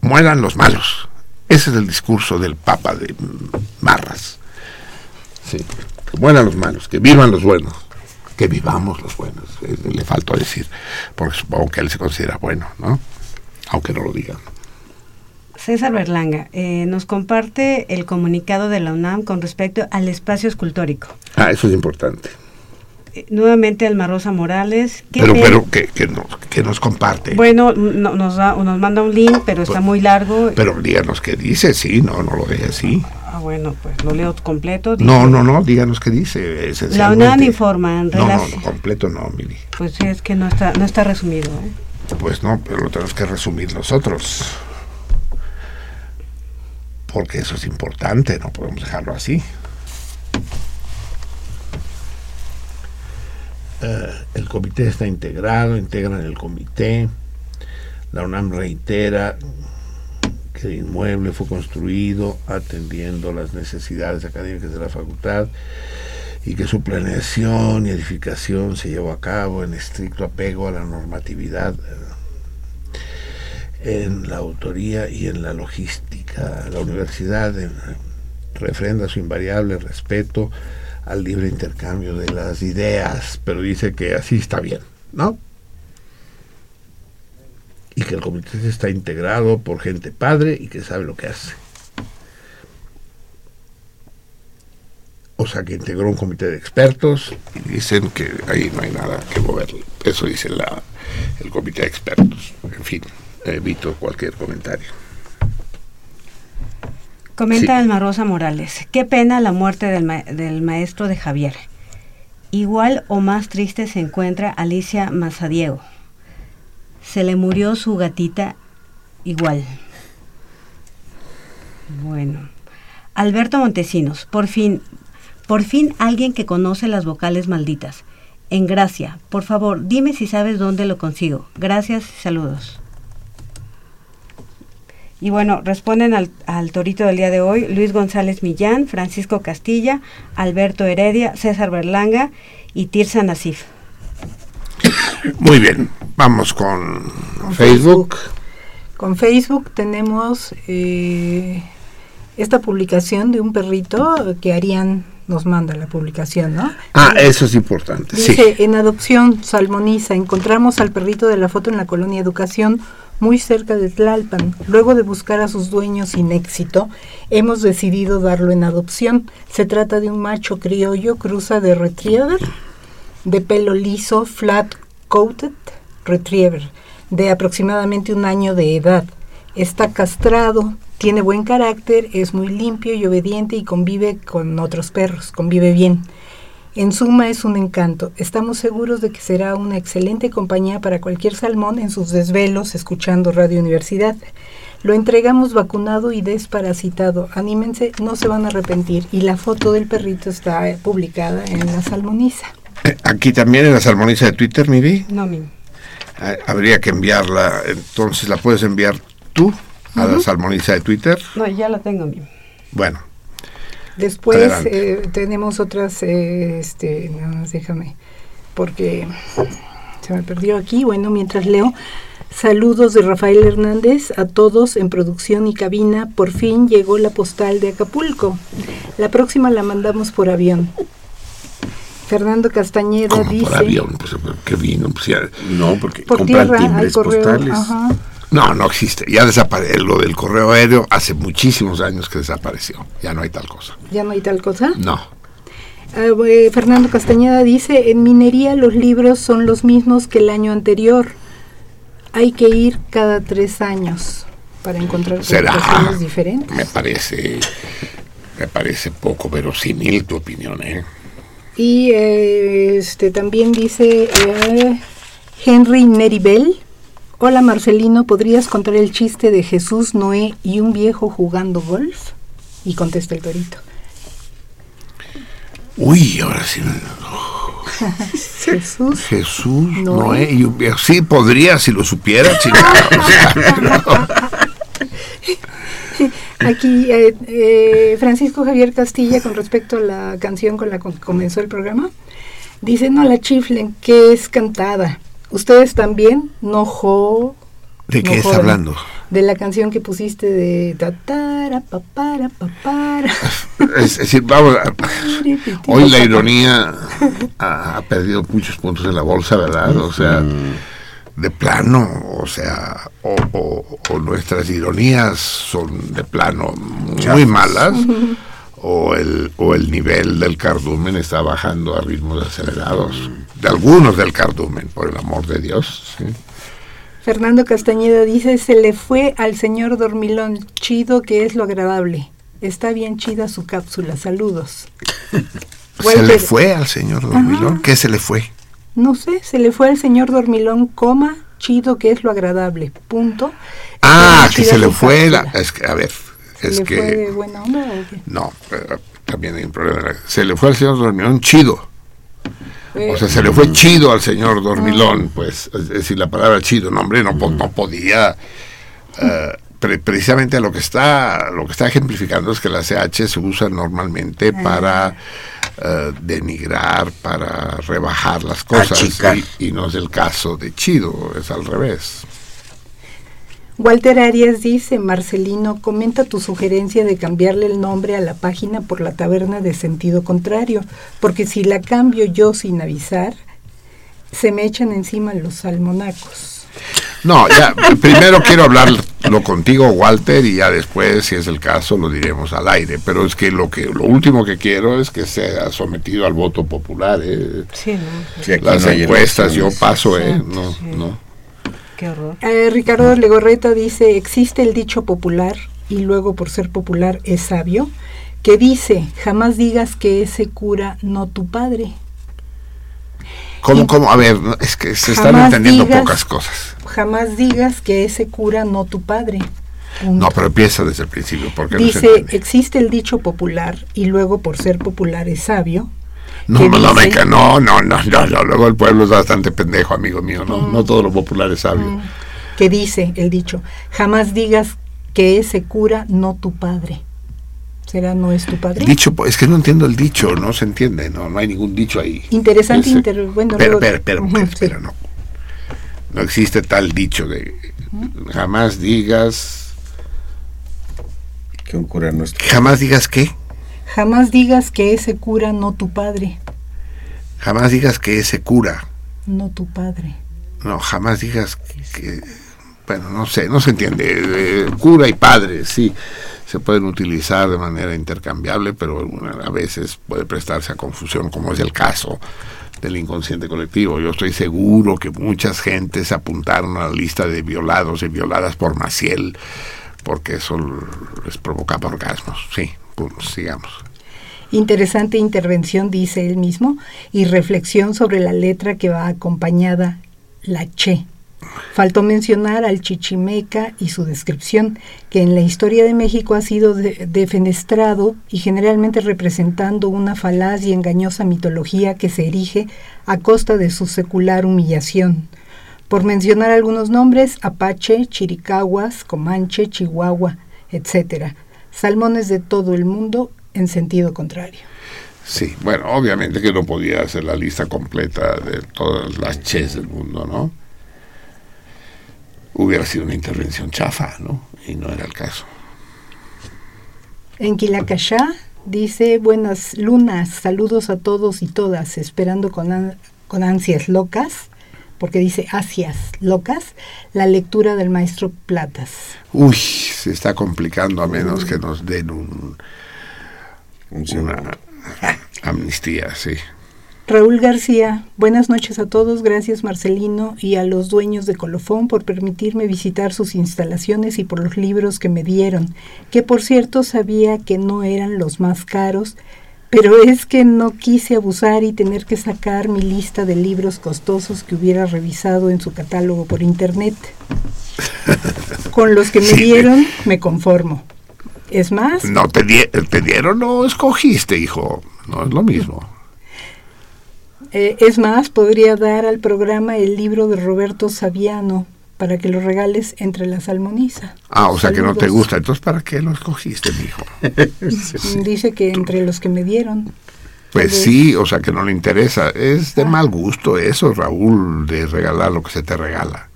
Mueran los malos. Ese es el discurso del Papa de Marras. Sí, que mueran los malos, que vivan los buenos que vivamos los buenos. Le faltó decir, porque supongo que él se considera bueno, ¿no? Aunque no lo diga. César Berlanga eh, nos comparte el comunicado de la UNAM con respecto al espacio escultórico. Ah, eso es importante. Eh, nuevamente Alma Rosa Morales. ¿qué Pero, pe- pero que, que, nos, que nos comparte. Bueno, no- nos, da- nos manda un link, pero está Pues- muy largo. Pero díganos qué dice, sí, no, no lo deje así. Ah, bueno, pues lo leo completo. No, Dice, no, no, díganos qué dice. La. UNAM informa en No, no, relación... no, completo no, Mili. Pues es que no está, no está resumido. ¿eh? Pues no, pero lo tenemos que resumir nosotros. Porque eso es importante, no podemos dejarlo así. Eh, el comité está integrado, integran el comité. La UNAM reitera que el inmueble fue construido atendiendo las necesidades académicas de la facultad y que su planeación y edificación se llevó a cabo en estricto apego a la normatividad eh, en la autoría y en la logística. La universidad eh, refrenda su invariable respeto al libre intercambio de las ideas, pero dice que así está bien, ¿no? Y que el comité está integrado por gente padre y que sabe lo que hace. O sea, que integró un comité de expertos y dicen que ahí no hay nada que mover. Eso dice la, el comité de expertos. En fin, evito cualquier comentario. Comenta Sí. Alma Rosa Morales. Qué pena la muerte del, ma- del maestro de Javier. Igual o más triste se encuentra Alicia Mazadiego. Se le murió su gatita igual. Bueno. Alberto Montesinos. Por fin, por fin alguien que conoce las vocales malditas. En gracia. Por favor, dime si sabes dónde lo consigo. Gracias y saludos. Y bueno, responden al, al torito del día de hoy Luis González Millán, Francisco Castilla, Alberto Heredia, César Berlanga y Tirsa Nasif. Muy bien, vamos con, Con Facebook. Con Facebook tenemos eh, esta publicación de un perrito que Arián nos manda la publicación, ¿no? Ah, eso es importante, sí. Dice, en adopción, Salmoniza, encontramos al perrito de la foto en la colonia Educación, muy cerca de Tlalpan. Luego de buscar a sus dueños sin éxito, hemos decidido darlo en adopción. Se trata de un macho criollo, cruza de retriever, de pelo liso, flat coated retriever, de aproximadamente un año de edad. Está castrado, tiene buen carácter, es muy limpio y obediente y convive con otros perros, convive bien. En suma es un encanto. Estamos seguros de que será una excelente compañía para cualquier salmón en sus desvelos escuchando Radio Universidad. Lo entregamos vacunado y desparasitado. Anímense, no se van a arrepentir. Y la foto del perrito está eh, publicada en la salmoniza. Eh, Aquí también en la salmoniza de Twitter, Miri. No, mi. Ah, Habría que enviarla, entonces la puedes enviar tú a la salmoniza de Twitter. No, ya la tengo, mi. Bueno, Después eh, tenemos otras, eh, este, nada más déjame, porque se me perdió aquí. Bueno, mientras leo, saludos de Rafael Hernández a todos en producción y cabina. Por fin llegó la postal de Acapulco. La próxima la mandamos por avión. Fernando Castañeda dice... por avión, pues, ¿qué vino? Pues ya- no, porque Por tierra, hay correo, ajá. No, no existe. Ya desapareció. Lo del correo aéreo hace muchísimos años que desapareció. Ya no hay tal cosa. ¿Ya no hay tal cosa? No. Ah, eh, Fernando Castañeda dice, en minería los libros son los mismos que el año anterior. Hay que ir cada tres años para encontrar Será. publicaciones diferentes. Me parece, me parece poco verosímil tu opinión, ¿eh? Y eh, este también dice eh, Henry Neribel. Hola Marcelino, ¿podrías contar el chiste de Jesús, Noé y un viejo jugando golf? Y contesta el torito. Uy, ahora sí. me- Jesús. Jesús, Noé. Noé. y un viejo. Sí, podría si lo supiera, Aquí, eh, eh, Francisco Javier Castilla, con respecto a la canción con la que comenzó el programa, dice, no la chiflen, que es cantada. Ustedes también, no jo... ¿De qué no está hablando? De la canción que pusiste de... tatara, papara, papara. Es, es decir, vamos, a- hoy la ironía ha, ha perdido muchos puntos en la bolsa, ¿verdad? O sea, de plano, o sea, o, o- o nuestras ironías son de plano muy malas, o el, o el nivel del cardumen está bajando a ritmos acelerados. De algunos del cardumen, por el amor de Dios. ¿sí? Fernando Castañeda dice, se le fue al señor Dormilón, chido que es lo agradable. Está bien chida su cápsula, saludos. Se le fue al señor Dormilón. ¿Qué se le fue? No sé, se le fue al señor Dormilón, coma, chido que es lo agradable, punto. Ah, que se le fue la... Es que, a ver, ¿Se es le que... fue de buena onda o qué? No, pero también hay un problema. Se le fue al señor Dormilón chido. Eh, O sea, se le fue chido al señor Dormilón, pues, es decir, la palabra chido, no, hombre, no, no podía. eh, pre- precisamente lo que está lo que está ejemplificando es que la CH se usa normalmente para eh, denigrar, para rebajar las cosas. Y no es el caso de chido, es al revés. Walter Arias dice, Marcelino, comenta tu sugerencia de cambiarle el nombre a la página por la taberna de sentido contrario, porque si la cambio yo sin avisar, se me echan encima los salmonacos. No, ya, primero quiero hablarlo contigo, Walter, y ya después, si es el caso, lo diremos al aire. Pero es que lo que lo último que quiero es que sea sometido al voto popular. ¿eh? Sí, no. Sí, Las no encuestas, yo paso, ¿eh? Exacto, No, sí. no. Qué horror. Eh, Ricardo Legorreta dice, existe el dicho popular, y luego por ser popular es sabio, que dice, jamás digas que ese cura no tu padre. ¿Cómo, cómo? A ver, no, es que se están entendiendo digas- pocas cosas. Jamás digas que ese cura no tu padre. No, pero empieza desde el principio, porque Dice, existe el dicho popular y luego por ser popular es sabio. No, no, no, no, no, no, no, no, luego el pueblo es bastante pendejo, amigo mío, no, Mm. no todo lo popular es sabio. que dice el dicho, jamás digas que ese cura no tu padre. ¿Será no es tu padre? Dicho, pues, es que no entiendo el dicho, no se entiende, no, no hay ningún dicho ahí. Interesante inter... Bueno, espera, Ujú, mujer, sí. espera, no. No existe tal dicho de jamás digas, Que un cura no es jamás digas qué, Jamás digas que ese cura no tu padre, jamás digas que ese cura, no tu padre. no, jamás digas que, bueno, no sé, no se entiende. Eh, cura y padre, sí, se pueden utilizar de manera intercambiable, pero a veces puede prestarse a confusión, como es el caso del inconsciente colectivo. Yo estoy seguro que muchas gentes apuntaron a la lista de violados y violadas por Maciel, porque eso les provocaba orgasmos. Sí, sigamos. Interesante intervención, dice él mismo, y reflexión sobre la letra que va acompañada, la che. Faltó mencionar al chichimeca y su descripción, que en la historia de México ha sido de- defenestrado y generalmente representando una falaz y engañosa mitología que se erige a costa de su secular humillación. Por mencionar algunos nombres, Apache, Chiricahuas, Comanche, Chihuahua, etc. Salmones de todo el mundo en sentido contrario. Sí, bueno, obviamente que no podía hacer la lista completa de todas las ches del mundo, ¿no? Hubiera sido una intervención chafa, ¿no? Y no era el caso. En Quilacachá dice buenas lunas, saludos a todos y todas, esperando con, an- con ansias locas, porque dice ansias locas, la lectura del maestro Platas. Uy, se está complicando a menos que nos den un, una amnistía, sí. Raúl García, buenas noches a todos, gracias Marcelino y a los dueños de Colofón por permitirme visitar sus instalaciones y por los libros que me dieron, que por cierto sabía que no eran los más caros, pero es que no quise abusar y tener que sacar mi lista de libros costosos que hubiera revisado en su catálogo por internet. Con los que me dieron me conformo. Es más, No te, di- te dieron, no escogiste, hijo. No es lo mismo. Eh, es más, podría dar al programa el libro de Roberto Saviano para que lo regales entre la salmoniza. Ah, o sea que no te gusta. Entonces, ¿para qué lo escogiste, mijo? Dice que entre los que me dieron. Pues sí, o sea que no le interesa. Es de mal gusto eso, Raúl, de regalar lo que se te regala.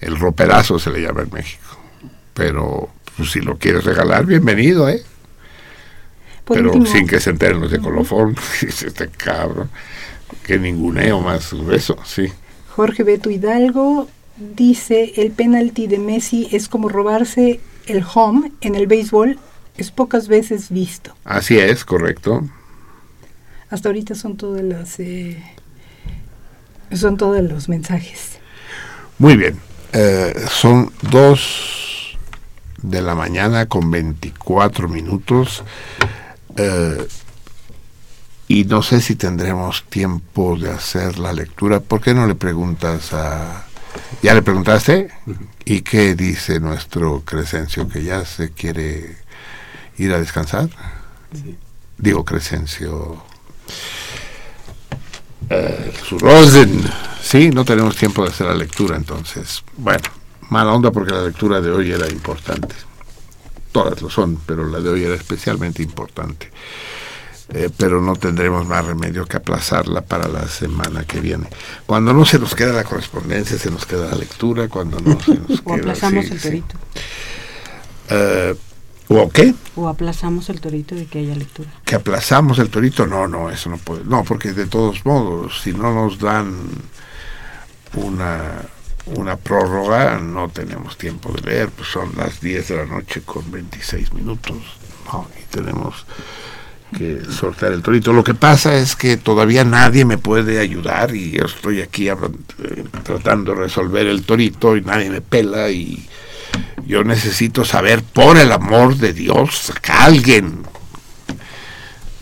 El roperazo se le llama en México. Pero pues, si lo quieres regalar, bienvenido, ¿eh? Por Pero último- sin que se enteren los de colofón. Dice este cabrón. Que ninguneo más grueso, sí. Jorge Beto Hidalgo dice, el penalti de Messi es como robarse el home en el béisbol, es pocas veces visto. Así es, correcto. Hasta ahorita son todas las... eh, son todos los mensajes. Muy bien. Eh, son dos de la mañana con 24 minutos. Eh, y no sé si tendremos tiempo de hacer la lectura. ¿Por qué no le preguntas a... ¿Ya le preguntaste? ¿Y qué dice nuestro Crescencio? ¿Que ya se quiere ir a descansar? Digo Crescencio. Eh, su Rosen. Sí, no tenemos tiempo de hacer la lectura entonces. Bueno, mala onda porque la lectura de hoy era importante. Todas lo son, pero la de hoy era especialmente importante. Eh, pero no tendremos más remedio que aplazarla para la semana que viene. Cuando no se nos queda la correspondencia, se nos queda la lectura. Cuando no se nos O queda. aplazamos sí, el sí. torito. Eh, ¿O qué? O aplazamos el torito de que haya lectura. que aplazamos el torito, no, no, eso no puede, no, porque de todos modos, si no nos dan una, una prórroga, no tenemos tiempo de leer, pues son las 10 de la noche con 26 minutos, ¿no? y tenemos que soltar el torito. Lo que pasa es que todavía nadie me puede ayudar y yo estoy aquí eh, tratando de resolver el torito y nadie me pela y yo necesito saber, por el amor de Dios, que alguien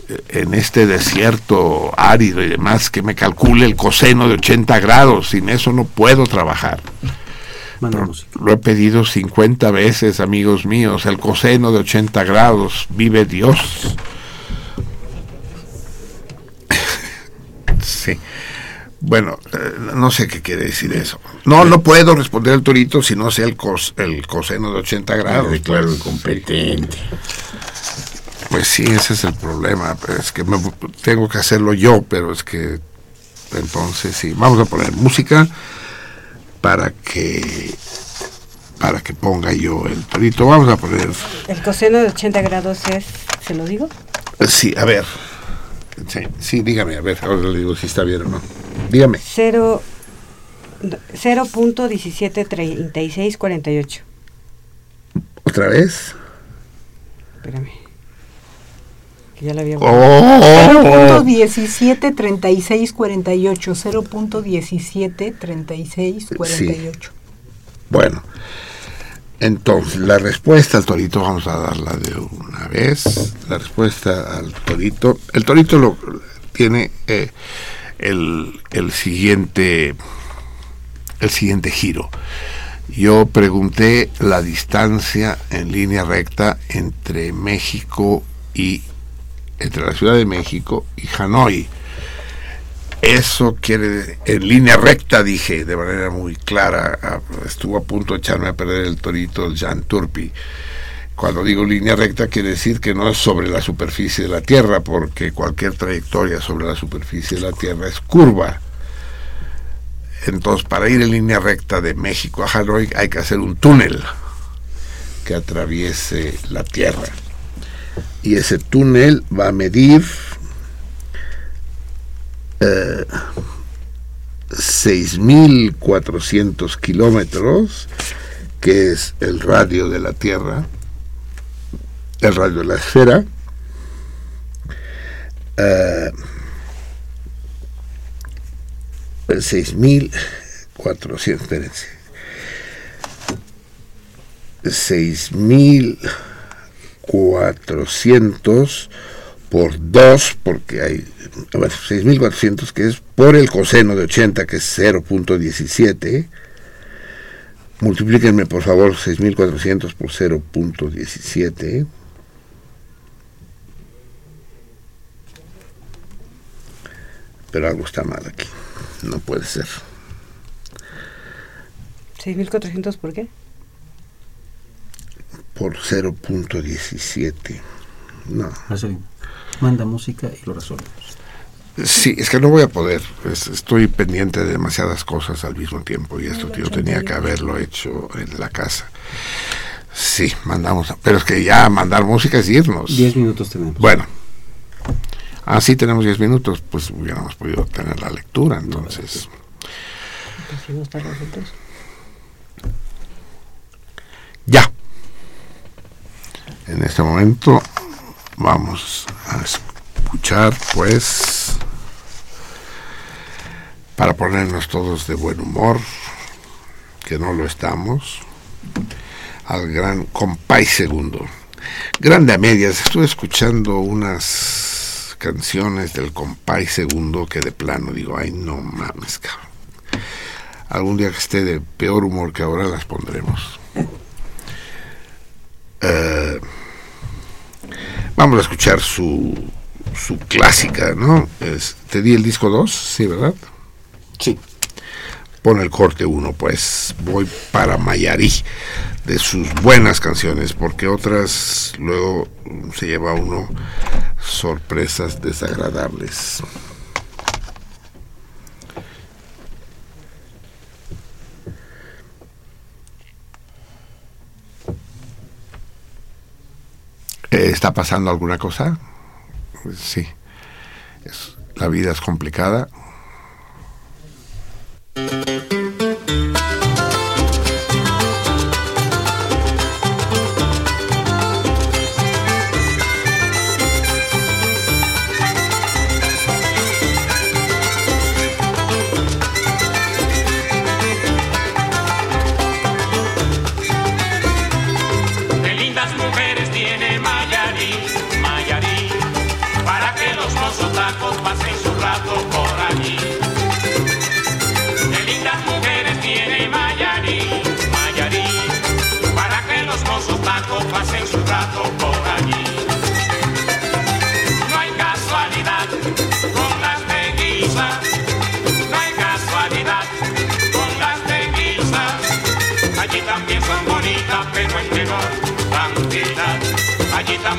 eh, en este desierto árido y demás que me calcule el coseno de 80 grados. Sin eso no puedo trabajar. Lo, lo he pedido 50 veces, amigos míos. El coseno de 80 grados. Vive Dios. Sí. Bueno, eh, no sé qué quiere decir eso. No, no puedo responder al torito si no sé el, cos, el coseno de 80 grados. declaro pues. incompetente. Pues sí, ese es el problema. Es que me- tengo que hacerlo yo, pero es que entonces sí. Vamos a poner música para que para que ponga yo el torito. Vamos a poner El coseno de 80 grados es, ¿se lo digo? sí, a ver. Sí, sí, dígame, a ver, ahora le digo si está bien o no. Dígame. Cero- 0.173648. ¿Otra vez? Espérame. Que ya la había Oh. 0.17, 36, 48. 0.17, 36, 48. Bueno, entonces la respuesta al torito vamos a darla de una vez. La respuesta al torito, el torito lo tiene eh, el, el siguiente el siguiente giro. Yo pregunté la distancia en línea recta entre México y entre la Ciudad de México y Hanoi. Eso quiere, en línea recta dije, de manera muy clara, estuvo a punto de echarme a perder el torito el Jan Turpi. Cuando digo línea recta quiere decir que no es sobre la superficie de la Tierra, porque cualquier trayectoria sobre la superficie de la Tierra es curva. Entonces, para ir en línea recta de México a Hanoi hay que hacer un túnel que atraviese la Tierra. Y ese túnel va a medir eh, 6.400 kilómetros, que es el radio de la Tierra, el radio de la esfera. Eh, 6.400, espérense. 6.400 por 2, porque hay bueno, 6.400, que es por el coseno de 80, que es 0.17. Multiplíquenme, por favor, 6.400 por 0.17. pero algo está mal aquí. No puede ser. 6.400, ¿por qué? Por 0.17. No. Marcelín, manda música y lo resolvemos. Sí, es que no voy a poder. Es- estoy pendiente de demasiadas cosas al mismo tiempo y esto yo tenía que haberlo hecho en la casa. Sí, mandamos. Pero es que ya mandar música es irnos. Diez minutos tenemos. Bueno. Ah, sí, tenemos 10 minutos. Pues hubiéramos podido tener la lectura, entonces. Ya. En este momento vamos a escuchar, pues, para ponernos todos de buen humor, que no lo estamos, al gran Compay Segundo. Grande a medias, estuve escuchando unas canciones del Compay Segundo que de plano digo, ay no mames, cabrón. Algún día que esté de peor humor que ahora las pondremos. Eh, vamos a escuchar su, su clásica, ¿no? Es- te di el disco 2, sí, ¿verdad? Sí. Pon el corte 1, pues voy para Mayarí, de sus buenas canciones, porque otras luego se lleva uno sorpresas desagradables. ¿Está pasando alguna cosa? Sí. La vida es complicada.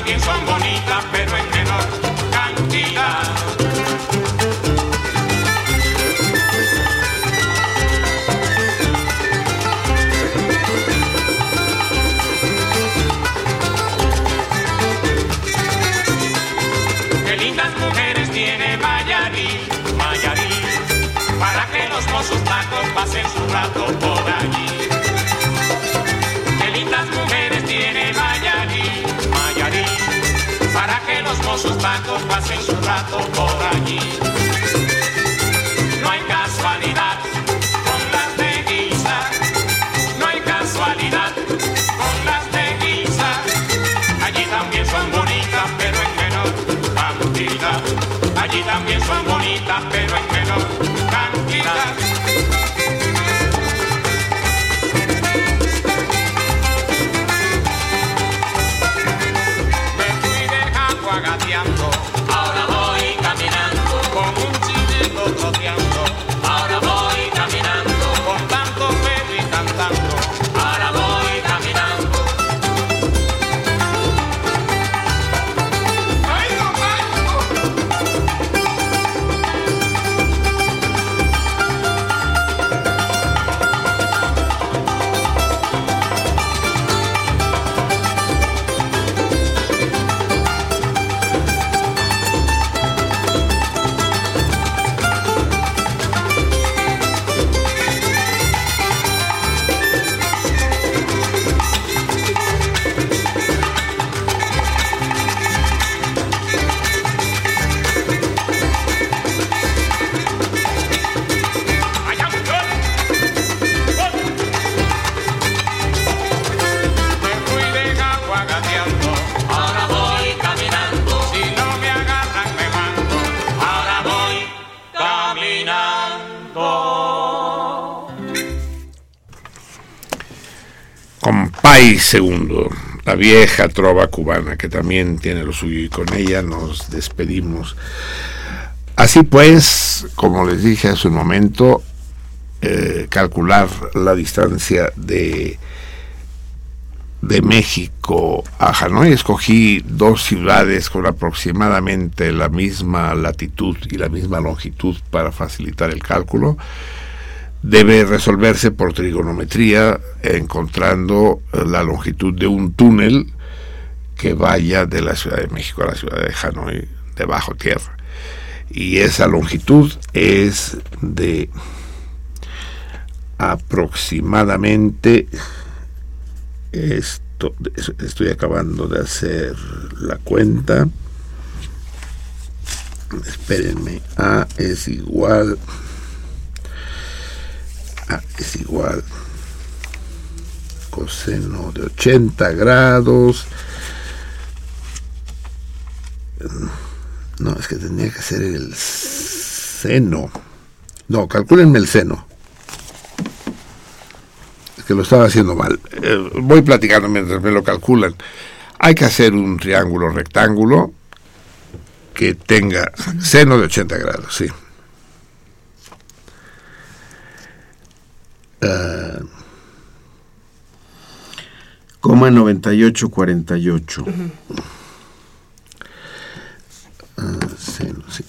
Allí también tacos pasen su rato por allí. Compay Segundo, la vieja trova cubana que también tiene lo suyo y con ella nos despedimos. Así pues, como les dije hace un momento, eh, calcular la distancia de, de México a Hanoi, escogí dos ciudades con aproximadamente la misma latitud y la misma longitud para facilitar el cálculo. Debe resolverse por trigonometría, encontrando eh, la longitud de un túnel que vaya de la Ciudad de México a la ciudad de Hanoi de bajo tierra. Y esa longitud es de aproximadamente esto estoy acabando de hacer la cuenta espérenme a es igual a es igual coseno de 80 grados no es que tenía que ser el seno no calculenme el seno que lo estaba haciendo mal. Eh, voy platicando mientras me lo calculan. Hay que hacer un triángulo rectángulo que tenga seno de 80 grados, sí. Uh, coma 9848. Uh -huh. uh, seno, sí.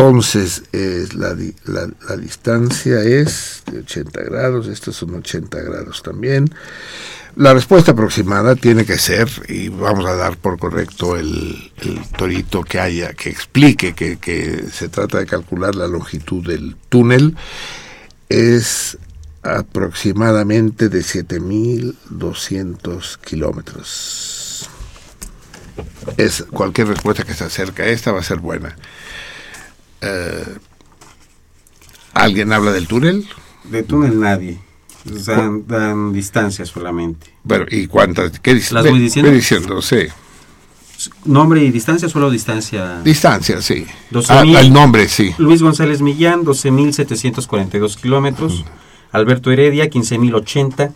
Entonces, es la, la, la, distancia es de 80 grados, estos son 80 grados también. La respuesta aproximada tiene que ser, y vamos a dar por correcto el, el torito que haya, que explique que, que, se trata de calcular la longitud del túnel, es aproximadamente de 7.200 kilómetros. Es cualquier respuesta que se acerque a esta va a ser buena. Uh, ¿Alguien habla del túnel? De túnel nadie. Dan, dan distancia solamente. Bueno, ¿y cuántas? ¿Qué dice? Las voy diciendo. Diciendo, sí. Nombre y distancia, solo distancia. Distancia, sí. 12, ah, el nombre, sí. Luis González Millán, 12.742 kilómetros. Alberto Heredia, 15.080.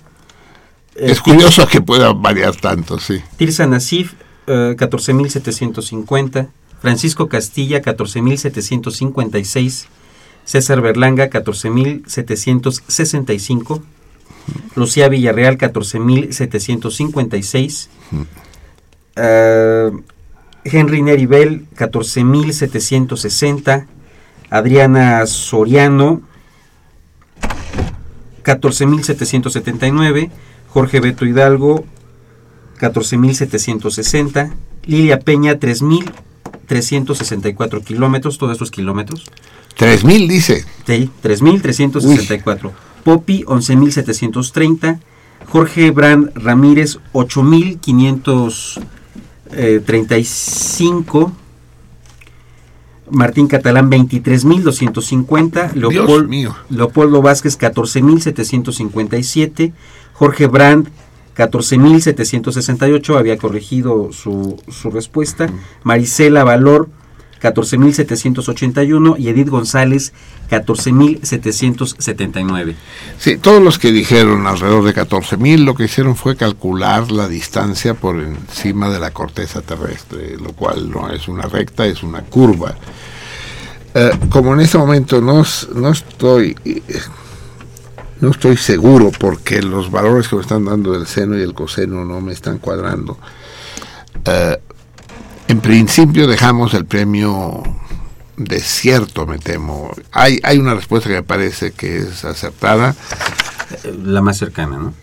Es curioso que pueda variar tanto, sí. Tirsa Nasif, uh, 14.750. Francisco Castilla, 14.756. César Berlanga, 14.765. Lucía Villarreal, 14.756. Uh, Henry Neribel, 14.760. Adriana Soriano, 14.779. Jorge Beto Hidalgo, 14.760. Lilia Peña, 3.364 kilómetros, todos estos kilómetros. 3.000 dice. Sí, 3.364. Popi, 11.730. Jorge Brand Ramírez, 8.535. Martín Catalán, 23.250. Leopold, Leopoldo Vázquez, 14.757. Jorge Brand, 14.768. Había corregido su, su respuesta. Marisela Valor, 14.781 y Edith González 14.779. Sí, todos los que dijeron alrededor de 14.000 lo que hicieron fue calcular la distancia por encima de la corteza terrestre, lo cual no es una recta, es una curva. Eh, como en este momento no, no estoy... No estoy seguro porque los valores que me están dando del seno y el coseno no me están cuadrando. Uh, en principio dejamos el premio desierto, me temo. Hay, hay una respuesta que me parece que es acertada. La más cercana, ¿no?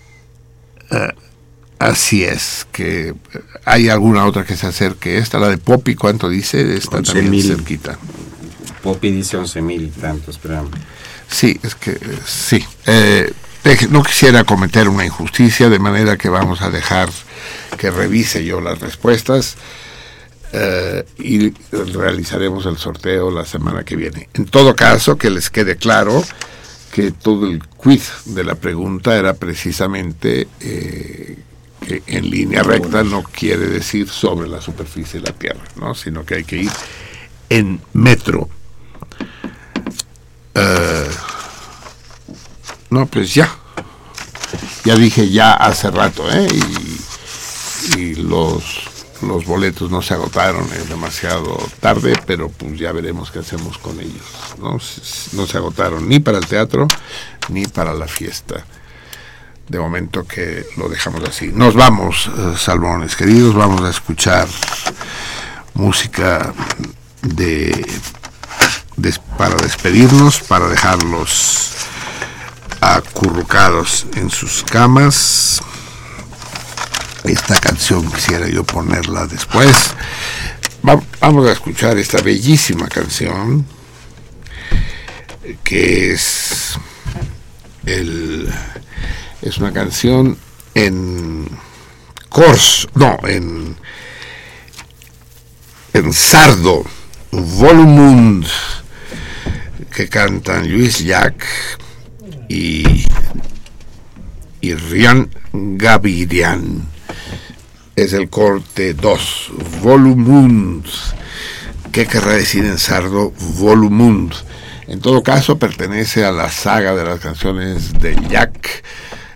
Uh, así es, que hay alguna otra que se acerque. Esta, la de Poppy, ¿cuánto dice? Está también cerquita. Poppy dice 11 mil y tantos, pero... Sí, es que sí. Eh, no quisiera cometer una injusticia, de manera que vamos a dejar que revise yo las respuestas. Uh, y realizaremos el sorteo la semana que viene. En todo caso, que les quede claro que todo el quiz de la pregunta era precisamente eh, que en línea recta no quiere decir sobre la superficie de la Tierra, ¿no? sino que hay que ir en metro. Uh, no, pues ya. Ya dije ya hace rato, ¿eh? Y, y los los boletos no se agotaron, es demasiado tarde, pero pues ya veremos qué hacemos con ellos. No, no se agotaron ni para el teatro ni para la fiesta. De momento que lo dejamos así. Nos vamos, eh, salmones queridos, vamos a escuchar música de, des- para despedirnos, para dejarlos acurrucados en sus camas. Esta canción quisiera yo ponerla después. Va- vamos a escuchar esta bellísima canción que es el es una canción en cors no en en sardo volumund que cantan Luis Jack y y Rian Gavirian es el corte 2 volumund ¿qué querrá decir en sardo volumund? en todo caso pertenece a la saga de las canciones de Jack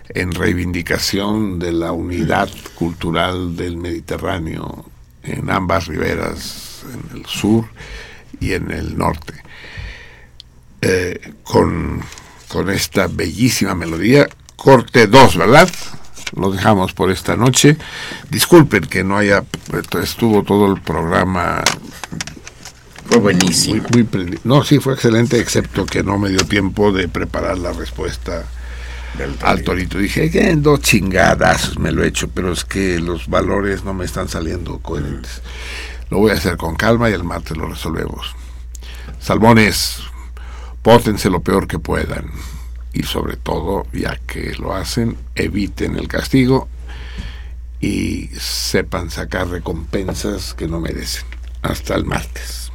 en reivindicación de la unidad cultural del Mediterráneo en ambas riberas, en el sur y en el norte. Eh, con, con esta bellísima melodía, corte 2, ¿verdad? Lo dejamos por esta noche. Disculpen que no haya, estuvo todo el programa Fue buenísimo. muy- muy prendi- no, sí, fue excelente, excepto que no me dio tiempo de preparar la respuesta al torito. Dije, que en dos chingadas me lo he hecho, pero es que los valores no me están saliendo coherentes. Lo voy a hacer con calma y el martes lo resolvemos. Salmones, pótense lo peor que puedan. Y sobre todo, ya que lo hacen, eviten el castigo y sepan sacar recompensas que no merecen. Hasta el martes.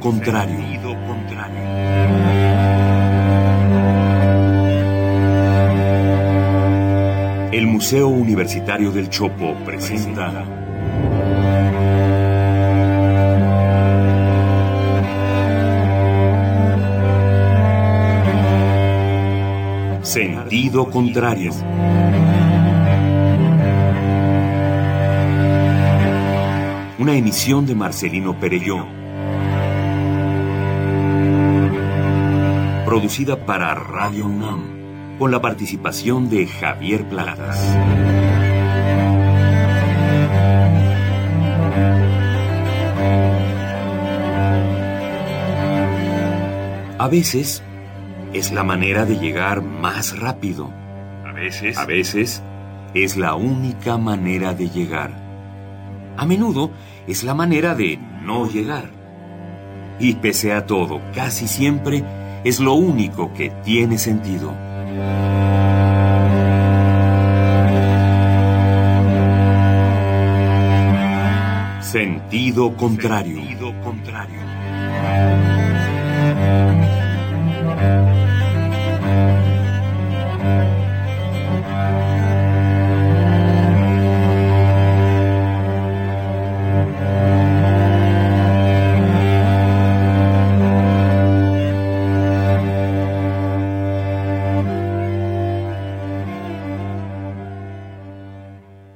Sentido contrario. El Museo Universitario del Chopo presenta Sentido contrario. Una emisión de Marcelino Perelló. Producida para Radio UNAM, con la participación de Javier Platas. A veces es la manera de llegar más rápido. A veces, a veces es la única manera de llegar. A menudo es la manera de no llegar. Y pese a todo, casi siempre es lo único que tiene sentido. Sentido contrario. contrario.